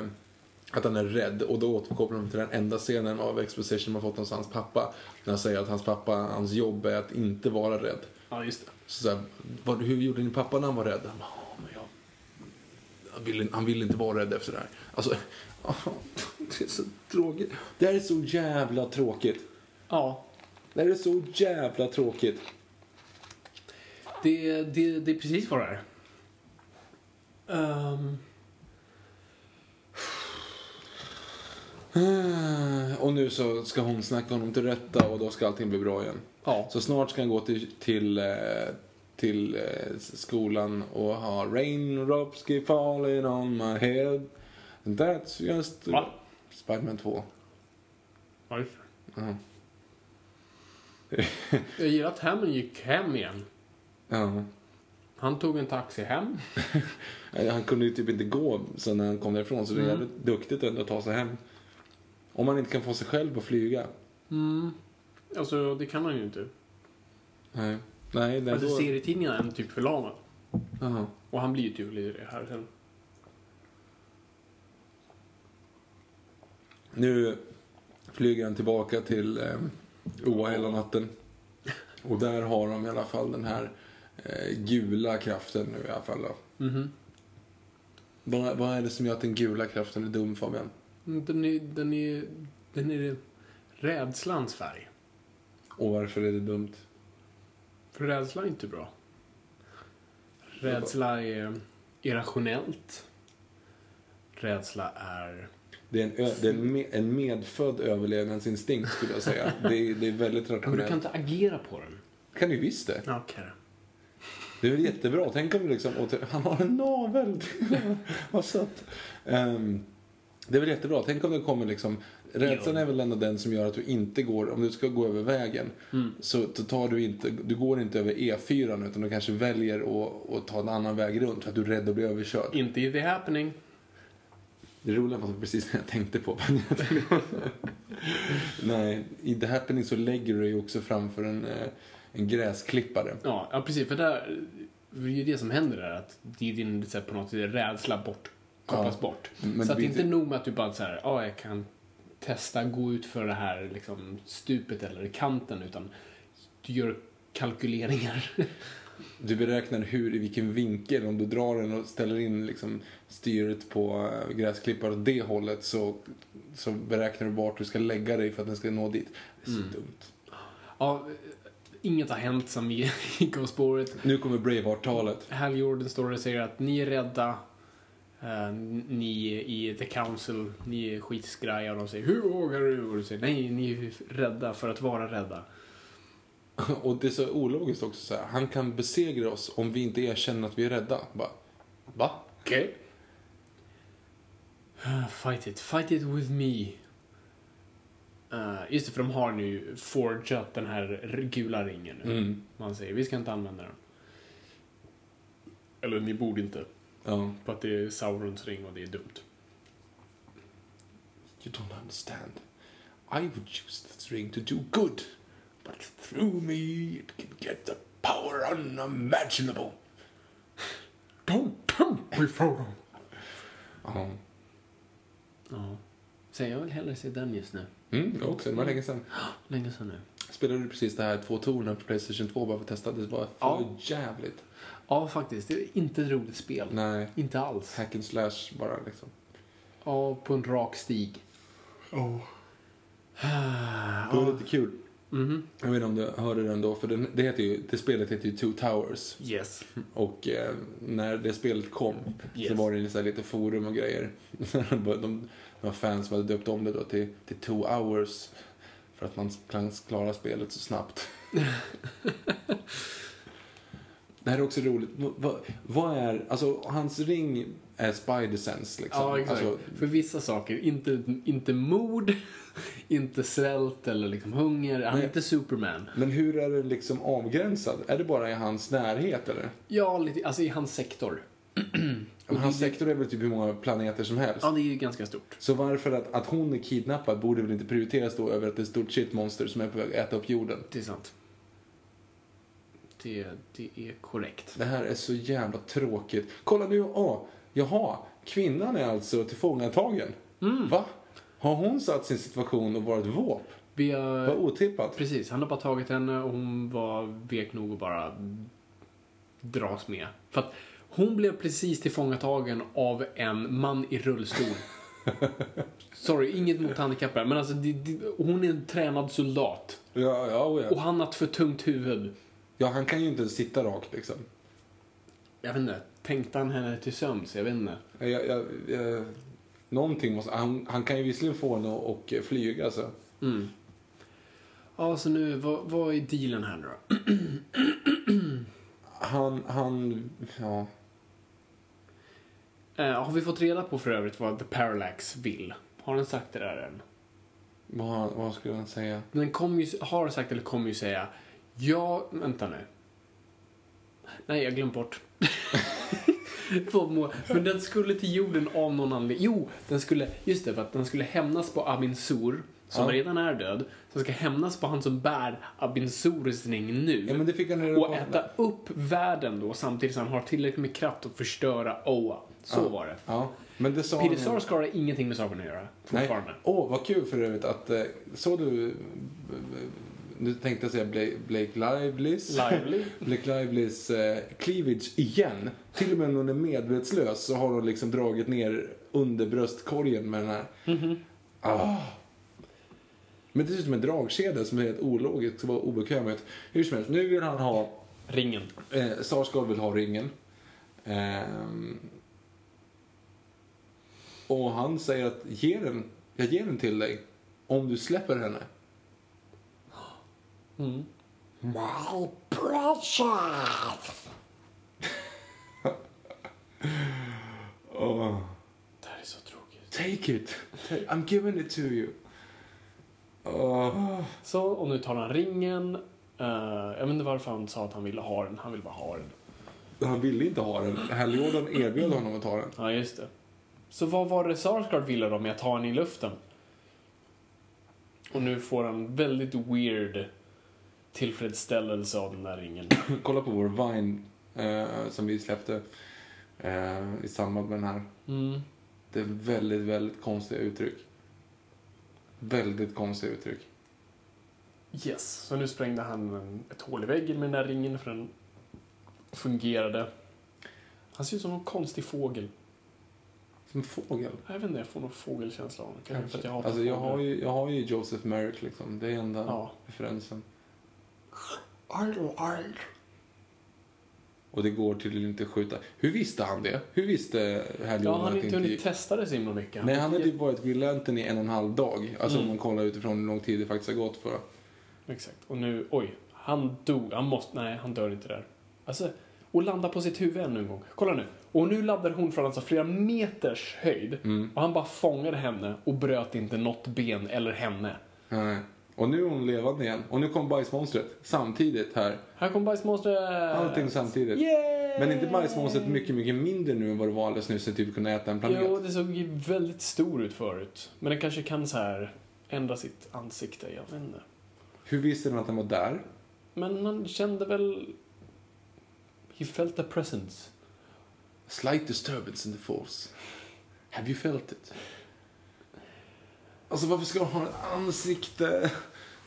att han är rädd och då återkopplar de till den enda scenen av exposition man fått hos hans pappa. När han säger att hans pappa, hans jobb är att inte vara rädd. Ja, just det. Så, så här, vad, hur gjorde din pappa när han var rädd? Han bara, "Ja, men jag, han, vill, han vill inte vara rädd efter det här. Alltså, (laughs) det är så tråkigt. Det här är så jävla tråkigt. Ja, Det här är så jävla tråkigt. det, det, det är precis vad det är. Ehm, (sighs) Och nu så ska hon snacka honom till rätta och då ska allting bli bra igen. Ja. Så snart ska han gå till, till, eh, till eh, skolan och ha Raindrops keep falling on my head. And that's just... Va? Spiderman 2. Varför? Ja. (laughs) Jag gillar att Hammond gick hem igen. Ja. Han tog en taxi hem. (laughs) Han kunde ju typ inte gå så när han kom därifrån så det är Mm. jävligt duktigt ändå att ta sig hem. Om man inte kan få sig själv att flyga. Mm. Alltså, det kan han ju inte. Nej. Nej, det är Alltså, då... serietidningarna är typ förlamad. Jaha. Och han blir ju tydlig i det här sen. Nu flyger han tillbaka till eh, Oa hela natten. Och där har de i alla fall den här eh, gula kraften nu i alla fall. Då. Mhm. Vad, vad är det som gör att den gula kraften är dum Fabian? Den är, den är, den är rädslans färg. Och varför är det dumt? För rädsla är inte bra. Rädsla är irrationellt. Rädsla är... Det är en, det är en, med, en medfödd överlevnadsinstinkt skulle jag säga. Det är, det är väldigt Men du kan rationellt. inte agera på den. kan du visst det. Okej. Det är väl jättebra. Tänk om du liksom... Han har en navel! (laughs) Vad sött. Ehm, det är väl jättebra. Tänk om det kommer liksom... Rädslan är väl ändå den som gör att du inte går... Om du ska gå över vägen så, så tar du inte... Du går inte över E4 utan du kanske väljer att, att ta en annan väg runt för att du är rädd att bli överkörd. Inte i The Happening. Det roliga var precis vad jag tänkte på. Nej, i The Happening så lägger du dig också framför en, eh, en gräsklippare. Ja, ja precis. För där, det är ju det som händer där. Att det är din på något sätt rädsla bort, kopplas Ja. bort. Så att det är inte nog med att du bara så här, ja, jag kan testa gå ut för det här liksom, stupet eller kanten. Utan du gör kalkyleringar. (laughs) Du beräknar hur, i vilken vinkel, om du drar den och ställer in liksom styret på eh, gräsklipparen åt det hållet så, så beräknar du vart du ska lägga dig för att den ska nå dit. Det är så dumt. Ja, inget har hänt vi (laughs) gick av spåret. Nu kommer Braveheart-talet. Hal Jordan står och säger att ni är rädda. Eh, ni i The Council, ni är skitskraja och de säger hur vågar du? Och du säger nej, ni är rädda för att vara rädda. (laughs) Och det är så ologiskt också så här. Han kan besegra oss om vi inte erkänner att vi är rädda. Bara, va? Okej. Fight it, fight it with me. Uh, just det, för de har nu forgat den här gula ringen nu. Mm. Man säger, vi ska inte använda den. Eller ni borde inte. Ja. För att det är Saurons ring och det är dumt. You don't understand. I would use this ring to do good. But through me it can get the power unimaginable. Don't tempt me, Frodo! Ja. Ja. Så jag vill hellre se den just nu. Mm, jag också. Det var länge sedan. Länge sedan nu. Spelade du precis det här två tornen på Playstation 2 bara för att testa? Det var för Ja. jävligt. Ja, faktiskt. Det är inte ett roligt spel. Nej. Inte alls. Hack and slash bara liksom. Ja, på en rak stig. Det var lite kul. Mhm. Jag vet inte om du hörde den då, för den, det, heter ju, det spelet heter ju Two Towers. Yes. Och eh, när det spelet kom så Yes. var det så lite forum och grejer. (laughs) de, de var fans som hade döpt om det då till, till Two Hours. För att man kan klara spelet så snabbt. (laughs) det här är också roligt. Vad, vad är, alltså hans ring är spider sense liksom. Ja, exakt. Alltså, För vissa saker. Inte, inte mord, (laughs) inte svält eller liksom hunger. Han är inte Superman. men hur är det liksom avgränsad? Är det bara i hans närhet eller? Ja, lite, alltså i hans sektor. (clears throat) Men hans sektor är väl typ hur många planeter som helst. Ja, det är ju ganska stort. Så varför att, att hon är kidnappad borde väl inte prioriteras då över att det är ett stort shitmonster som är på väg att äta upp jorden? Det är sant. Det, det är korrekt. Det här är så jävla tråkigt. Kolla nu, åh, jaha, kvinnan är alltså tillfångatagen. Mm. Va? Har hon satt sin situation och varit våp? Vi har, Vad otippat. precis, han har bara tagit henne och hon var vek nog att bara dras med. För att hon blev precis tillfångatagen av en man i rullstol. (laughs) Sorry, inget mot handikappade, men alltså det, det, hon är en tränad soldat. Ja, ja, oh, Och ja. han har ett för tungt huvud. Ja, han kan ju inte sitta rakt liksom. Jag vet inte, tänkte han henne till sömns? Jag vet inte. Jag, jag, jag, någonting måste, han, han kan ju visserligen få henne att och flyga så. Mm. Ja, så nu, vad, vad är dealen här nu då? Han, han, ja. Eh, har vi fått reda på för övrigt vad The Parallax vill? Har den sagt det där än? Vad, vad skulle han säga? Den kommer ju, har sagt eller kommer ju säga Ja, vänta nu. Nej, jag glömde bort. (laughs) Men den skulle till jorden av någon anledning. Jo, den skulle, just det, för att den skulle hämnas på Abin Sur, som Ja. redan är död. Som ska hämnas på han som bär Abin Surs ring nu. Ja, och äta upp världen då samtidigt som han har tillräckligt med kraft att förstöra Oa. Så Ja. var det. Ja, men det sa Peter Sarsgaard har ingenting med saken att göra. Fortfarande. Åh, vad kul för övrigt att... Eh, såg du... Nu tänkte jag säga Blake, Blake Livelys. Lively. Blake Livelys eh, cleavage igen. Till och med när hon är medvetslös så har hon liksom dragit ner under bröstkorgen med den här. Ah. Men det ser ut som en dragkedja som är helt ologisk. Så var. Hur som helst, nu vill han ha... Ringen. Eh, Sarsgaard vill ha ringen. Ehm, och han säger att ge den, jag ger den till dig om du släpper henne. My precious! Oh, Det här är så tråkigt. take it. I'm giving it to you. Oh. Så, och nu tar han ringen. Eh, jag vet inte varför han sa att han ville ha den. Han vill bara ha den. Han ville inte ha den. Hal Jordan erbjöd honom att ta den. Ja, just det. Så vad var det Sarsgaard ville då med att ta den i luften? Och nu får han väldigt weird tillfredsställelse av den där ringen. (coughs) Kolla på vår Vine eh, som vi släppte eh, i samband med den här. Mm. Det är väldigt, väldigt konstiga uttryck. Väldigt konstiga uttryck. Yes, så nu sprängde han en, ett hål i väggen med den där ringen för den fungerade. Han ser ut som någon konstig fågel. Som en fågel. Jag vet inte, jag får någon fågelkänsla av honom. Kanske jag Alltså jag har, ju, jag har ju Joseph Merrick liksom. Det är enda Ja. referensen. Idle. Och det går tydligen inte att skjuta. Hur visste han det? Hur visste Hal Ja, han det inte hunnit gick? testa det så himla mycket. Nej, han har typ varit Green Lantern i en och en halv dag. Alltså Mm. om man kollar utifrån hur lång tid det faktiskt har gått för. Exakt. Och nu, oj. Han dog. Han måste, nej, han dör inte där. Alltså, och landa på sitt huvud ännu en gång. Kolla nu. Och nu laddar hon från alltså flera meters höjd. Och han bara fångade henne och bröt inte något ben eller henne. Nej. Och nu är hon levande igen. Och nu kom bajsmonstret samtidigt här. Här kom bajsmonstret. Allting samtidigt. Yay! Men inte bajsmonstret mycket, mycket mindre nu än vad det var alldeles nyss. Att typ kunna äta en planet. Jo, det såg ju väldigt stor ut förut. Men den kanske kan så här ändra sitt ansikte. Jag vet inte. Hur visste den att den var där? Men han kände väl... He felt the presence. Slight disturbance in the force. Have you felt it? Alltså varför ska de ha ett ansikte?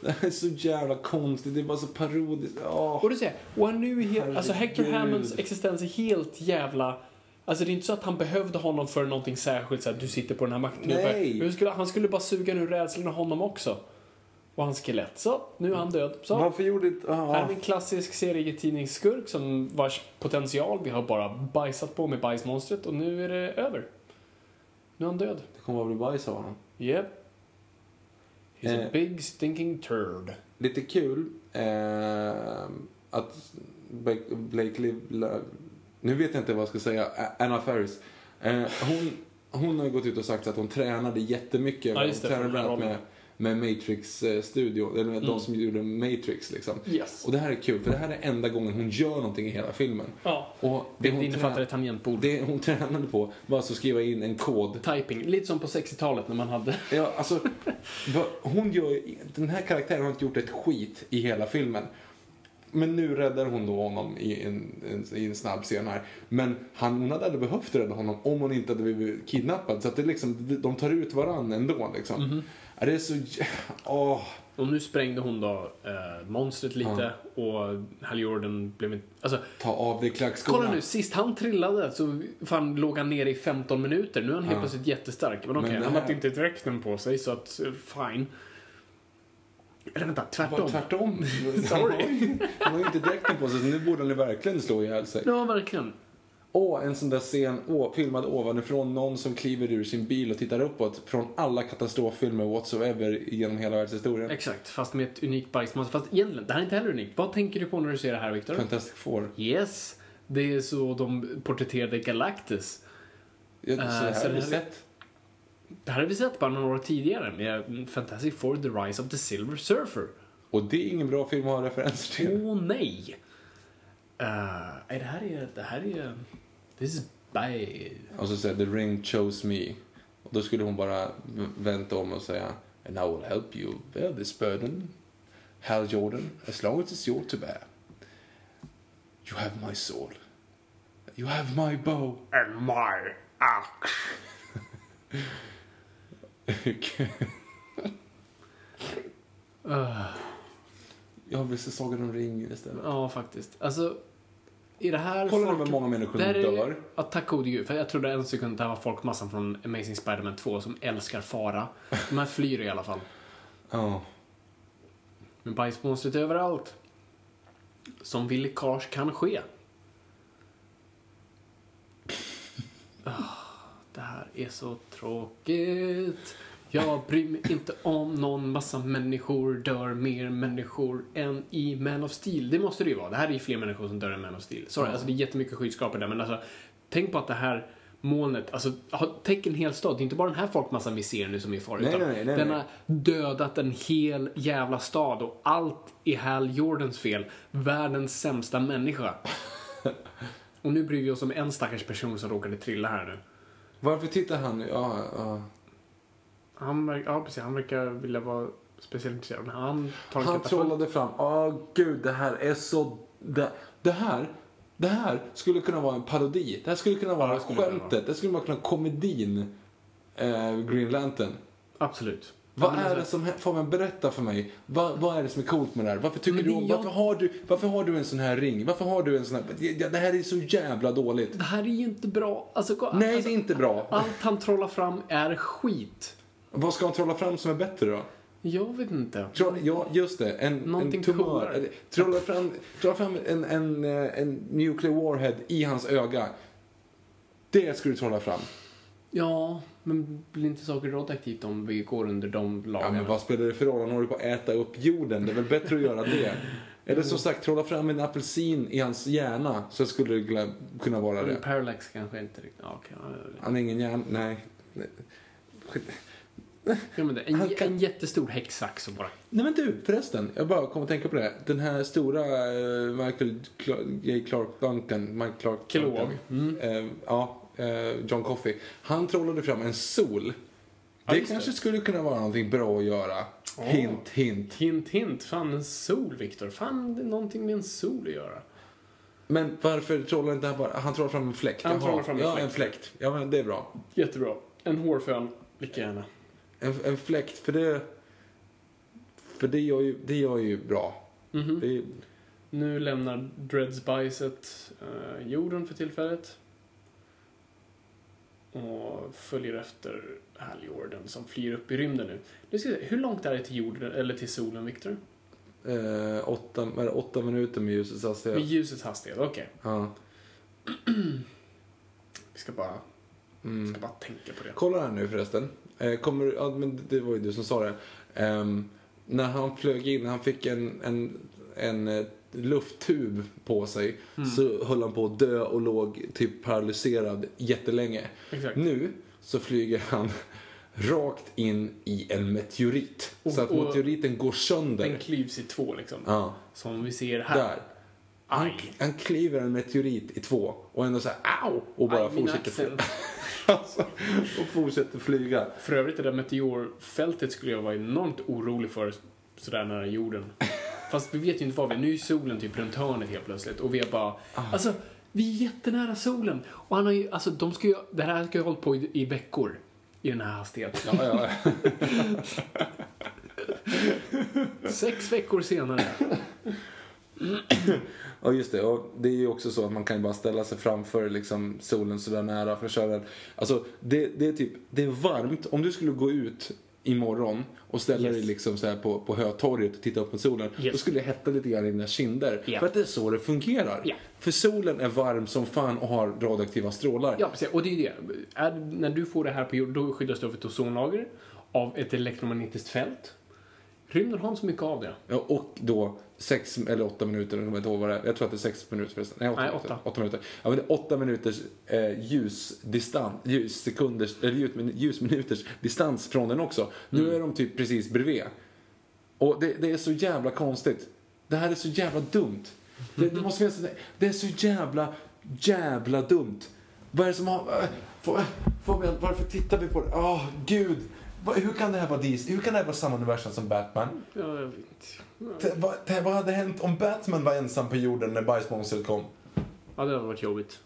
Det här är så jävla konstigt. Det är bara så parodiskt. Åh. Och du ser, och han nu är helt, alltså Hector. Hammonds existens är helt jävla... Alltså det är inte så att han behövde honom för någonting särskilt, så att du sitter på den här. Hur skulle, han skulle bara suga ur rädslan av honom också. Och hans skelett. Så, nu är han död. Så, Varför gjorde inte... här är Ah. en klassisk serietidningsskurk som vars potential vi har bara bajsat på med bajsmonstret och nu är det över. Nu är han död. Det kommer att bli bajs av honom. Yep. He's a Eh. big stinking turd. Lite kul eh, att Blake- Liv... Nu vet jag inte vad jag ska säga. A- Anna Faris. Eh, hon, hon har ju gått ut och sagt att hon tränade jättemycket. Ja, hon tränade bland annat med, med Matrix-studio. Eller med de som gjorde Matrix liksom. Yes. Och det här är kul, för det här är enda gången hon gör någonting i hela filmen. Ja. Och Det hon innefattar ett tangentbord. Det hon tränade på var alltså att skriva in en kod. Typing. Lite som på 60-talet när man hade... Ja, alltså, hon gör, den här karaktären har inte gjort ett skit i hela filmen. Men nu räddar hon då honom i en, en, i en snabb scen här. Men han, hon hade aldrig behövt rädda honom om hon inte hade blivit kidnappad. Så att det liksom, de tar ut varandra ändå liksom. Mhm. Ja, det är så... Åh. Och nu sprängde hon då eh, monstret lite och Hal Jordan blev inte... Alltså, Ta av dig klackskorna. kolla nu, sist han trillade så fan låg han ner i 15 minuter. Nu är han helt plötsligt jättestark. Men okej, Men det han här- hade inte dräkten på sig så att, eh, fine. Eller vänta, tvärtom. Bara tvärtom. (laughs) Sorry. Han har ju inte dräkten på sig så nu borde han ju verkligen slå ihjäl sig. Ja, verkligen. Åh, en sån där scen, åh, filmad ovanifrån, någon som kliver ur sin bil och tittar uppåt från alla katastroffilmer whatsoever genom hela världshistorien. Exakt, fast med ett unikt bajsmonster. Fast egentligen, det här är inte heller unikt. Vad tänker du på när du ser det här, Victor? Fantastic Four. Yes, det är så de porträtterade Galactus. Ja, så Eh, det här så har vi här- sett. Det här har vi sett bara några år tidigare med Fantastic Four, The Rise of the Silver Surfer. Och det är ingen bra film att ha referenser till. Åh nej! Uh, det här är... Det här är... This is bad. Och så säger The ring chose me. Och då skulle hon bara vänta om och säga And I will help you bear this burden. Hal Jordan, as long as it's yours to bear. You have my sword. You have my bow. And my axe. (laughs) Jag vill se Sagan om ringen istället. Ja, faktiskt. Alltså, i det här... Kolla nu hur många människor som dör. Ja, tack gode gud. För jag trodde en sekund att det här var folkmassan från Amazing Spider-Man 2 som älskar fara. De här flyr i alla fall. Ja. Men bajsmonstret är överallt. Som villekage kan ske. Ah, Det här är så tråkigt. Jag bryr mig inte om någon massa människor dör mer människor än i Man of Steel. Det måste det ju vara. Det här är ju fler människor som dör än Man of Steel. Sorry, alltså det är jättemycket skyskrapor där men alltså tänk på att det här molnet, alltså täck en hel stad. Det är inte bara den här folkmassan vi ser nu som är fara. Nej, utan nej, nej, den har dödat en hel jävla stad och allt är Hal Jordans fel. Världens sämsta människa. (laughs) och nu bryr vi oss om en stackars person som råkade trilla här nu. Varför tittar han? Ja, ja. Han, ja, precis, han verkar vilja vara speciellt intresserad. Men han tar Han trollade fram. Åh gud, det här är så... Det, det här, det här skulle kunna vara en parodi. Det här skulle kunna vara skulle det skämtet. Det skulle vara kunna komedin eh, Green Lantern. Absolut. Vad är alltså- det som hä- Fabian, berätta för mig. Vad, vad är det som är coolt med det här? Varför tycker du om, jag- varför, har du, varför har du en sån här ring? Varför har du en sån här... Ja, det här är så jävla dåligt. Det här är ju inte bra. Alltså, Nej, alltså, det är inte bra. Allt han trollar fram är skit. Vad ska han trolla fram som är bättre då? Jag vet inte. Troll, ja, just det. En, Någonting en tumör. Trolla fram, trolla fram en, en, eh, en nuclear warhead i hans öga. Det ska du trolla fram. Ja, men blir inte saker radioaktivt om vi går under de Ja, lagarna? men vad spelar det för roll? Han håller på att äta upp jorden. Det är väl bättre att göra det. (laughs) Eller som sagt, trolla fram en apelsin i hans hjärna så skulle det kunna vara Men det. Parallax kanske inte riktigt... Ja, ja, ja, Han har ingen hjärna, nej. Ja, men det, en, Han kan- en jättestor häcksax och bara... Nej men du, förresten. Jag bara kom att tänka på det. Den här stora eh, Michael J. Clark Duncan, Mike Clark. Duncan. Mm. Eh, ja, eh, John Coffey. Han trollade fram en sol. Det just kanske det. skulle kunna vara någonting bra att göra. Hint, hint. Hint, hint. Fan, en sol, Viktor. Fan, det är någonting med en sol att göra. Men varför trollar inte han bara... Han trollar fram en fläkt. Han trollar fram en ja, fläkt. en fläkt. Ja, men det är bra. Jättebra. En hårfön, lika gärna. En, en fläkt, för det... För det gör ju, det gör ju bra. Mhm. Det är, Nu lämnar Dreadspicet eh, jorden för tillfället. Och följer efter Halljorden som flyr upp i rymden nu. nu ska se, hur långt är det till jorden, eller till solen, Viktor? eh, åtta, är det åtta minuter med ljusets Med hastighet. ljusets hastighet, okej. Ja. (clears throat) Vi ska bara, Mm. ska bara tänka på det. Kolla här nu förresten. Eh, kommer, ja, men det var ju du som sa det. Ehm, när han flög in, han fick en, en, en eh, lufttub på sig Mm. så höll han på att dö och låg typ paralyserad jättelänge. Exakt. Nu så flyger han (laughs) rakt in i en meteorit. Och- så att meteoriten går sönder. Den klyvs i två liksom. Ja, Som vi ser här. där. Han, han kliver en meteorit i två och ändå så här au och bara Aj, fortsätter. (laughs) alltså, och fortsätter flyga. För övrigt, det där meteorfältet skulle jag vara enormt orolig för sådär nära jorden. (laughs) Fast vi vet ju inte vad vi är. Nu är solen typ runt hörnet helt plötsligt. Och vi är bara... Alltså, vi är jättenära solen. Och han har ju... Alltså, de ska ju... Det här ska ju ha hållit på i, i veckor. I den här hastigheten. Ja, ja. (laughs) Sex veckor senare. (laughs) Ja, just det. Och det är ju också så att man kan ju bara ställa sig framför liksom, solen sådär nära för att köra den. Alltså, det, det är typ, det är varmt. Om du skulle gå ut imorgon och ställa Yes. dig liksom så här på, på Hötorget och titta upp mot solen. Yes. Då skulle det hetta lite grann i dina kinder. Ja. För att det är så det fungerar. Ja. För solen är varm som fan och har radioaktiva strålar. Ja, precis. Och det är det. Är, när du får det här på jorden, då skyddas du av ett ozonlager. Av ett elektromagnetiskt fält. Rymden har inte så mycket av det. Ja, och då sex eller åtta minuter, jag kommer inte ihåg vad det är. Jag tror att det är sex minuter förresten. Nej, åtta, Nej, minuter. åtta. åtta minuter. Ja, men det är åtta minuters eh, ljusdistans, ljussekunders, eller ljusmin- ljusminuters distans från den också. Nu Mm. är de typ precis bredvid. Och det, det är så jävla konstigt. Det här är så jävla dumt. Det, det måste finnas, det är så jävla, jävla dumt. Vad är det som har... äh, Får- Fabian, varför tittar vi på det? Åh, gud. Hur kan det här vara DC? Hur kan det här vara samma universum som Batman? Ja, jag vet. Det, vad, vad hade hänt om Batman var ensam på jorden när bajsmonstret kom? Ja, det hade varit jobbigt.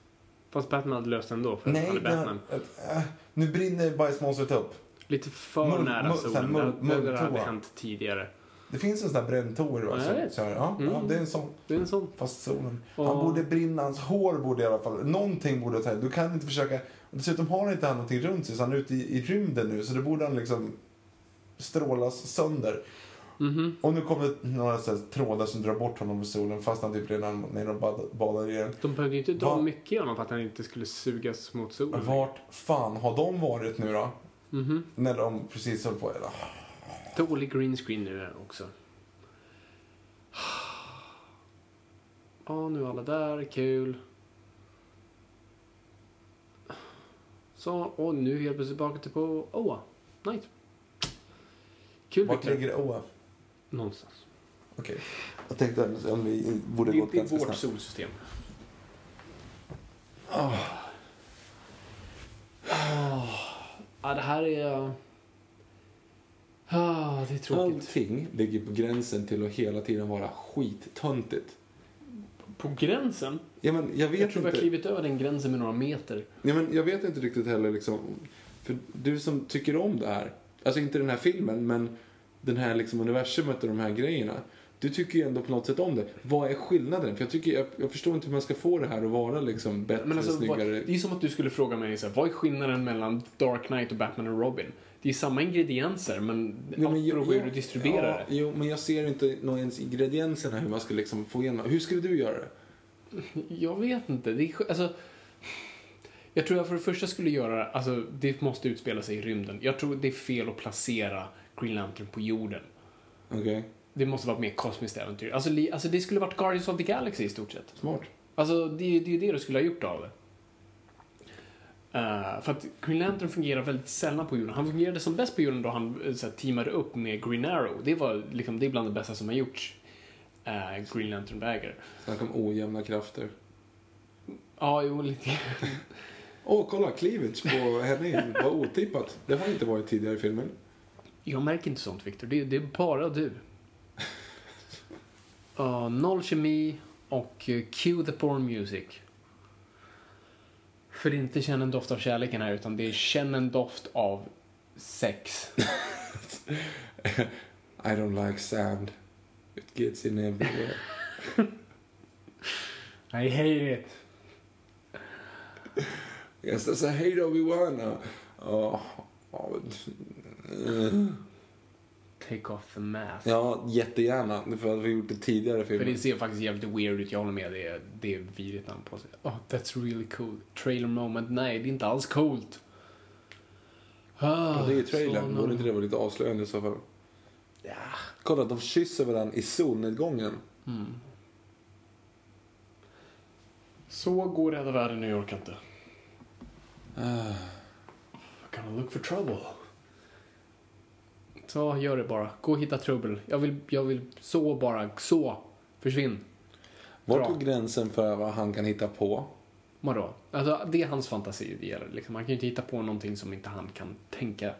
Fast Batman hade löst det ändå, för han är Batman. äh, nu brinner bajsmonstret upp. Lite för Mull- nära solen. mull- det, det, hade hänt tidigare. Det finns en sån där bränntoer va? Ja, så här, ja, ja, Mm. det är en sån. Det är en sån. Fast solen. Han Och- borde brinna, hans hår borde i alla fall, någonting borde ta Du kan inte försöka, dessutom har han inte han någonting runt sig så han är ute i, i rymden nu så det borde han liksom strålas sönder. Mhm. Och nu kommer det några så här, trådar som drar bort honom från solen fast han typ redan nere och bad- badar i den. De behövde ju inte dra Va- mycket i honom för att han inte skulle sugas mot solen. Vart fan har de varit nu då? Mhm. När de precis höll på... Eller, Dålig green screen nu också. Ja, nu är alla där. Kul. Så, och nu helt plötsligt tillbaka till på Oa. Nice. Kul vart Victor. ligger OA? Någonstans. Okej. Jag tänkte om vi borde gått det är ganska vårt snabbt. solsystem. Ja, det här är... Ah, det är tråkigt. Allting ligger på gränsen till att hela tiden vara skittöntigt. På gränsen? Ja, men jag vet Jag tror vi har inte. klivit över den gränsen med några meter. Ja, men jag vet inte riktigt heller liksom. För du som tycker om det här. Alltså inte den här filmen, men den här liksom universumet och de här grejerna. Du tycker ju ändå på något sätt om det. Vad är skillnaden? För jag, tycker, jag, jag förstår inte hur man ska få det här att vara liksom bättre, Men alltså, vad, snyggare. det är som att du skulle fråga mig så här, vad är skillnaden mellan Dark Knight och Batman och Robin? Det är samma ingredienser, men allt beror på hur du distribuerar ja, det. Jo, men jag ser inte någon ens ingredienserna hur man ska liksom få igenom. Hur skulle du göra det? Jag vet inte. Det är, alltså, jag tror jag för det första skulle göra, alltså det måste utspela sig i rymden. Jag tror det är fel att placera Green Lantern på jorden. Okej, Det måste vara ett mer kosmiskt äventyr. Alltså, li, alltså det skulle varit Guardians of the Galaxy i stort sett. smart. Alltså det, är- det är ju det du skulle ha gjort av det. Eh, för att Green Lantern fungerar väldigt sällan på jorden. Han fungerade som bäst på jorden då han eh, så här, teamade upp med Green Arrow. Det var liksom, det är bland det bästa som har gjorts. Uh, Green Lantern-vägar. Snacka om ojämna krafter. Ja, jo, lite. Åh, kolla! Cleavage på henne var otippat. Det har inte varit tidigare i filmen. Jag märker inte sånt, Victor. Det, det är bara du. Uh, noll kemi och uh, cue the porn music. För inte känn en doft av kärleken här, utan det är känn en doft av sex. (laughs) I don't like sand. Gets in everywhere. (laughs) I hate it. Yes, that's a hate Obi-Wan. Ja, ja, men- Take off the mask. ja, jättegärna. För att vi gjort det tidigare i För det filmen. ser faktiskt jävligt weird ut, jag håller med. Det är, det är vidrigt namn på sig. Oh, that's really cool. Trailer moment. Nej, det är inte alls coolt. Ah, Ja, det är ju trailern. Borde inte det vara lite avslöjande i så fall? Ja. Kolla, de kysser varandra i solnedgången. Så går rädda världen, jag orkar inte. Ah. I'm gonna look for trouble. Så, gör det bara. Gå och hitta trubbel. Jag vill, jag vill så bara, så. Försvinn. Var går gränsen för vad han kan hitta på? Vadå? Alltså, det är hans fantasi det gäller. Liksom. Han kan ju inte hitta på någonting som inte han kan tänka.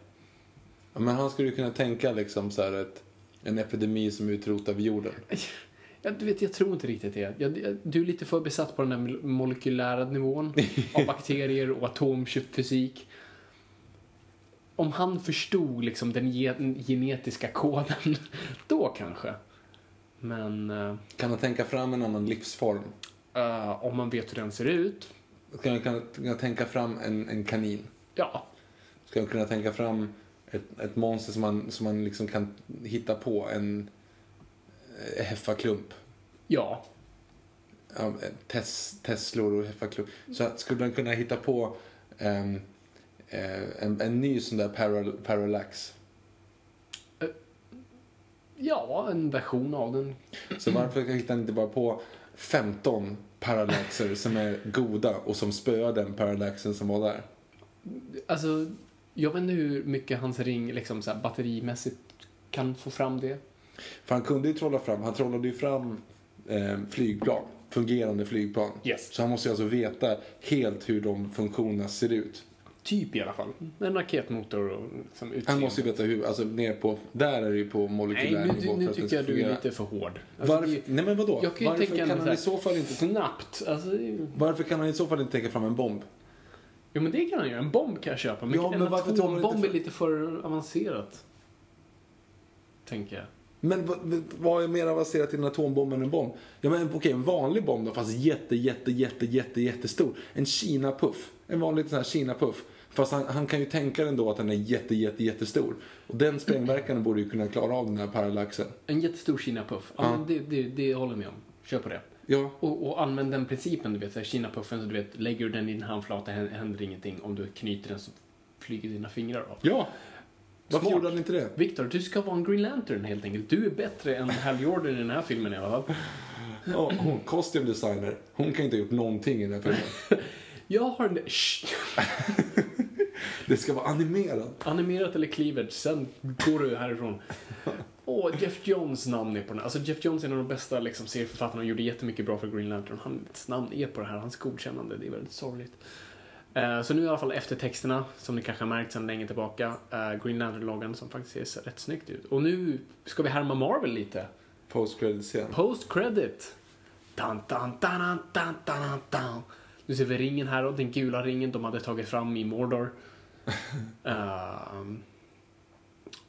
Men han skulle ju kunna tänka liksom så här ett, en epidemi som utrotar jorden. (laughs) Ja, du vet, jag tror inte riktigt det. Jag, jag, du är lite för besatt på den här molekylära nivån av (laughs) bakterier och atomfysik. Om han förstod liksom den ge- genetiska koden, (laughs) då kanske. Men eh, Kan han tänka fram en annan livsform? eh, om man vet hur den ser ut, Ska han kunna tänka fram en, en kanin? ja. Ska han kunna tänka fram ett, ett monster som man, som man liksom kan hitta på? En eh, heffaklump? Ja. Ja, tes, Teslor och heffaklump. Så att skulle han kunna hitta på eh, en, en ny sån där paral, parallax? Ja, en version av den. Så varför hittar han inte bara på 15 parallaxer som är goda och som spöar den parallaxen som var där? Alltså, jag vet inte hur mycket hans ring liksom, så här, batterimässigt kan få fram det. För han kunde ju trolla fram, han trollade ju fram eh, flygplan, fungerande flygplan. Yes. Så han måste ju alltså veta helt hur de funktionerna ser ut. Typ i alla fall. En raketmotor och liksom Han måste ju veta hur, alltså ner på, där är det ju på Nej, molekylär nu, nivå nu att det tycker jag du är lite för hård. Alltså, Varför, det- nej men vadå? Jag kan ju Varför tänka kan han i så fall inte, Snabbt. Alltså, varför kan han i så fall inte tänka fram en bomb? Jo men det kan han göra. En bomb kan jag köpa. Men, Ja, en men varför man inte atombomb är lite för avancerat. Tänker jag. Men vad, är mer avancerat i en atombomb än en bomb? Ja men okej, en vanlig bomb då, fast jätte, jätte, jätte, jätte, jättestor. En Kina-puff. En vanlig sån här Kina-puff. Fast han, han kan ju tänka ändå att den är jätte, jätte, jättestor. Och den sprängverkan borde ju kunna klara av den här parallaxen. En jättestor Kina-puff. Ja, Ja. men det, det, det håller jag med om. Kör på det. Ja, Och, och använd den principen, du vet, så här, Kina-puffen, så du vet, lägger du den i din handflata händer, ingenting. Om du knyter den så flyger dina fingrar av. ja. Varför Smart. gjorde han inte det? Victor, du ska vara en Green Lantern helt enkelt. Du är bättre än Hal Jordan i den här filmen i alla fall. Ja, hon, costume designer, hon kan inte ha gjort någonting i den här filmen. (laughs) Jag har en... (laughs) Det ska vara animerat. Animerat eller cleavage, sen går du härifrån. (laughs) Åh, Jeff Jones namn är på den här. Alltså Jeff Jones är en av de bästa liksom, serieförfattarna och gjorde jättemycket bra för Green Lantern. Hans namn är på det här, hans godkännande. Det är väldigt sorgligt. Eh, så nu i alla fall eftertexterna, som ni kanske har märkt sedan länge tillbaka. eh, Green Lantern-loggan som faktiskt ser rätt snyggt ut. Och nu ska vi härma Marvel lite. Post credit scen. Post credit. Dun, dun, dun, dun, dun, dun. Nu ser vi ringen här och den gula ringen de hade tagit fram i Mordor. (laughs) Ehm,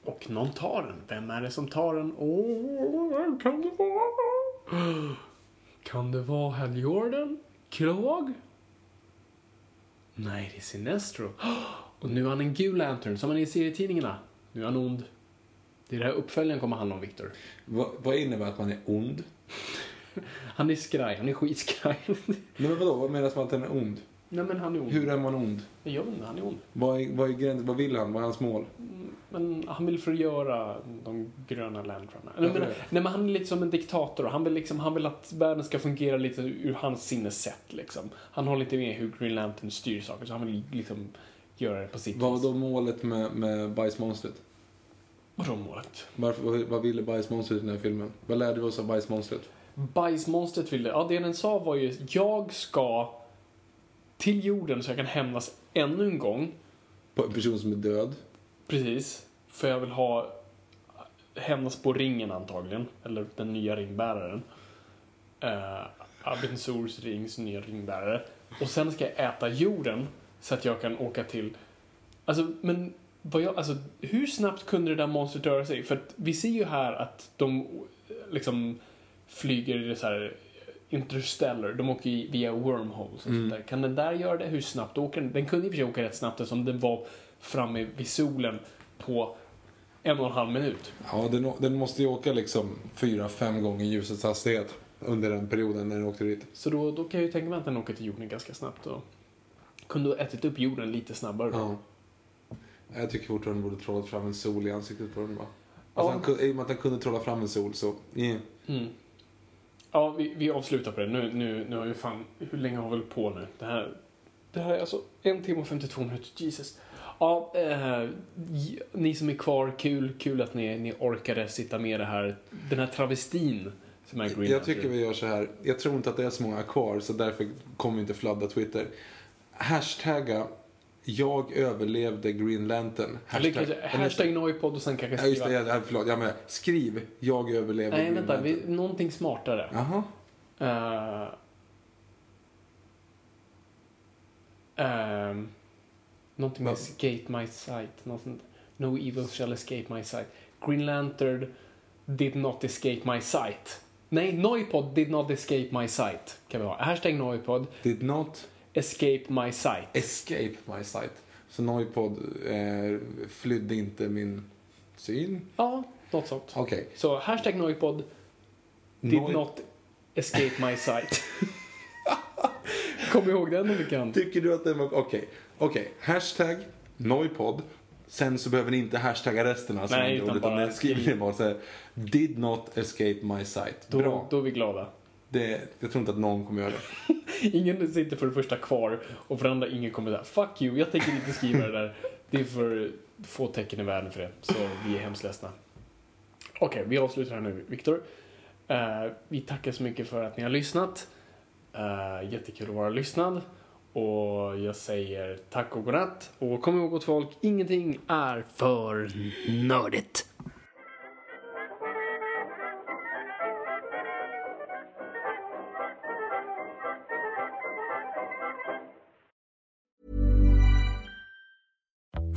Och någon tar den. Vem är det som tar den? Åh, vem kan det vara? Kan det vara Hal Jordan? Krog? Nej, det är Sinestro. Och nu är han en gul lantern, som han är i serietidningarna. Nu är han ond. Det är det här uppföljaren kommer handla om, Victor. Vad, vad innebär att man är ond? (laughs) Han är skraj, han är skitskraj. Nej men vadå, vad menas med att han är ond? Nej men han är ond. Hur är man ond? Jag vet inte, han är ond. Vad är, vad är gränsen? Vad vill han? Vad är hans mål? Men han vill förgöra de gröna landrarna. Nej, men, det? nej, men han är lite som en diktator. Han vill, liksom, han vill att världen ska fungera lite ur hans sinnessätt. Liksom. Han har lite med hur Green Lantern styr saker, så han vill liksom göra det på sitt Vad var då målet med, med bajsmonstret? Vadå målet? Varför, vad, vad ville bajsmonstret i den här filmen? Vad lärde vi oss av bajsmonstret? Bajsmonstret ville... Ja, det den sa var ju jag ska till jorden så jag kan hämnas ännu en gång. På en person som är död? Precis. För jag vill ha hämnas på ringen antagligen. Eller den nya ringbäraren. Uh, Abin Sors rings nya ringbärare. Och sen ska jag äta jorden så att jag kan åka till... Alltså, men vad jag, alltså, hur snabbt kunde det där monstret röra sig? För att vi ser ju här att de liksom flyger så här interstellar. De åker ju via wormholes och sånt där. Kan den där göra det? Hur snabbt åker den? Den kunde i och för sig åka rätt snabbt eftersom den var framme vid solen på en och en halv minut. Ja, den, den måste ju åka liksom fyra, fem gånger ljusets hastighet under den perioden när den åkte dit. Så då, då kan jag ju tänka mig att den åker till jorden ganska snabbt. Och kunde ha ätit upp jorden lite snabbare. då. Ja. Jag tycker fortfarande den borde trollat fram en sol i ansiktet på den bara. Ja. Alltså, han, kunde- I och med att han kunde trolla fram en sol så... Yeah. Mm. Ja, vi, vi avslutar på det. Nu, nu, nu har vi fan... Hur länge har vi hållit på nu? Det här, det här är alltså en timme och 52 minuter. Jesus. Ja, eh, ni som är kvar, kul, kul att ni, ni orkade sitta med det här, den här travestin som är Green Jag tycker vi gör så här. Jag tror inte att det är så många kvar så därför kommer vi inte fladda Twitter. Hashtagga jag överlevde Green Lantern. Hashtag Noipod och sen kanske Ja, just det. skriva... Ja, förlåt. Jag menar, skriv jag överlevde Nej, Green vänta. Lantern. Vi, någonting smartare. Jaha. Uh, um, någonting med escape my sight. Något sånt. No evil shall escape my sight. Green Lantern did not escape my sight. Nej, Noipod did not escape my sight. Kan vi ha. Hashtag Noipod Did not escape my sight. escape my sight. Så Noipod eh, flydde inte min syn. Ja, något sånt. Okej. Så hashtag Noipod did Noi- not escape my sight. Kom ihåg den om du kan. Tycker du att den var... Okej. Okej. Hashtag Noipod. Sen så behöver ni inte hashtagga resten av Nej, utan ord, bara skriv. bara så här. Did not escape my sight. Då, Bra. då är vi glada. Det, jag tror inte att någon kommer göra det. (laughs) Ingen sitter för det första kvar och för det andra ingen kommer säga Fuck you, jag tänker inte skriva det där. Det är för få tecken i världen för det. Så vi är hemskt ledsna. Okej, vi avslutar här nu, Viktor. Uh, vi tackar så mycket för att ni har lyssnat. Uh, jättekul att vara lyssnad. Och jag säger tack och godnatt. Och kom ihåg gott folk, ingenting är för nördigt.